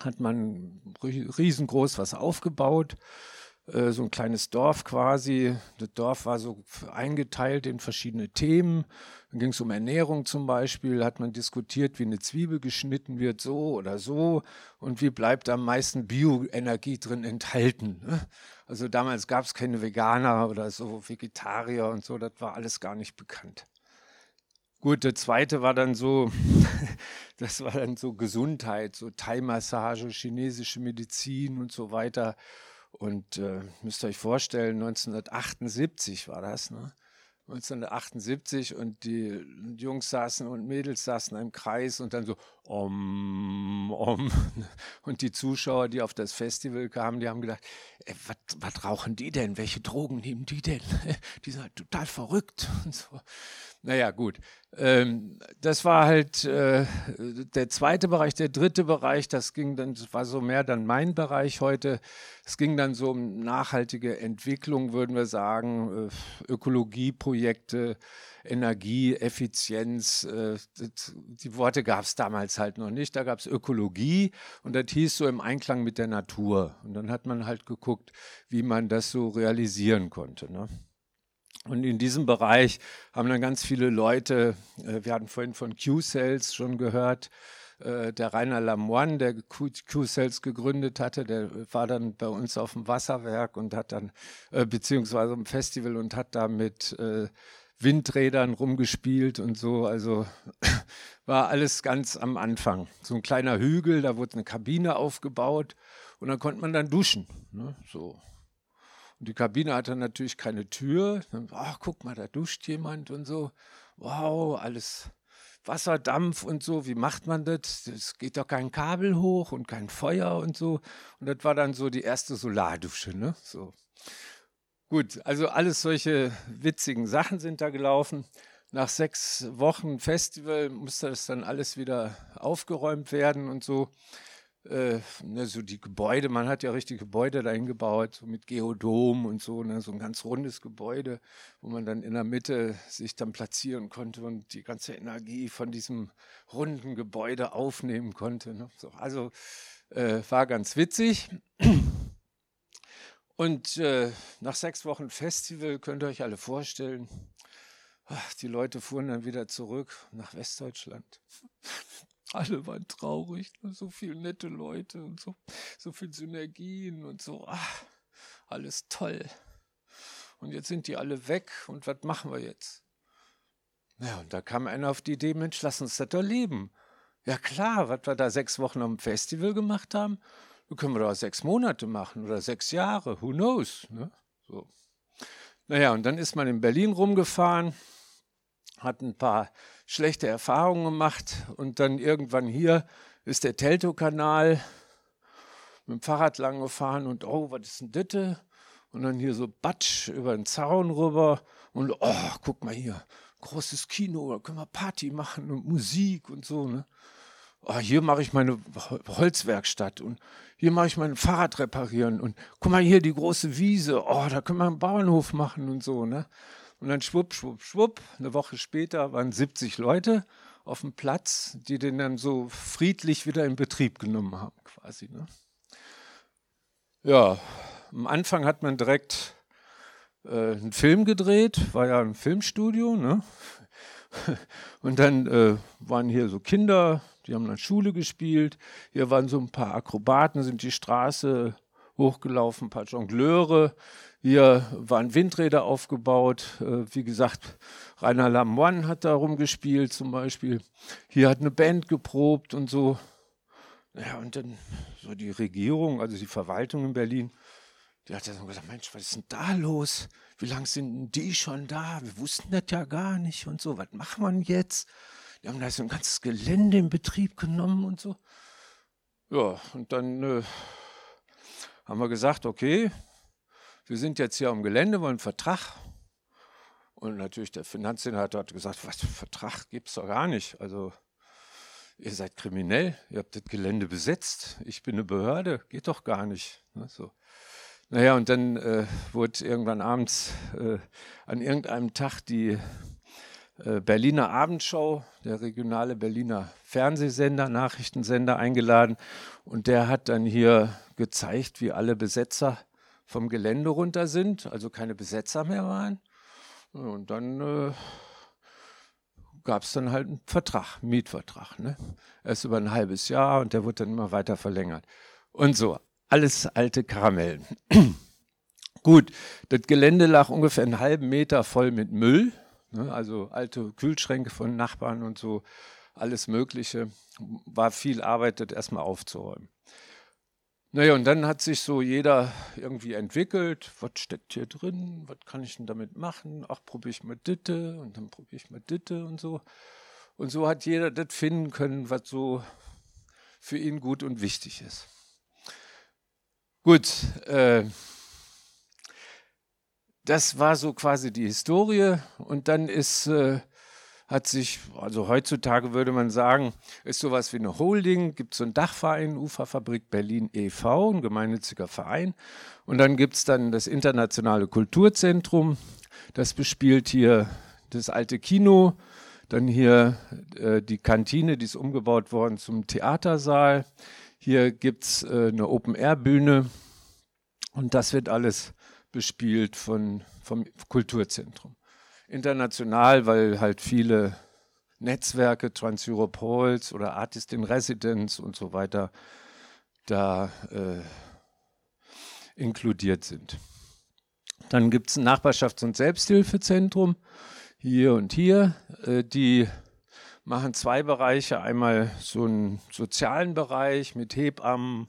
hat man riesengroß was aufgebaut. Äh, so ein kleines Dorf quasi. Das Dorf war so eingeteilt in verschiedene Themen. Dann ging es um Ernährung zum Beispiel, hat man diskutiert, wie eine Zwiebel geschnitten wird, so oder so, und wie bleibt am meisten Bioenergie drin enthalten. Ne? Also damals gab es keine Veganer oder so, Vegetarier und so, das war alles gar nicht bekannt. Gut, der zweite war dann so, das war dann so Gesundheit, so Thai-Massage, chinesische Medizin und so weiter. Und äh, müsst ihr euch vorstellen, 1978 war das, ne? 1978 und die Jungs saßen und Mädels saßen im Kreis und dann so om, om. Und die Zuschauer, die auf das Festival kamen, die haben gedacht, was rauchen die denn? Welche Drogen nehmen die denn? Die sind halt total verrückt und so. Naja, gut. Ähm, das war halt äh, der zweite Bereich. Der dritte Bereich, das ging dann, das war so mehr dann mein Bereich heute. Es ging dann so um nachhaltige Entwicklung, würden wir sagen, äh, Ökologieprojekte, Energieeffizienz. Äh, das, die Worte gab es damals halt noch nicht. Da gab es Ökologie und das hieß so im Einklang mit der Natur. Und dann hat man halt geguckt, wie man das so realisieren konnte. Ne? Und in diesem Bereich haben dann ganz viele Leute, äh, wir hatten vorhin von Q-Cells schon gehört, äh, der Rainer Lamoine, der Q-Cells gegründet hatte, der war dann bei uns auf dem Wasserwerk und hat dann, äh, beziehungsweise im Festival und hat da mit Windrädern rumgespielt und so. Also war alles ganz am Anfang. So ein kleiner Hügel, da wurde eine Kabine aufgebaut und dann konnte man dann duschen. Ne? So. Und die Kabine hatte natürlich keine Tür. Ach, guck mal, da duscht jemand und so. Wow, alles Wasserdampf und so. Wie macht man das? Es geht doch kein Kabel hoch und kein Feuer und so. Und das war dann so die erste Solardusche, ne? So. Gut, also alles solche witzigen Sachen sind da gelaufen. Nach sechs Wochen Festival musste das dann alles wieder aufgeräumt werden und so äh, ne, so die Gebäude, man hat ja richtig Gebäude dahin gebaut, so mit Geodom und so, ne, so ein ganz rundes Gebäude, wo man dann in der Mitte sich dann platzieren konnte und die ganze Energie von diesem runden Gebäude aufnehmen konnte. Ne, so. Also äh, war ganz witzig. Und äh, nach sechs Wochen Festival könnt ihr euch alle vorstellen, ach, die Leute fuhren dann wieder zurück nach Westdeutschland. Alle waren traurig, so viele nette Leute und so, so viel Synergien und so. Ach, alles toll. Und jetzt sind die alle weg und was machen wir jetzt? Ja, und da kam einer auf die Idee, Mensch, lass uns das doch leben. Ja klar, was wir da sechs Wochen am Festival gemacht haben, können wir doch sechs Monate machen oder sechs Jahre, who knows. Ne? So. Naja, und dann ist man in Berlin rumgefahren, hat ein paar schlechte Erfahrungen gemacht und dann irgendwann hier ist der Teltow-Kanal mit dem Fahrrad lang gefahren und oh, was ist denn das? Und dann hier so Batsch über den Zaun rüber und oh, guck mal hier, großes Kino, da können wir Party machen und Musik und so. Ne? Oh, hier mache ich meine Holzwerkstatt und hier mache ich mein Fahrrad reparieren und guck mal hier die große Wiese, oh, da können wir einen Bauernhof machen und so. Ne? Und dann schwupp, schwupp, schwupp, eine Woche später waren 70 Leute auf dem Platz, die den dann so friedlich wieder in Betrieb genommen haben, quasi. Ne? Ja, am Anfang hat man direkt äh, einen Film gedreht, war ja ein Filmstudio, ne? Und dann äh, waren hier so Kinder, die haben dann Schule gespielt. Hier waren so ein paar Akrobaten, sind die Straße hochgelaufen, ein paar Jongleure. Hier waren Windräder aufgebaut. Äh, wie gesagt, Rainer Lamoine hat da rumgespielt zum Beispiel. Hier hat eine Band geprobt und so. Ja, und dann so die Regierung, also die Verwaltung in Berlin, die hat dann gesagt, Mensch, was ist denn da los? Wie lange sind die schon da? Wir wussten das ja gar nicht und so. Was wir denn jetzt? Die haben da so ein ganzes Gelände in Betrieb genommen und so. Ja, und dann äh, haben wir gesagt, okay, wir sind jetzt hier am Gelände, wollen einen Vertrag. Und natürlich der Finanzsenator hat gesagt, was, Vertrag gibt es doch gar nicht. Also ihr seid kriminell, ihr habt das Gelände besetzt, ich bin eine Behörde, geht doch gar nicht. Ne, so. Naja, und dann äh, wurde irgendwann abends äh, an irgendeinem Tag die äh, Berliner Abendschau, der regionale Berliner Fernsehsender, Nachrichtensender eingeladen. Und der hat dann hier gezeigt, wie alle Besetzer vom Gelände runter sind, also keine Besetzer mehr waren. Und dann äh, gab es dann halt einen Vertrag, einen Mietvertrag. Ne? Erst über ein halbes Jahr und der wurde dann immer weiter verlängert. Und so alles alte Karamellen. Gut, das Gelände lag ungefähr einen halben Meter voll mit Müll, ne, also alte Kühlschränke von Nachbarn und so, alles Mögliche. War viel Arbeit, das erstmal aufzuräumen. Naja, und dann hat sich so jeder irgendwie entwickelt. Was steckt hier drin? Was kann ich denn damit machen? Ach, probiere ich mal Ditte und dann probiere ich mal Ditte und so. Und so hat jeder das finden können, was so für ihn gut und wichtig ist. Gut, äh, das war so quasi die Historie und dann ist, äh, hat sich, also heutzutage würde man sagen, ist sowas wie eine Holding, gibt so einen Dachverein, Uferfabrik Berlin e.V., ein gemeinnütziger Verein und dann gibt es dann das Internationale Kulturzentrum, das bespielt hier das alte Kino, dann hier äh, die Kantine, die ist umgebaut worden zum Theatersaal, hier gibt es äh, eine Open-Air-Bühne und das wird alles bespielt von, vom Kulturzentrum. International, weil halt viele Netzwerke, Trans-Europe oder Artist in Residence und so weiter da äh, inkludiert sind. Dann gibt es ein Nachbarschafts- und Selbsthilfezentrum hier und hier. Äh, die machen zwei Bereiche. Einmal so einen sozialen Bereich mit Hebammen,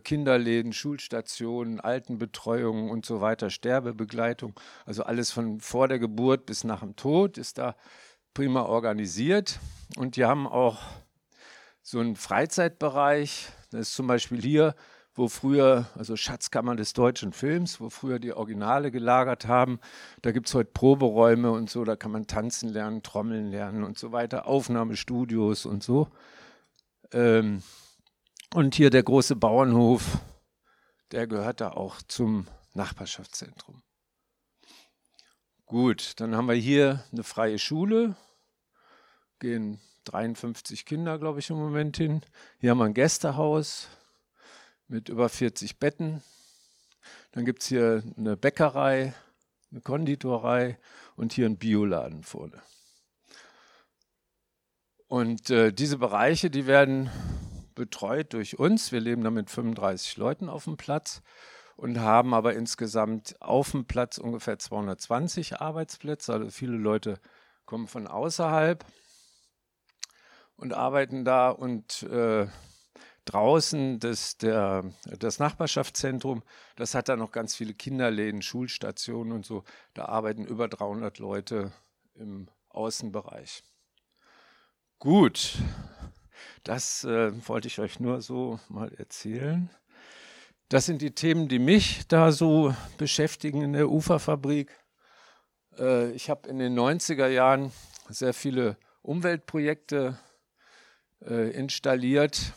Kinderläden, Schulstationen, Altenbetreuung und so weiter, Sterbebegleitung. Also alles von vor der Geburt bis nach dem Tod ist da prima organisiert. Und die haben auch so einen Freizeitbereich. Das ist zum Beispiel hier, wo früher, also Schatzkammer des deutschen Films, wo früher die Originale gelagert haben. Da gibt es heute Proberäume und so, da kann man tanzen lernen, trommeln lernen und so weiter, Aufnahmestudios und so. Ähm, und hier der große Bauernhof, der gehört da auch zum Nachbarschaftszentrum. Gut, dann haben wir hier eine freie Schule, gehen 53 Kinder, glaube ich, im Moment hin. Hier haben wir ein Gästehaus, mit über 40 Betten. Dann gibt es hier eine Bäckerei, eine Konditorei und hier einen Bioladen vorne. Und äh, diese Bereiche, die werden betreut durch uns. Wir leben da mit 35 Leuten auf dem Platz und haben aber insgesamt auf dem Platz ungefähr 220 Arbeitsplätze. Also viele Leute kommen von außerhalb und arbeiten da und äh, draußen das, der, das Nachbarschaftszentrum, das hat da noch ganz viele Kinderläden, Schulstationen und so. Da arbeiten über 300 Leute im Außenbereich. Gut, das äh, wollte ich euch nur so mal erzählen. Das sind die Themen, die mich da so beschäftigen in der Uferfabrik. Äh, ich habe in den 90er Jahren sehr viele Umweltprojekte äh, installiert.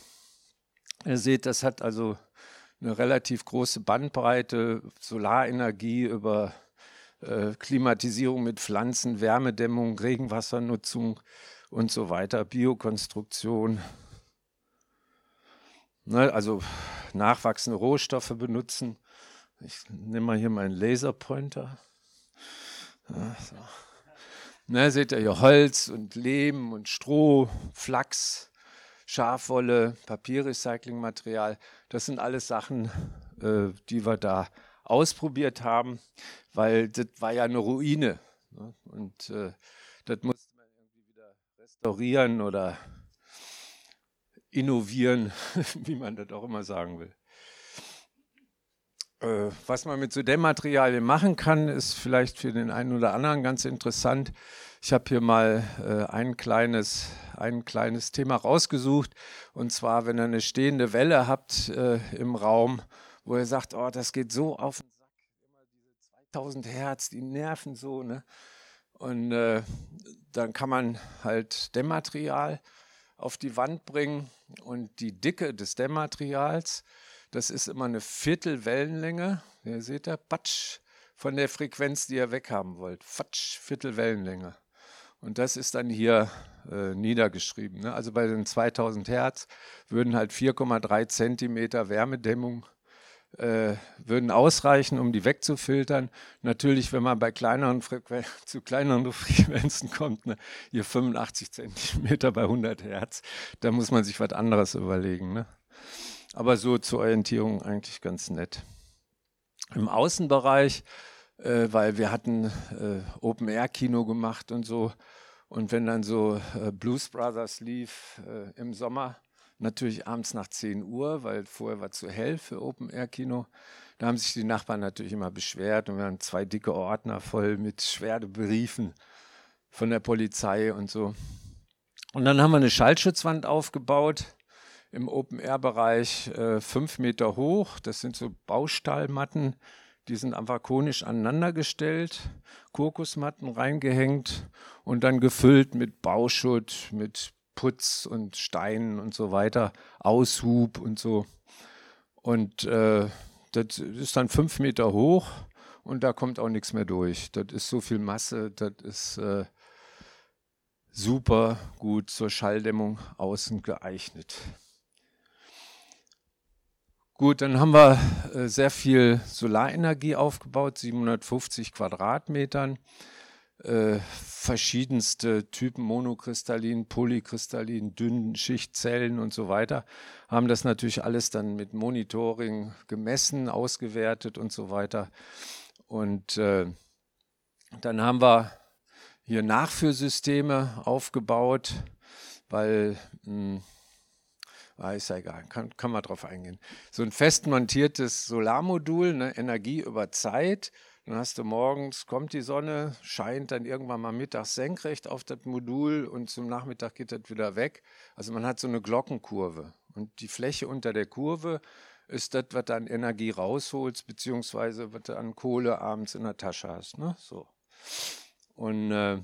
Ihr seht, das hat also eine relativ große Bandbreite, Solarenergie über äh, Klimatisierung mit Pflanzen, Wärmedämmung, Regenwassernutzung und so weiter, Biokonstruktion. Ne, also nachwachsende Rohstoffe benutzen. Ich nehme mal hier meinen Laserpointer. Ja, so. ne, seht ihr hier Holz und Lehm und Stroh, Flachs, Schafwolle, Papierrecyclingmaterial. Das sind alles Sachen, äh, die wir da ausprobiert haben, weil das war ja eine Ruine. Ne? Und äh, das wieder restaurieren oder innovieren, wie man das auch immer sagen will. Äh, was man mit so Dämmmaterialien machen kann, ist vielleicht für den einen oder anderen ganz interessant. Ich habe hier mal äh, ein, kleines, ein kleines Thema rausgesucht. Und zwar, wenn ihr eine stehende Welle habt äh, im Raum, wo ihr sagt, oh, das geht so auf den Sack, immer diese 2000 Hertz, die nerven so. Ne? Und äh, dann kann man halt Dämmmaterial auf die Wand bringen und die Dicke des Dämmmaterials das ist immer eine Viertelwellenlänge. Ihr seht da, patsch, von der Frequenz, die ihr weghaben wollt. Fatsch, Viertelwellenlänge. Und das ist dann hier äh, niedergeschrieben. Ne? Also bei den 2000 Hertz würden halt 4,3 Zentimeter Wärmedämmung äh, würden ausreichen, um die wegzufiltern. Natürlich, wenn man bei kleineren zu kleineren Frequenzen kommt, ne? hier 85 Zentimeter bei 100 Hertz, da muss man sich was anderes überlegen. Ne? aber so zur Orientierung eigentlich ganz nett. Im Außenbereich, äh, weil wir hatten äh, Open-Air-Kino gemacht und so. Und wenn dann so äh, Blues Brothers lief äh, im Sommer, natürlich abends nach 10 Uhr, weil vorher war zu hell für Open-Air-Kino, da haben sich die Nachbarn natürlich immer beschwert und wir haben zwei dicke Ordner voll mit Schwerdebriefen von der Polizei und so. Und dann haben wir eine Schallschutzwand aufgebaut im Open-Air-Bereich äh, fünf Meter hoch. Das sind so Baustahlmatten, die sind einfach konisch aneinandergestellt, Kokosmatten reingehängt und dann gefüllt mit Bauschutt, mit Putz und Steinen und so weiter, Aushub und so. Und äh, das ist dann fünf Meter hoch und da kommt auch nichts mehr durch. Das ist so viel Masse, das ist äh, super gut zur Schalldämmung außen geeignet. Gut, dann haben wir äh, sehr viel Solarenergie aufgebaut, 750 Quadratmetern, äh, verschiedenste Typen, Monokristallin, Polykristallin, Dünnschichtzellen und so weiter, haben das natürlich alles dann mit Monitoring gemessen, ausgewertet und so weiter. Und äh, dann haben wir hier Nachführsysteme aufgebaut, weil mh, hm, Ah, ist ja egal, kann, kann man drauf eingehen. So ein fest montiertes Solarmodul, ne, Energie über Zeit. Dann hast du morgens, kommt die Sonne, scheint dann irgendwann mal mittags senkrecht auf das Modul und zum Nachmittag geht das wieder weg. Also man hat so eine Glockenkurve. Und die Fläche unter der Kurve ist das, was du an Energie rausholst, beziehungsweise was du an Kohle abends in der Tasche hast. Ne? So. Und äh,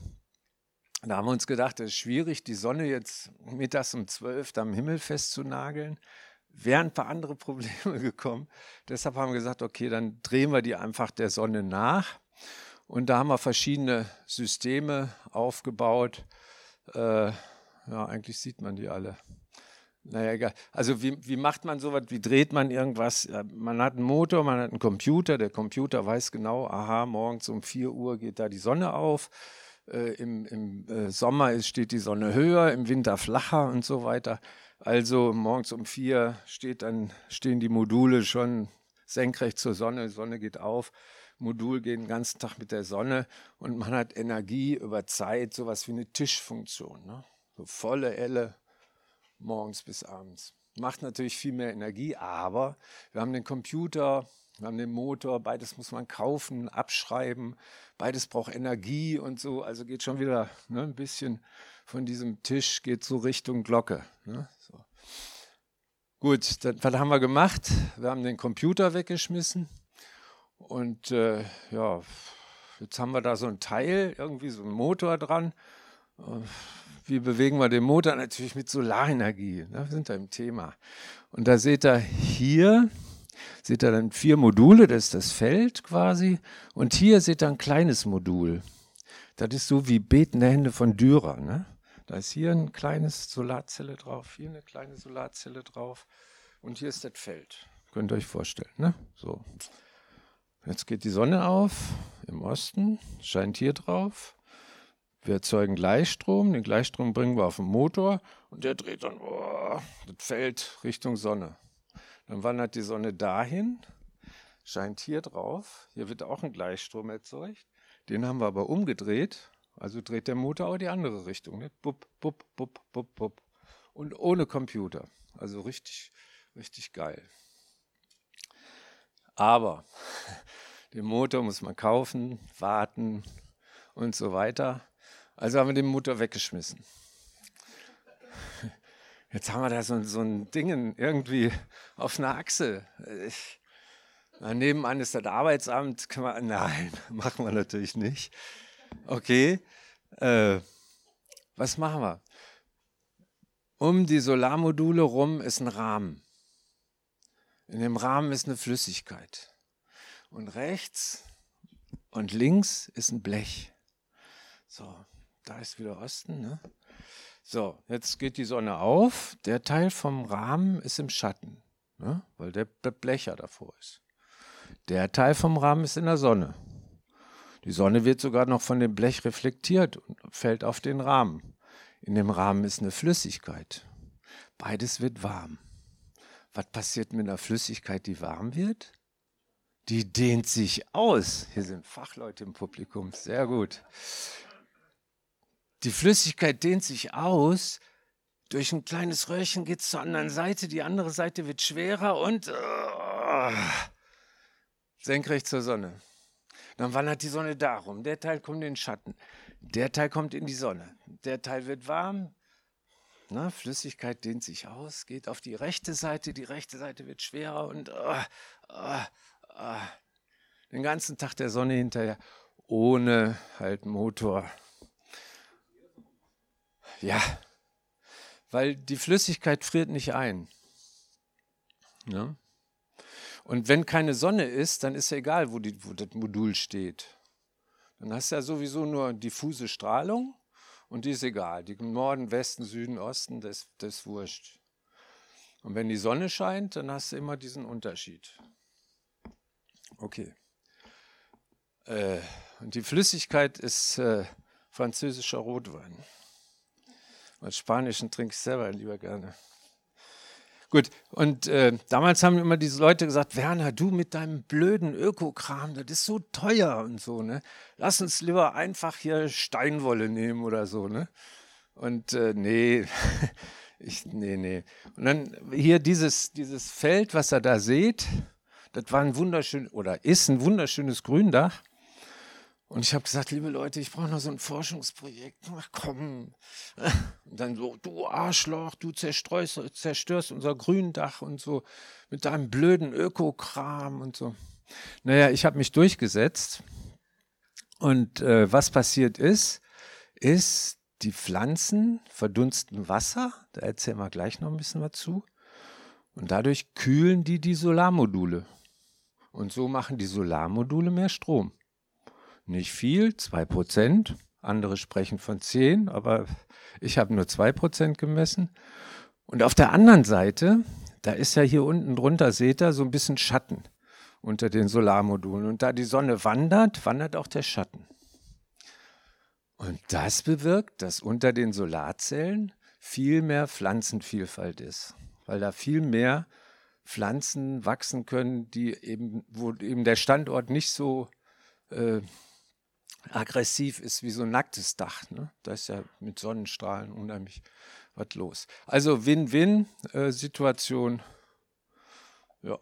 da haben wir uns gedacht, es ist schwierig, die Sonne jetzt mittags um 12 am Himmel festzunageln. Wären ein paar andere Probleme gekommen. Deshalb haben wir gesagt, okay, dann drehen wir die einfach der Sonne nach. Und da haben wir verschiedene Systeme aufgebaut. Äh, ja, eigentlich sieht man die alle. Naja, egal. Also wie, wie macht man sowas? Wie dreht man irgendwas? Man hat einen Motor, man hat einen Computer. Der Computer weiß genau, aha, morgens um 4 Uhr geht da die Sonne auf Äh, Im, im äh, Sommer ist, steht die Sonne höher, im Winter flacher und so weiter. Also morgens um vier steht dann, stehen die Module schon senkrecht zur Sonne, Sonne geht auf, Modul geht den ganzen Tag mit der Sonne und man hat Energie über Zeit, sowas wie eine Tischfunktion. Ne? So volle Elle morgens bis abends. Macht natürlich viel mehr Energie, aber wir haben den Computer, wir haben den Motor, beides muss man kaufen, abschreiben, beides braucht Energie und so. Also geht schon wieder ne, ein bisschen von diesem Tisch, geht so Richtung Glocke. Ne, so. Gut, dann, was haben wir gemacht? Wir haben den Computer weggeschmissen und äh, ja, jetzt haben wir da so ein Teil, irgendwie so ein Motor dran. Wie bewegen wir den Motor? Natürlich mit Solarenergie. Ne? Wir sind da im Thema. Und da seht ihr hier, seht ihr dann vier Module, das ist das Feld quasi. Und hier seht ihr ein kleines Modul. Das ist so wie betende Hände von Dürer. Ne? Da ist hier ein kleines Solarzelle drauf, hier eine kleine Solarzelle drauf. Und hier ist das Feld. Könnt ihr euch vorstellen. Ne? So. Jetzt geht die Sonne auf im Osten, scheint hier drauf. Wir erzeugen Gleichstrom, den Gleichstrom bringen wir auf den Motor und der dreht dann oh, das Feld Richtung Sonne. Dann wandert die Sonne dahin, scheint hier drauf. Hier wird auch ein Gleichstrom erzeugt. Den haben wir aber umgedreht. Also dreht der Motor auch die andere Richtung. Ne? Bup, bup, bup, bup, bup. Und ohne Computer. Also richtig, richtig geil. Aber den Motor muss man kaufen, warten und so weiter. Also haben wir den Motor weggeschmissen. Jetzt haben wir da so, so ein Ding irgendwie auf einer Achse. Ich, nebenan ist das Arbeitsamt. Man, nein, machen wir natürlich nicht. Okay, äh, was machen wir? Um die Solarmodule rum ist ein Rahmen. In dem Rahmen ist eine Flüssigkeit. Und rechts und links ist ein Blech. So, da ist wieder Osten. Ne? So, jetzt geht die Sonne auf. Der Teil vom Rahmen ist im Schatten, ne? weil der, der Blecher davor ist. Der Teil vom Rahmen ist in der Sonne. Die Sonne wird sogar noch von dem Blech reflektiert und fällt auf den Rahmen. In dem Rahmen ist eine Flüssigkeit. Beides wird warm. Was passiert mit einer Flüssigkeit, die warm wird? Die dehnt sich aus. Hier sind Fachleute im Publikum. Sehr gut. Die Flüssigkeit dehnt sich aus. Durch ein kleines Röhrchen geht es zur anderen Seite. Die andere Seite wird schwerer und uh, senkrecht zur Sonne. Dann wandert die Sonne darum. Der Teil kommt in den Schatten. Der Teil kommt in die Sonne. Der Teil wird warm. Na, Flüssigkeit dehnt sich aus, geht auf die rechte Seite. Die rechte Seite wird schwerer und uh, uh, den ganzen Tag der Sonne hinterher, ohne halt Motor. Ja, weil die Flüssigkeit friert nicht ein. Ja? Und wenn keine Sonne ist, dann ist ja egal, wo, die, wo das Modul steht. Dann hast du ja sowieso nur diffuse Strahlung und die ist egal. Die Norden, Westen, Süden, Osten, das, das ist wurscht. Und wenn die Sonne scheint, dann hast du immer diesen Unterschied. Okay. Äh, und die Flüssigkeit ist äh, französischer Rotwein. Weil Spanischen trinke ich selber lieber gerne. Gut, und äh, damals haben immer diese Leute gesagt, Werner, du mit deinem blöden Ökokram, das ist so teuer und so, ne? Lass uns lieber einfach hier Steinwolle nehmen oder so, ne? Und äh, nee, ich, nee, nee. Und dann hier dieses, dieses Feld, was ihr da seht, das war ein wunderschön oder ist ein wunderschönes Gründach. Und ich habe gesagt, liebe Leute, ich brauche noch so ein Forschungsprojekt. Ach komm. Und dann so, du Arschloch, du zerstörst, zerstörst unser Gründach und so mit deinem blöden Ökokram und so. Naja, ich habe mich durchgesetzt. Und äh, was passiert ist, ist, die Pflanzen verdunsten Wasser. Da erzählen wir gleich noch ein bisschen was zu. Und dadurch kühlen die die Solarmodule. Und so machen die Solarmodule mehr Strom. Nicht viel, 2%. Andere sprechen von 10, aber ich habe nur 2% gemessen. Und auf der anderen Seite, da ist ja hier unten drunter, seht ihr, so ein bisschen Schatten unter den Solarmodulen. Und da die Sonne wandert, wandert auch der Schatten. Und das bewirkt, dass unter den Solarzellen viel mehr Pflanzenvielfalt ist, weil da viel mehr Pflanzen wachsen können, die eben, wo eben der Standort nicht so äh, aggressiv ist wie so ein nacktes Dach. Ne? Da ist ja mit Sonnenstrahlen unheimlich was los. Also Win-Win-Situation. Äh, ja.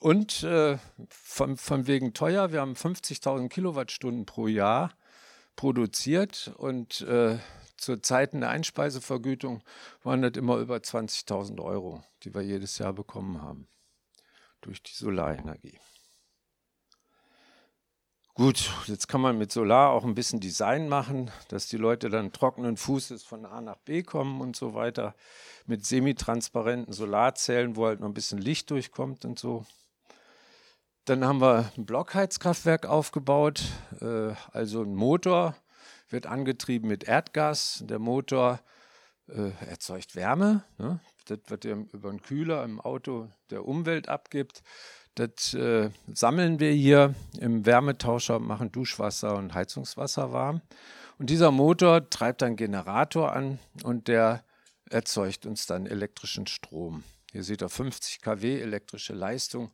Und äh, von, von wegen teuer, wir haben 50.000 Kilowattstunden pro Jahr produziert und äh, zu Zeiten der Einspeisevergütung waren das immer über 20.000 Euro, die wir jedes Jahr bekommen haben durch die Solarenergie. Gut, jetzt kann man mit Solar auch ein bisschen Design machen, dass die Leute dann trockenen Fußes von A nach B kommen und so weiter. Mit semitransparenten Solarzellen, wo halt noch ein bisschen Licht durchkommt und so. Dann haben wir ein Blockheizkraftwerk aufgebaut, äh, also ein Motor wird angetrieben mit Erdgas. Der Motor äh, erzeugt Wärme. Ne? Das wird über einen Kühler im Auto der Umwelt abgibt. Das äh, sammeln wir hier im Wärmetauscher, machen Duschwasser und Heizungswasser warm. Und dieser Motor treibt einen Generator an und der erzeugt uns dann elektrischen Strom. Hier seht ihr 50 kW elektrische Leistung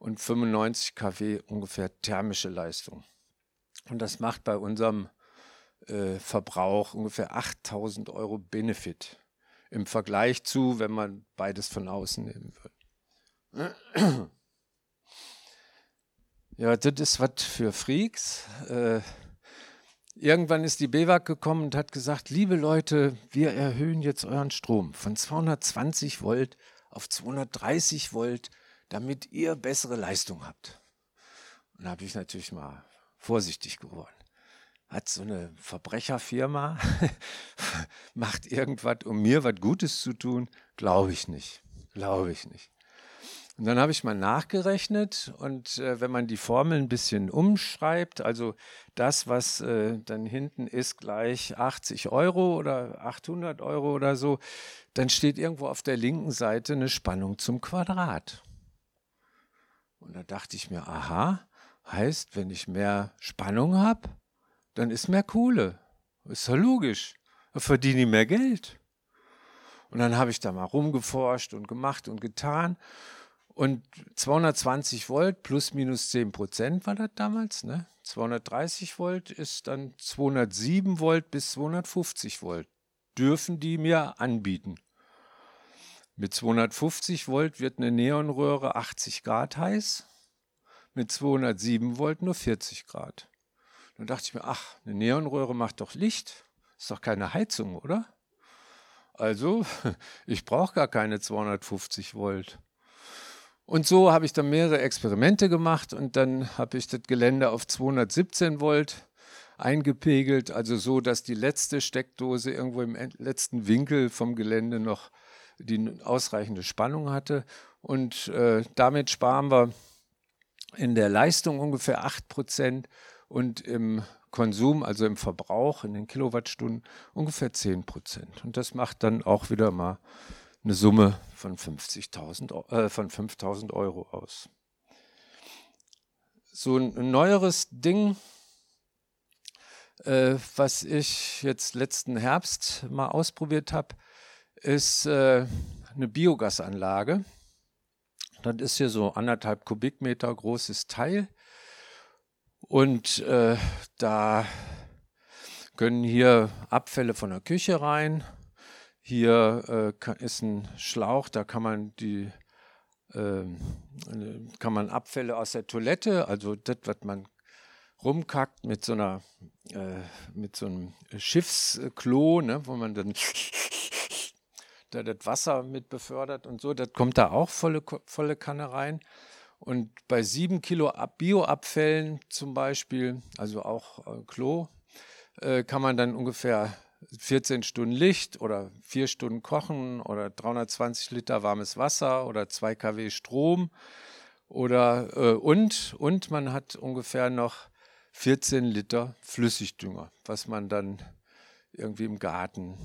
und 95 kW ungefähr thermische Leistung. Und das macht bei unserem äh, Verbrauch ungefähr 8000 Euro Benefit im Vergleich zu, wenn man beides von außen nehmen würde. Ja, das ist was für Freaks. Äh, irgendwann ist die BEWAG gekommen und hat gesagt, liebe Leute, wir erhöhen jetzt euren Strom von 220 Volt auf 230 Volt, damit ihr bessere Leistung habt. Und da habe ich natürlich mal vorsichtig geworden. Hat so eine Verbrecherfirma, macht irgendwas, um mir was Gutes zu tun? Glaube ich nicht. Glaube ich nicht. Und dann habe ich mal nachgerechnet und äh, wenn man die Formel ein bisschen umschreibt, also das, was äh, dann hinten ist, gleich 80 Euro oder 800 Euro oder so, dann steht irgendwo auf der linken Seite eine Spannung zum Quadrat. Und da dachte ich mir, aha, heißt, wenn ich mehr Spannung habe, dann ist mehr Kohle. Ist ja logisch. Da verdiene ich mehr Geld. Und dann habe ich da mal rumgeforscht und gemacht und getan. Und 220 Volt plus minus 10 Prozent war das damals. Ne? 230 Volt ist dann 207 Volt bis 250 Volt. Dürfen die mir anbieten. Mit 250 Volt wird eine Neonröhre 80 Grad heiß. Mit 207 Volt nur 40 Grad. Dann dachte ich mir, ach, eine Neonröhre macht doch Licht. Ist doch keine Heizung, oder? Also, ich brauche gar keine 250 Volt. Und so habe ich dann mehrere Experimente gemacht und dann habe ich das Gelände auf 217 Volt eingepegelt, also so, dass die letzte Steckdose irgendwo im letzten Winkel vom Gelände noch die ausreichende Spannung hatte. Und äh, damit sparen wir in der Leistung ungefähr 8% und im Konsum, also im Verbrauch in den Kilowattstunden ungefähr 10%. Und das macht dann auch wieder mal eine Summe von 50.000 äh, von 5.000 Euro aus. So ein neueres Ding, äh, was ich jetzt letzten Herbst mal ausprobiert habe, ist äh, eine Biogasanlage. Das ist hier so anderthalb Kubikmeter großes Teil. Und äh, da können hier Abfälle von der Küche rein, hier äh, ist ein Schlauch, da kann man die äh, kann man Abfälle aus der Toilette, also das, was man rumkackt mit so einer äh, mit so einem Schiffsklo, ne, wo man dann da das Wasser mit befördert und so, das kommt da auch volle, volle Kanne rein. Und bei sieben Kilo Bioabfällen zum Beispiel, also auch äh, Klo, äh, kann man dann ungefähr 14 Stunden Licht oder 4 Stunden Kochen oder 320 Liter warmes Wasser oder 2 kW Strom oder äh, und und man hat ungefähr noch 14 Liter Flüssigdünger, was man dann irgendwie im Garten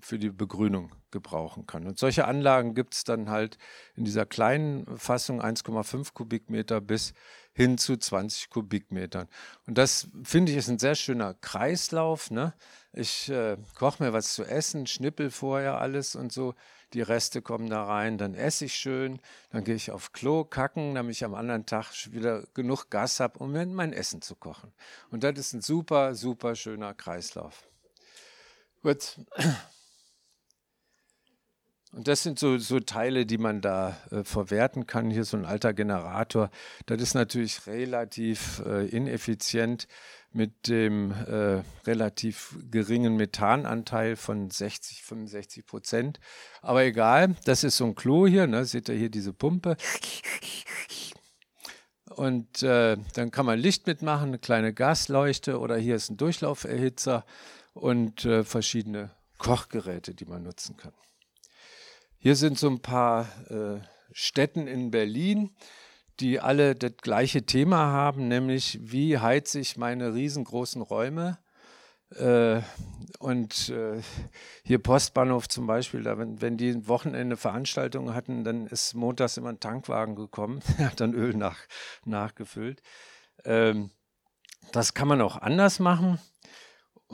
für die Begrünung gebrauchen kann. Und solche Anlagen gibt es dann halt in dieser kleinen Fassung 1,5 Kubikmeter bis hin zu 20 Kubikmetern. Und das finde ich ist ein sehr schöner Kreislauf. Ne? Ich äh, koche mir was zu essen, schnippel vorher alles und so. Die Reste kommen da rein, dann esse ich schön, dann gehe ich auf Klo kacken, damit ich am anderen Tag wieder genug Gas habe, um mein Essen zu kochen. Und das ist ein super, super schöner Kreislauf. Gut. Und das sind so, so Teile, die man da äh, verwerten kann. Hier so ein alter Generator. Das ist natürlich relativ äh, ineffizient mit dem äh, relativ geringen Methananteil von 60, 65 Prozent. Aber egal, das ist so ein Klo hier. Ne? Seht ihr hier diese Pumpe? Und äh, dann kann man Licht mitmachen, eine kleine Gasleuchte oder hier ist ein Durchlauferhitzer und äh, verschiedene Kochgeräte, die man nutzen kann. Hier sind so ein paar äh, Städten in Berlin, die alle das gleiche Thema haben, nämlich wie heize ich meine riesengroßen Räume. Äh, und äh, hier Postbahnhof zum Beispiel, da, wenn, wenn die Wochenende Veranstaltungen hatten, dann ist montags immer ein Tankwagen gekommen, hat dann Öl nach, nachgefüllt. Ähm, das kann man auch anders machen.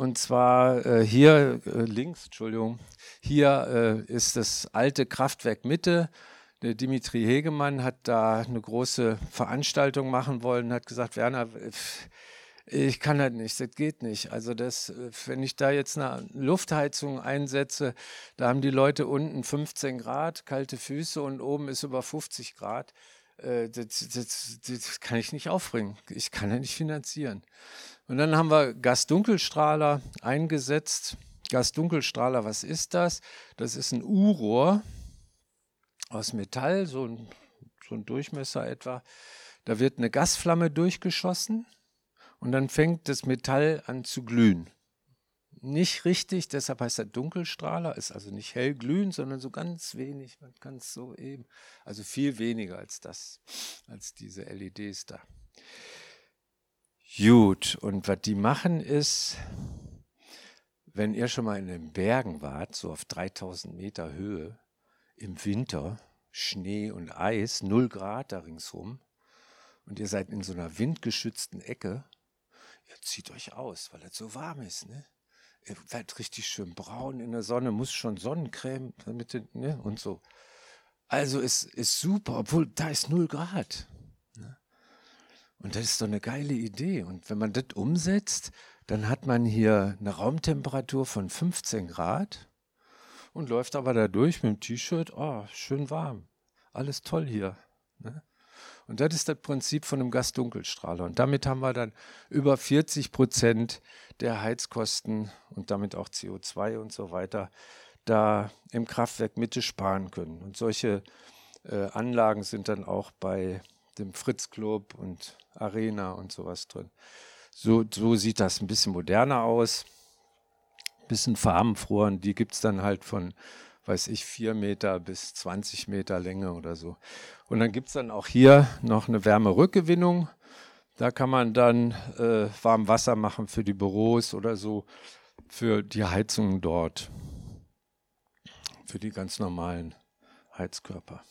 Und zwar äh, hier äh, links, Entschuldigung, hier äh, ist das alte Kraftwerk Mitte. Der Dimitri Hegemann hat da eine große Veranstaltung machen wollen, hat gesagt, Werner, ich kann das nicht, das geht nicht. Also das, wenn ich da jetzt eine Luftheizung einsetze, da haben die Leute unten 15 Grad, kalte Füße und oben ist über 50 Grad. Äh, das, das, das kann ich nicht aufbringen. Ich kann ja nicht finanzieren. Und dann haben wir Gasdunkelstrahler eingesetzt. Gasdunkelstrahler, was ist das? Das ist ein U-Rohr aus Metall, so ein, so ein Durchmesser etwa. Da wird eine Gasflamme durchgeschossen und dann fängt das Metall an zu glühen. Nicht richtig, deshalb heißt er Dunkelstrahler, ist also nicht hell glühend, sondern so ganz wenig, man kann es so eben, also viel weniger als das, als diese LEDs da. Gut, und was die machen ist, wenn ihr schon mal in den Bergen wart, so auf 3000 Meter Höhe, im Winter, Schnee und Eis, 0 Grad da ringsrum, und ihr seid in so einer windgeschützten Ecke, ihr zieht euch aus, weil es so warm ist, ne? Ihr werdet richtig schön braun in der Sonne, muss schon Sonnencreme damit, ne? Und so. Also es ist super, obwohl da ist 0 Grad. Und das ist doch eine geile Idee. Und wenn man das umsetzt, dann hat man hier eine Raumtemperatur von 15 Grad und läuft aber da durch mit dem T-Shirt, oh, schön warm, alles toll hier. Ne? Und das ist das Prinzip von einem Gasdunkelstrahler. Und damit haben wir dann über 40 Prozent der Heizkosten und damit auch CO2 und so weiter da im Kraftwerk Mitte sparen können. Und solche äh, Anlagen sind dann auch bei dem Fritz Club und Arena und sowas drin. So, so sieht das ein bisschen moderner aus. Ein bisschen farbenfroher. Die gibt es dann halt von, weiß ich, 4 Meter bis 20 Meter Länge oder so. Und dann gibt es dann auch hier noch eine Wärmerückgewinnung. Da kann man dann äh, warm Wasser machen für die Büros oder so, für die Heizungen dort. Für die ganz normalen Heizkörper.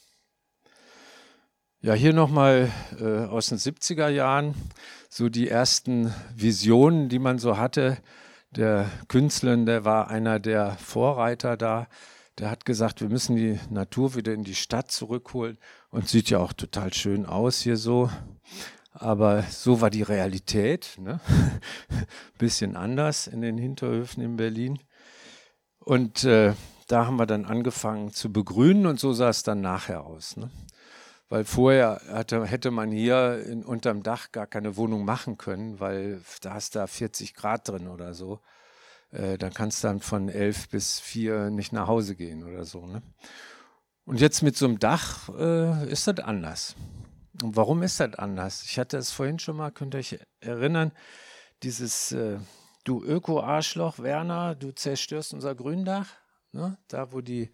Ja, hier nochmal äh, aus den 70er Jahren so die ersten Visionen, die man so hatte. Der Künstler, der war einer der Vorreiter da. Der hat gesagt, wir müssen die Natur wieder in die Stadt zurückholen und sieht ja auch total schön aus hier so. Aber so war die Realität. Ne? Bisschen anders in den Hinterhöfen in Berlin. Und äh, da haben wir dann angefangen zu begrünen und so sah es dann nachher aus. Ne? Weil vorher hatte, hätte man hier in, unterm Dach gar keine Wohnung machen können, weil da hast da 40 Grad drin oder so. Äh, dann kannst du dann von 11 bis 4 nicht nach Hause gehen oder so. Ne? Und jetzt mit so einem Dach äh, ist das anders. Und warum ist das anders? Ich hatte es vorhin schon mal, könnt ihr euch erinnern, dieses, äh, du Öko-Arschloch, Werner, du zerstörst unser Gründach, ne? da wo die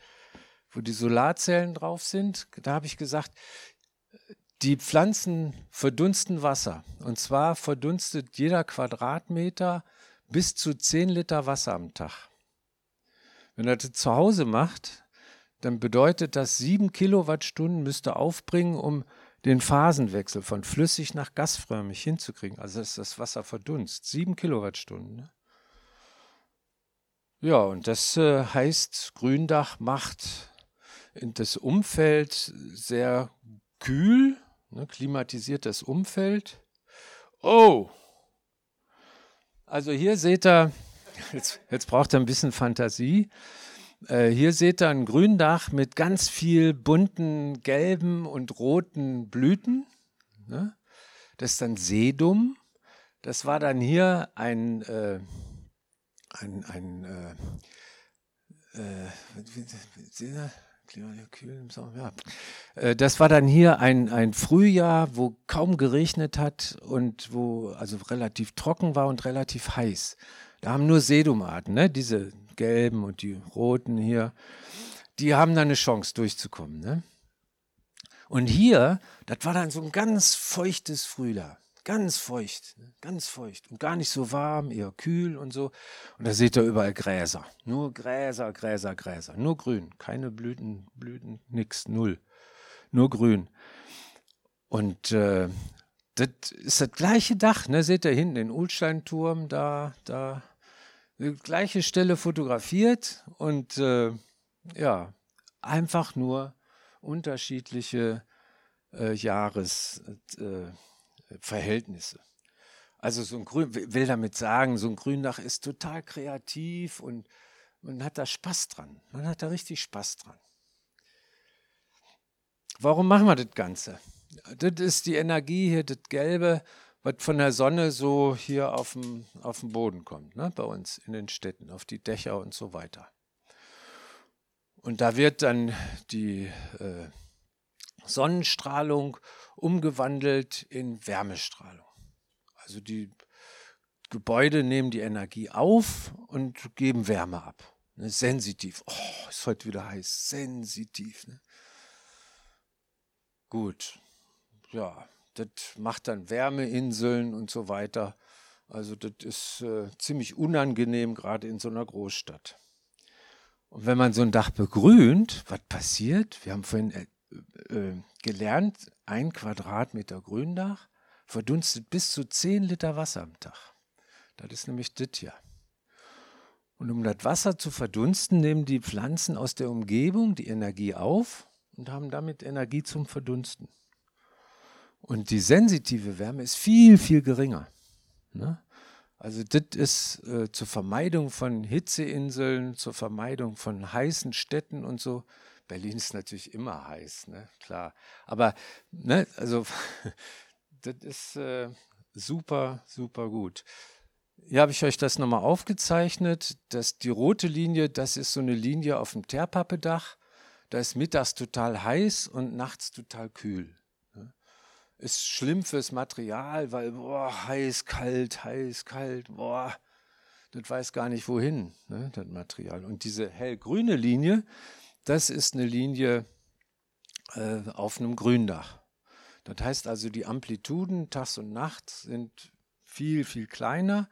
wo die Solarzellen drauf sind, da habe ich gesagt, die Pflanzen verdunsten Wasser. Und zwar verdunstet jeder Quadratmeter bis zu 10 Liter Wasser am Tag. Wenn er das zu Hause macht, dann bedeutet das 7 Kilowattstunden müsste aufbringen, um den Phasenwechsel von flüssig nach gasförmig hinzukriegen. Also dass das Wasser verdunst. Sieben Kilowattstunden. Ne? Ja, und das äh, heißt, Gründach macht das Umfeld sehr kühl, ne, klimatisiert das Umfeld. Oh! Also hier seht ihr, jetzt, jetzt braucht ihr ein bisschen Fantasie. Äh, hier seht ihr ein Gründach mit ganz viel bunten gelben und roten Blüten. Ne? Das ist dann Sedum. Das war dann hier ein, äh, ein, ein äh, äh, das war dann hier ein, ein Frühjahr, wo kaum geregnet hat und wo also relativ trocken war und relativ heiß. Da haben nur Sedumarten, ne? diese gelben und die roten hier, die haben dann eine Chance durchzukommen. Ne? Und hier, das war dann so ein ganz feuchtes Frühjahr. Ganz feucht, ne? ganz feucht und gar nicht so warm, eher kühl und so. Und da seht ihr überall Gräser. Nur Gräser, Gräser, Gräser. Nur grün. Keine Blüten, Blüten, nix, null. Nur grün. Und äh, das ist das gleiche Dach, ne? Seht ihr hinten den Ulsteinturm, da, da. Die gleiche Stelle fotografiert und äh, ja, einfach nur unterschiedliche äh, Jahres. Äh, Verhältnisse. Also so ein Grün, will damit sagen, so ein Gründach ist total kreativ und man hat da Spaß dran. Man hat da richtig Spaß dran. Warum machen wir das Ganze? Das ist die Energie hier, das Gelbe, was von der Sonne so hier auf dem, auf dem Boden kommt, ne? bei uns in den Städten, auf die Dächer und so weiter. Und da wird dann die äh, Sonnenstrahlung umgewandelt in Wärmestrahlung. Also die Gebäude nehmen die Energie auf und geben Wärme ab. Ne, sensitiv. Oh, ist heute wieder heiß. Sensitiv. Ne? Gut. Ja, das macht dann Wärmeinseln und so weiter. Also das ist äh, ziemlich unangenehm, gerade in so einer Großstadt. Und wenn man so ein Dach begrünt, was passiert? Wir haben vorhin äh, äh, gelernt, ein Quadratmeter Gründach verdunstet bis zu 10 Liter Wasser am Tag. Das ist nämlich das hier. Und um das Wasser zu verdunsten, nehmen die Pflanzen aus der Umgebung die Energie auf und haben damit Energie zum Verdunsten. Und die sensitive Wärme ist viel, viel geringer. Ne? Also das ist äh, zur Vermeidung von Hitzeinseln, zur Vermeidung von heißen Städten und so Berlin ist natürlich immer heiß, ne? klar. Aber, ne, also, das ist äh, super, super gut. Hier habe ich euch das nochmal aufgezeichnet. dass die rote Linie, das ist so eine Linie auf dem Teerpappedach. Da ist mittags total heiß und nachts total kühl. Ne? Ist schlimm fürs Material, weil, boah, heiß, kalt, heiß, kalt, boah, das weiß gar nicht wohin, ne, das Material. Und diese hellgrüne Linie, das ist eine Linie äh, auf einem Gründach. Das heißt also, die Amplituden tags und nachts sind viel, viel kleiner.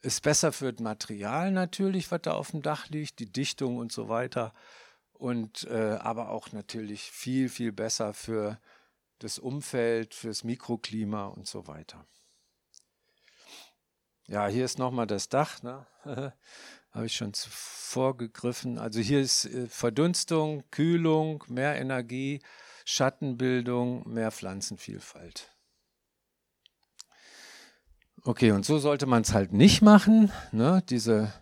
Ist besser für das Material natürlich, was da auf dem Dach liegt, die Dichtung und so weiter. Und äh, aber auch natürlich viel, viel besser für das Umfeld, fürs Mikroklima und so weiter. Ja, hier ist nochmal das Dach. Ne? habe ich schon vorgegriffen. Also hier ist äh, Verdunstung, Kühlung, mehr Energie, Schattenbildung, mehr Pflanzenvielfalt. Okay, und so sollte man es halt nicht machen. Ne? Diese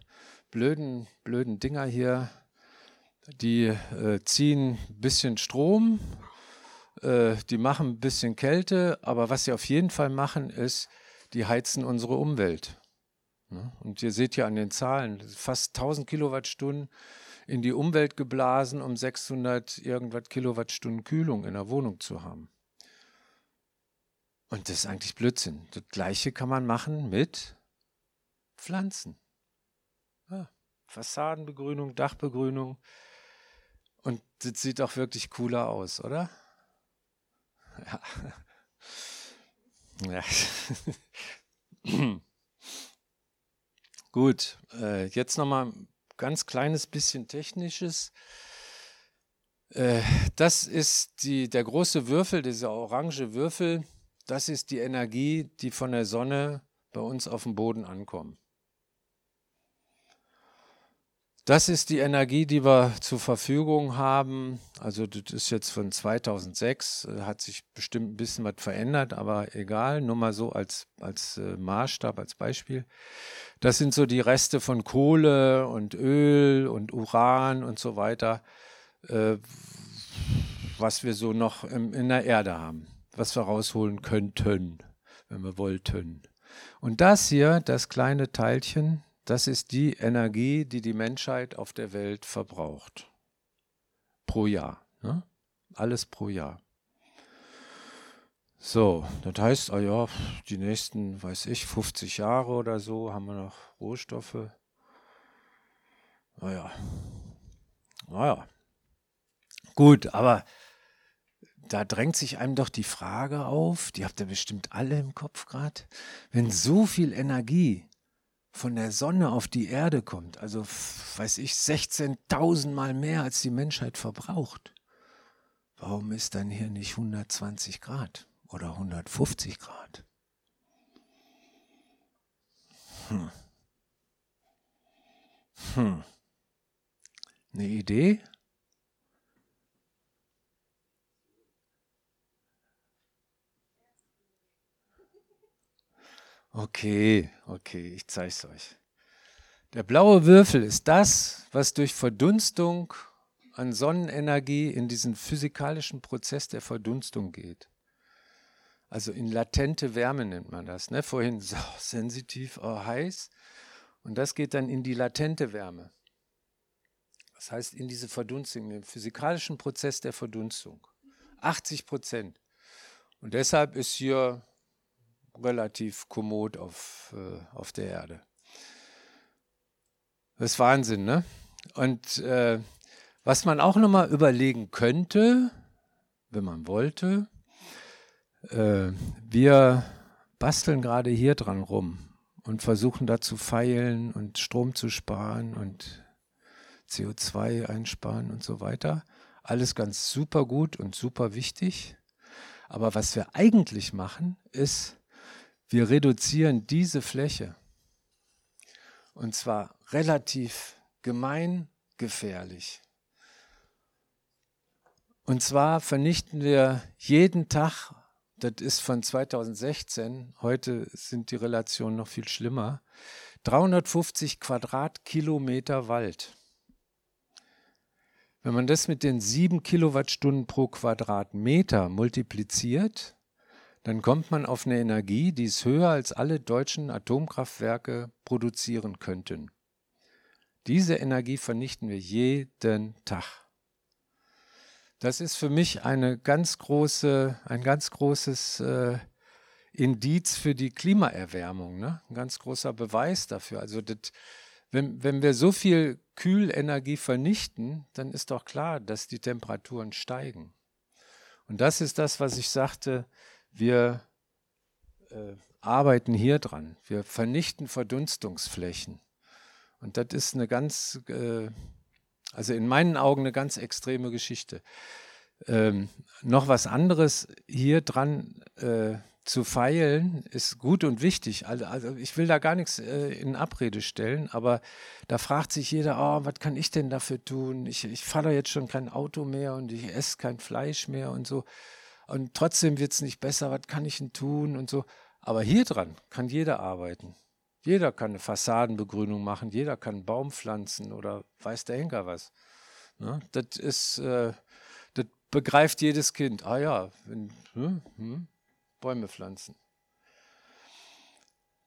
blöden, blöden Dinger hier, die äh, ziehen ein bisschen Strom, äh, die machen ein bisschen Kälte, aber was sie auf jeden Fall machen, ist, die heizen unsere Umwelt. Ne? Und ihr seht ja an den Zahlen, fast 1000 Kilowattstunden in die Umwelt geblasen, um 600 irgendwas Kilowattstunden Kühlung in der Wohnung zu haben. Und das ist eigentlich Blödsinn. Das gleiche kann man machen mit Pflanzen. Ja, Fassadenbegrünung, Dachbegrünung. Und das sieht auch wirklich cooler aus, oder? Ja. ja. Gut, äh, jetzt nochmal ein ganz kleines bisschen Technisches. Äh, das ist die, der große Würfel, dieser orange Würfel, das ist die Energie, die von der Sonne bei uns auf dem Boden ankommt. Das ist die Energie, die wir zur Verfügung haben. Also das ist jetzt von 2006, äh, hat sich bestimmt ein bisschen was verändert, aber egal, nur mal so als, als äh, Maßstab, als Beispiel. Das sind so die Reste von Kohle und Öl und Uran und so weiter, äh, was wir so noch im, in der Erde haben, was wir rausholen könnten, wenn wir wollten. Und das hier, das kleine Teilchen, das ist die Energie, die die Menschheit auf der Welt verbraucht. Pro Jahr. Ne? Alles pro Jahr. So, das heißt, ah ja, die nächsten, weiß ich, 50 Jahre oder so haben wir noch Rohstoffe. Naja. Naja. Gut, aber da drängt sich einem doch die Frage auf, die habt ihr bestimmt alle im Kopf gerade, wenn so viel Energie von der Sonne auf die Erde kommt, also weiß ich, 16.000 Mal mehr als die Menschheit verbraucht, warum ist dann hier nicht 120 Grad oder 150 Grad? Hm. Hm. Eine Idee? Okay, okay, ich zeige es euch. Der blaue Würfel ist das, was durch Verdunstung an Sonnenenergie in diesen physikalischen Prozess der Verdunstung geht. Also in latente Wärme nennt man das. Ne? Vorhin so sensitiv, oh, heiß. Und das geht dann in die latente Wärme. Das heißt, in diese Verdunstung, den physikalischen Prozess der Verdunstung. 80 Prozent. Und deshalb ist hier relativ kommod auf, äh, auf der Erde. Das ist Wahnsinn, ne? Und äh, was man auch nochmal überlegen könnte, wenn man wollte, äh, wir basteln gerade hier dran rum und versuchen da zu feilen und Strom zu sparen und CO2 einsparen und so weiter. Alles ganz super gut und super wichtig. Aber was wir eigentlich machen, ist, wir reduzieren diese Fläche und zwar relativ gemeingefährlich. Und zwar vernichten wir jeden Tag, das ist von 2016, heute sind die Relationen noch viel schlimmer, 350 Quadratkilometer Wald. Wenn man das mit den 7 Kilowattstunden pro Quadratmeter multipliziert, dann kommt man auf eine Energie, die ist höher als alle deutschen Atomkraftwerke produzieren könnten. Diese Energie vernichten wir jeden Tag. Das ist für mich eine ganz große, ein ganz großes äh, Indiz für die Klimaerwärmung, ne? ein ganz großer Beweis dafür. Also das, wenn, wenn wir so viel Kühlenergie vernichten, dann ist doch klar, dass die Temperaturen steigen. Und das ist das, was ich sagte, wir äh, arbeiten hier dran. Wir vernichten Verdunstungsflächen. Und das ist eine ganz, äh, also in meinen Augen eine ganz extreme Geschichte. Ähm, noch was anderes hier dran äh, zu feilen ist gut und wichtig. Also, also ich will da gar nichts äh, in Abrede stellen, aber da fragt sich jeder, oh, was kann ich denn dafür tun? Ich, ich fahre jetzt schon kein Auto mehr und ich esse kein Fleisch mehr und so und trotzdem wird es nicht besser, was kann ich denn tun und so. Aber hier dran kann jeder arbeiten. Jeder kann eine Fassadenbegrünung machen, jeder kann einen Baum pflanzen oder weiß der Henker was. Ne? Das ist, äh, das begreift jedes Kind. Ah ja, wenn, hm, hm, Bäume pflanzen.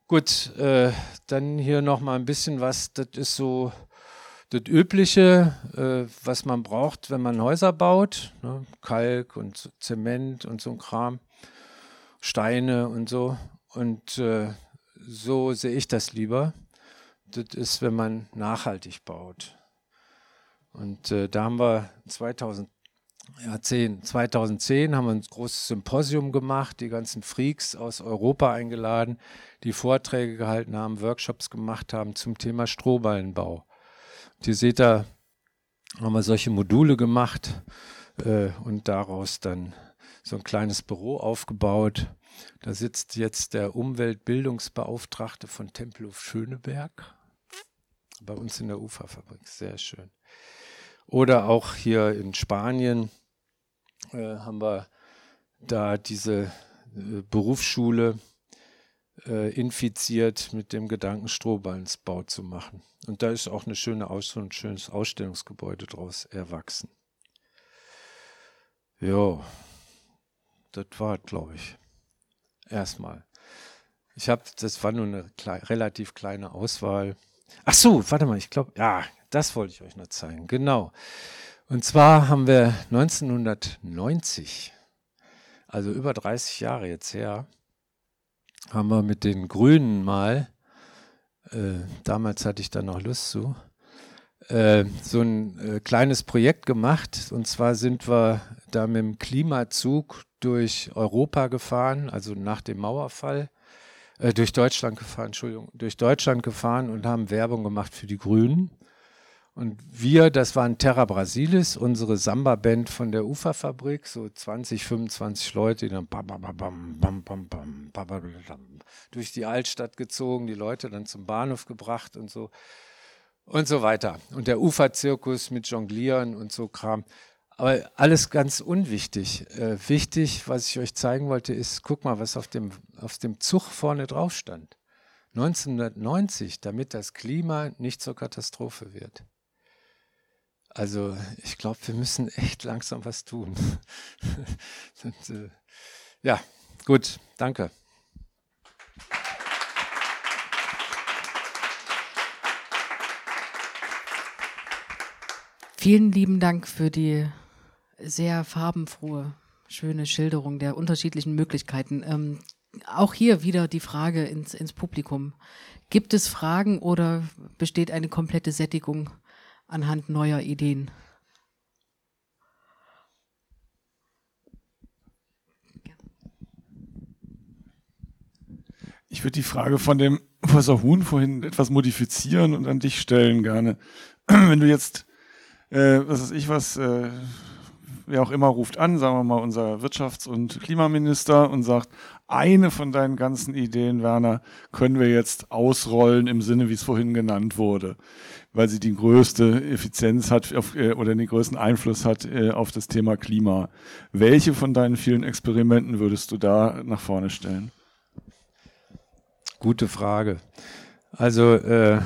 Gut, äh, dann hier noch mal ein bisschen was. Das ist so das Übliche, äh, was man braucht, wenn man Häuser baut, ne? Kalk und Zement und so ein Kram, Steine und so. Und äh, so sehe ich das lieber. Das ist, wenn man nachhaltig baut. Und äh, da haben wir 2000, ja, 10, 2010 haben wir ein großes Symposium gemacht, die ganzen Freaks aus Europa eingeladen, die Vorträge gehalten haben, Workshops gemacht haben zum Thema Strohballenbau. Hier seht ihr haben wir solche Module gemacht äh, und daraus dann so ein kleines Büro aufgebaut. Da sitzt jetzt der Umweltbildungsbeauftragte von Tempelhof Schöneberg bei uns in der Uferfabrik. Sehr schön. Oder auch hier in Spanien äh, haben wir da diese äh, Berufsschule äh, infiziert mit dem Gedanken, Strohballensbau zu machen. Und da ist auch eine schöne Aus ein schönes Ausstellungsgebäude draus erwachsen. Ja, das war, glaube ich, erstmal. Ich habe, das war nur eine klei relativ kleine Auswahl. Ach so, warte mal, ich glaube, ja, das wollte ich euch noch zeigen. Genau. Und zwar haben wir 1990, also über 30 Jahre jetzt her, haben wir mit den Grünen mal, äh, damals hatte ich da noch Lust zu, äh, so ein äh, kleines Projekt gemacht. Und zwar sind wir da mit dem Klimazug durch Europa gefahren, also nach dem Mauerfall, äh, durch Deutschland gefahren, Entschuldigung, durch Deutschland gefahren und haben Werbung gemacht für die Grünen. Und wir, das waren Terra Brasilis, unsere Samba-Band von der Uferfabrik, so 20, 25 Leute, die dann bam, bam, bam, bam, bam, bam, durch die Altstadt gezogen, die Leute dann zum Bahnhof gebracht und so und so weiter. Und der Uferzirkus mit Jonglieren und so Kram. Aber alles ganz unwichtig. Äh, wichtig, was ich euch zeigen wollte, ist, guck mal, was auf dem, auf dem Zug vorne drauf stand. 1990, damit das Klima nicht zur Katastrophe wird. Also ich glaube, wir müssen echt langsam was tun. Und, äh, ja, gut, danke. Vielen lieben Dank für die sehr farbenfrohe, schöne Schilderung der unterschiedlichen Möglichkeiten. Ähm, auch hier wieder die Frage ins, ins Publikum. Gibt es Fragen oder besteht eine komplette Sättigung anhand neuer Ideen. Ich würde die Frage von dem Professor Huhn vorhin etwas modifizieren und an dich stellen gerne. Wenn du jetzt, äh, was weiß ich was, äh, wer auch immer ruft an, sagen wir mal unser Wirtschafts- und Klimaminister und sagt, eine von deinen ganzen Ideen, Werner, können wir jetzt ausrollen im Sinne, wie es vorhin genannt wurde weil sie die größte Effizienz hat auf, äh, oder den größten Einfluss hat äh, auf das Thema Klima. Welche von deinen vielen Experimenten würdest du da nach vorne stellen? Gute Frage. Also äh,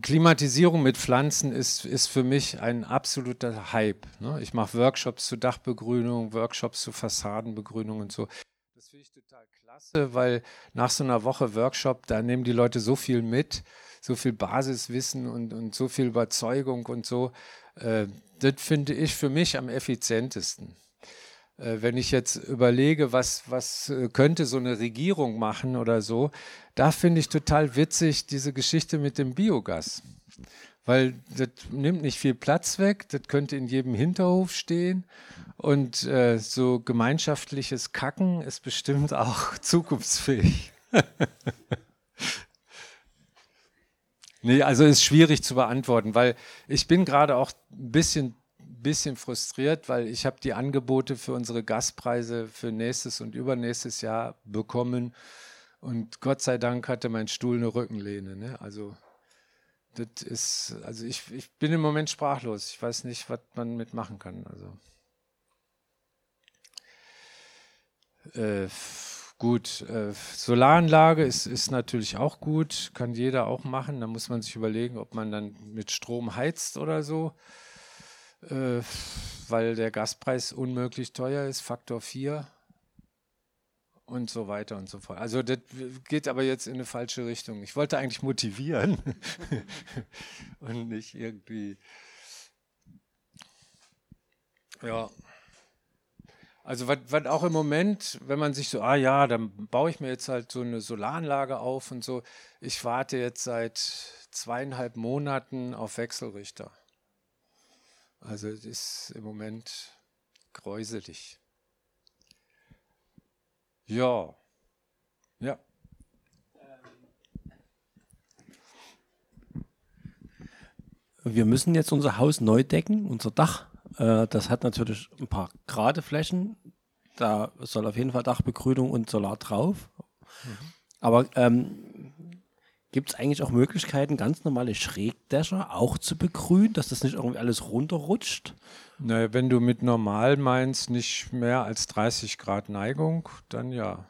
Klimatisierung mit Pflanzen ist, ist für mich ein absoluter Hype. Ne? Ich mache Workshops zu Dachbegrünung, Workshops zu Fassadenbegrünung und so. Das finde ich total klasse, weil nach so einer Woche Workshop, da nehmen die Leute so viel mit, so viel Basiswissen und, und so viel Überzeugung und so. Äh, das finde ich für mich am effizientesten. Äh, wenn ich jetzt überlege, was, was äh, könnte so eine Regierung machen oder so, da finde ich total witzig diese Geschichte mit dem Biogas weil das nimmt nicht viel Platz weg, das könnte in jedem Hinterhof stehen und äh, so gemeinschaftliches Kacken ist bestimmt auch zukunftsfähig. nee, also ist schwierig zu beantworten, weil ich bin gerade auch ein bisschen, bisschen frustriert, weil ich habe die Angebote für unsere Gaspreise für nächstes und übernächstes Jahr bekommen und Gott sei Dank hatte mein Stuhl eine Rückenlehne. Ne? Also das ist, also ich, ich bin im Moment sprachlos. Ich weiß nicht, was man mitmachen kann. Also. Äh, gut, äh, Solaranlage ist, ist natürlich auch gut, kann jeder auch machen. Da muss man sich überlegen, ob man dann mit Strom heizt oder so, äh, weil der Gaspreis unmöglich teuer ist, Faktor 4 und so weiter und so fort. Also das geht aber jetzt in eine falsche Richtung. Ich wollte eigentlich motivieren und nicht irgendwie. Ja. Also was auch im Moment, wenn man sich so, ah ja, dann baue ich mir jetzt halt so eine Solaranlage auf und so. Ich warte jetzt seit zweieinhalb Monaten auf Wechselrichter. Also es ist im Moment gräuselig. Ja. Ja. wir müssen jetzt unser Haus neu decken, unser Dach. Äh, das hat natürlich ein paar gerade Flächen. Da soll auf jeden Fall Dachbegrünung und Solar drauf. Mhm. Aber ähm, gibt es eigentlich auch Möglichkeiten, ganz normale Schrägdächer auch zu begrünen, dass das nicht irgendwie alles runterrutscht? Naja, wenn du mit normal meinst, nicht mehr als 30 Grad Neigung, dann ja.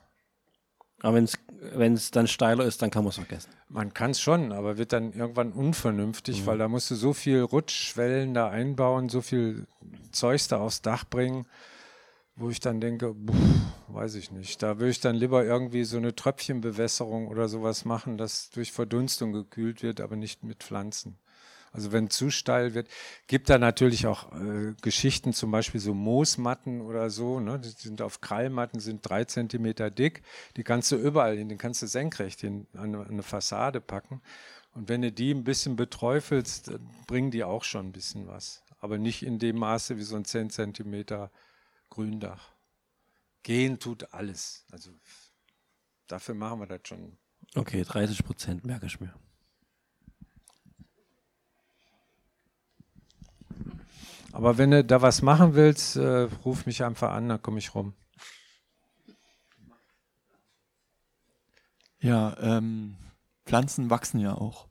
Aber wenn es dann steiler ist, dann kann man es vergessen. Man kann es schon, aber wird dann irgendwann unvernünftig, mhm. weil da musst du so viel Rutschschwellen da einbauen, so viel Zeugs da aufs Dach bringen, wo ich dann denke, pff, weiß ich nicht. Da würde ich dann lieber irgendwie so eine Tröpfchenbewässerung oder sowas machen, das durch Verdunstung gekühlt wird, aber nicht mit Pflanzen. Also wenn zu steil wird, gibt da natürlich auch äh, Geschichten, zum Beispiel so Moosmatten oder so, ne? die sind auf Krallmatten, sind drei Zentimeter dick, die kannst du überall hin, den kannst du senkrecht hin, an, an eine Fassade packen. Und wenn du die ein bisschen beträufelst, dann bringen die auch schon ein bisschen was. Aber nicht in dem Maße wie so ein 10 Zentimeter Gründach. Gehen tut alles. Also dafür machen wir das schon. Okay, 30 Prozent merke ich mir. Aber wenn du da was machen willst, äh, ruf mich einfach an, dann komme ich rum. Ja, ähm, Pflanzen wachsen ja auch.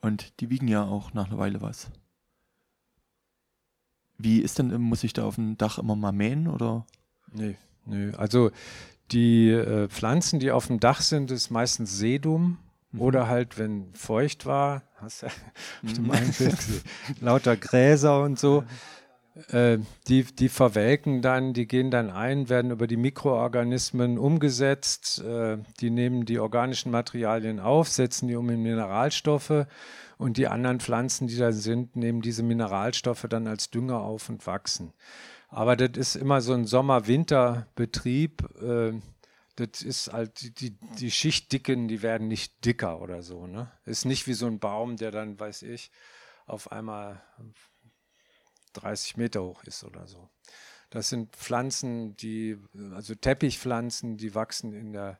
Und die wiegen ja auch nach einer Weile was. Wie ist denn, muss ich da auf dem Dach immer mal mähen oder? Nee, nee. Also die äh, Pflanzen, die auf dem Dach sind, ist meistens Sedum Mhm. Oder halt, wenn feucht war, hast du auf dem einen Bild lauter Gräser und so. Äh, die, die verwelken dann, die gehen dann ein, werden über die Mikroorganismen umgesetzt. Äh, die nehmen die organischen Materialien auf, setzen die um in Mineralstoffe und die anderen Pflanzen, die da sind, nehmen diese Mineralstoffe dann als Dünger auf und wachsen. Aber das ist immer so ein Sommer-Winter-Betrieb. Äh, das ist halt, die, die Schichtdicken, die werden nicht dicker oder so. Ne? Ist nicht wie so ein Baum, der dann, weiß ich, auf einmal 30 Meter hoch ist oder so. Das sind Pflanzen, die, also Teppichpflanzen, die wachsen in der,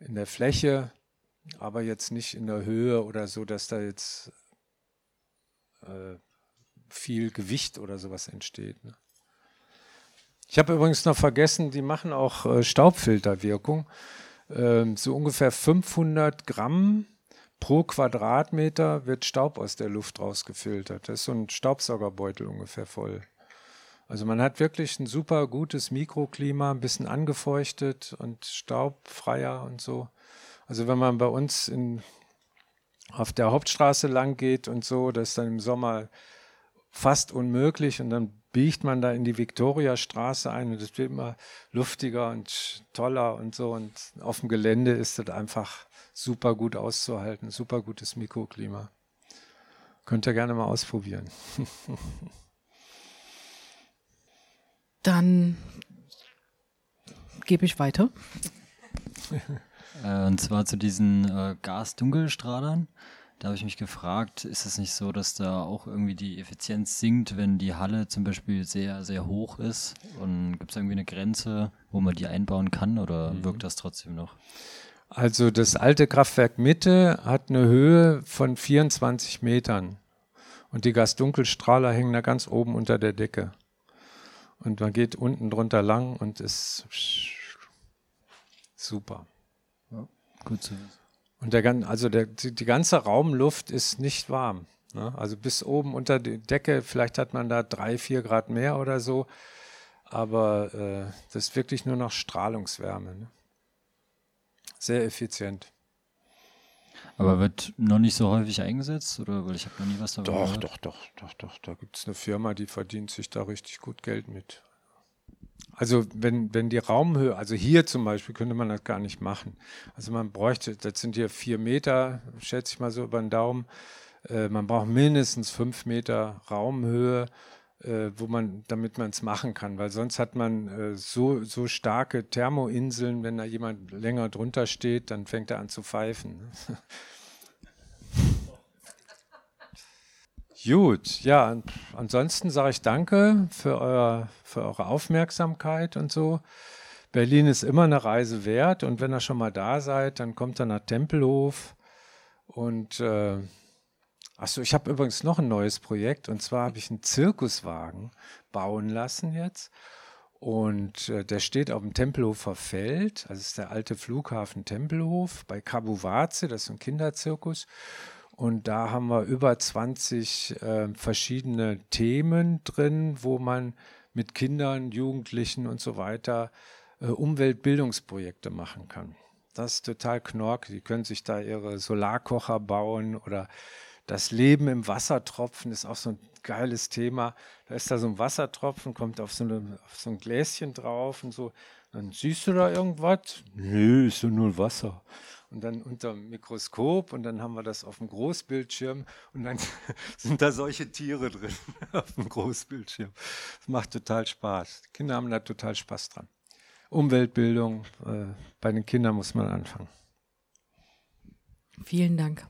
in der Fläche, aber jetzt nicht in der Höhe oder so, dass da jetzt äh, viel Gewicht oder sowas entsteht. Ne? Ich habe übrigens noch vergessen, die machen auch äh, Staubfilterwirkung. Ähm, so ungefähr 500 Gramm pro Quadratmeter wird Staub aus der Luft rausgefiltert. Das ist so ein Staubsaugerbeutel ungefähr voll. Also man hat wirklich ein super gutes Mikroklima, ein bisschen angefeuchtet und staubfreier und so. Also wenn man bei uns in, auf der Hauptstraße lang geht und so, das ist dann im Sommer fast unmöglich und dann biegt man da in die Viktoriastraße ein und es wird immer luftiger und toller und so. Und auf dem Gelände ist das einfach super gut auszuhalten, super gutes Mikroklima. Könnt ihr gerne mal ausprobieren. Dann gebe ich weiter. Äh, und zwar zu diesen äh, Gasdunkelstrahlern. Da habe ich mich gefragt, ist es nicht so, dass da auch irgendwie die Effizienz sinkt, wenn die Halle zum Beispiel sehr, sehr hoch ist? Und gibt es irgendwie eine Grenze, wo man die einbauen kann oder mhm. wirkt das trotzdem noch? Also das alte Kraftwerk Mitte hat eine Höhe von 24 Metern und die Gasdunkelstrahler hängen da ganz oben unter der Decke. Und man geht unten drunter lang und ist super. Gut wissen. Und der, also der, die, die ganze Raumluft ist nicht warm. Ne? Also bis oben unter die Decke, vielleicht hat man da drei, vier Grad mehr oder so. Aber äh, das ist wirklich nur noch Strahlungswärme. Ne? Sehr effizient. Aber wird noch nicht so häufig eingesetzt? Oder weil ich habe noch nie was davon Doch, gehört. doch, doch, doch, doch. Da gibt es eine Firma, die verdient sich da richtig gut Geld mit. Also wenn, wenn die Raumhöhe, also hier zum Beispiel könnte man das gar nicht machen. Also man bräuchte, das sind hier vier Meter, schätze ich mal so über den Daumen. Äh, man braucht mindestens fünf Meter Raumhöhe, äh, wo man, damit man es machen kann, weil sonst hat man äh, so, so starke Thermoinseln, wenn da jemand länger drunter steht, dann fängt er an zu pfeifen. Gut, ja, ansonsten sage ich danke für, euer, für eure Aufmerksamkeit und so. Berlin ist immer eine Reise wert und wenn ihr schon mal da seid, dann kommt ihr nach Tempelhof und äh, Achso, ich habe übrigens noch ein neues Projekt und zwar habe ich einen Zirkuswagen bauen lassen jetzt. Und äh, der steht auf dem Tempelhofer Feld, also ist der alte Flughafen Tempelhof bei Kabuwaze, das ist ein Kinderzirkus. Und da haben wir über 20 äh, verschiedene Themen drin, wo man mit Kindern, Jugendlichen und so weiter äh, Umweltbildungsprojekte machen kann. Das ist total knork. Die können sich da ihre Solarkocher bauen oder das Leben im Wassertropfen ist auch so ein geiles Thema. Da ist da so ein Wassertropfen, kommt auf so, eine, auf so ein Gläschen drauf und so. Dann siehst du da irgendwas? Nö, ist ja nur Wasser. Und dann unter dem Mikroskop und dann haben wir das auf dem Großbildschirm und dann sind da solche Tiere drin auf dem Großbildschirm. Das macht total Spaß. Die Kinder haben da total Spaß dran. Umweltbildung, äh, bei den Kindern muss man anfangen. Vielen Dank.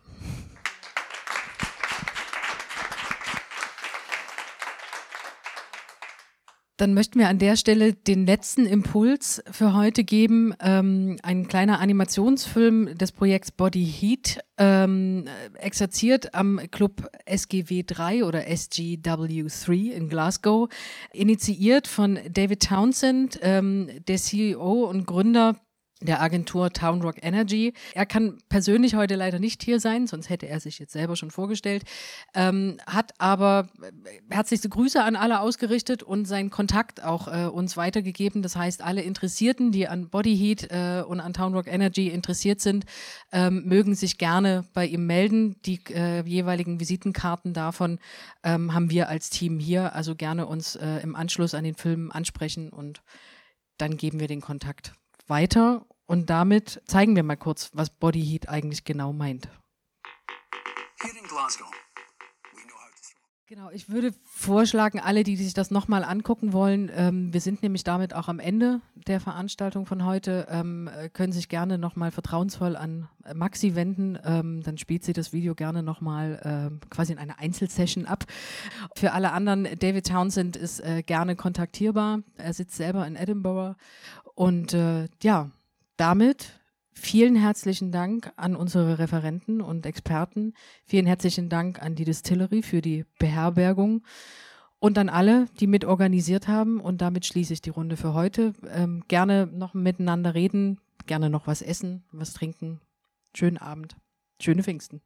Dann möchten wir an der Stelle den letzten Impuls für heute geben. Ähm, ein kleiner Animationsfilm des Projekts Body Heat, ähm, exerziert am Club SGW 3 oder SGW3 in Glasgow, initiiert von David Townsend, ähm, der CEO und Gründer der Agentur Town Rock Energy. Er kann persönlich heute leider nicht hier sein, sonst hätte er sich jetzt selber schon vorgestellt, ähm, hat aber äh, herzlichste Grüße an alle ausgerichtet und seinen Kontakt auch äh, uns weitergegeben. Das heißt, alle Interessierten, die an Body Heat äh, und an Town Rock Energy interessiert sind, ähm, mögen sich gerne bei ihm melden. Die äh, jeweiligen Visitenkarten davon ähm, haben wir als Team hier, also gerne uns äh, im Anschluss an den Film ansprechen und dann geben wir den Kontakt weiter und damit zeigen wir mal kurz, was Body Heat eigentlich genau meint. Genau, ich würde vorschlagen, alle, die sich das nochmal angucken wollen, ähm, wir sind nämlich damit auch am Ende der Veranstaltung von heute, ähm, äh, können sich gerne nochmal vertrauensvoll an Maxi wenden. Ähm, dann spielt sie das Video gerne nochmal äh, quasi in einer Einzelsession ab. Für alle anderen, David Townsend ist äh, gerne kontaktierbar. Er sitzt selber in Edinburgh. Und äh, ja, damit vielen herzlichen Dank an unsere Referenten und Experten. Vielen herzlichen Dank an die Distillery für die Beherbergung und an alle, die mit organisiert haben. Und damit schließe ich die Runde für heute. Ähm, gerne noch miteinander reden, gerne noch was essen, was trinken. Schönen Abend, schöne Pfingsten.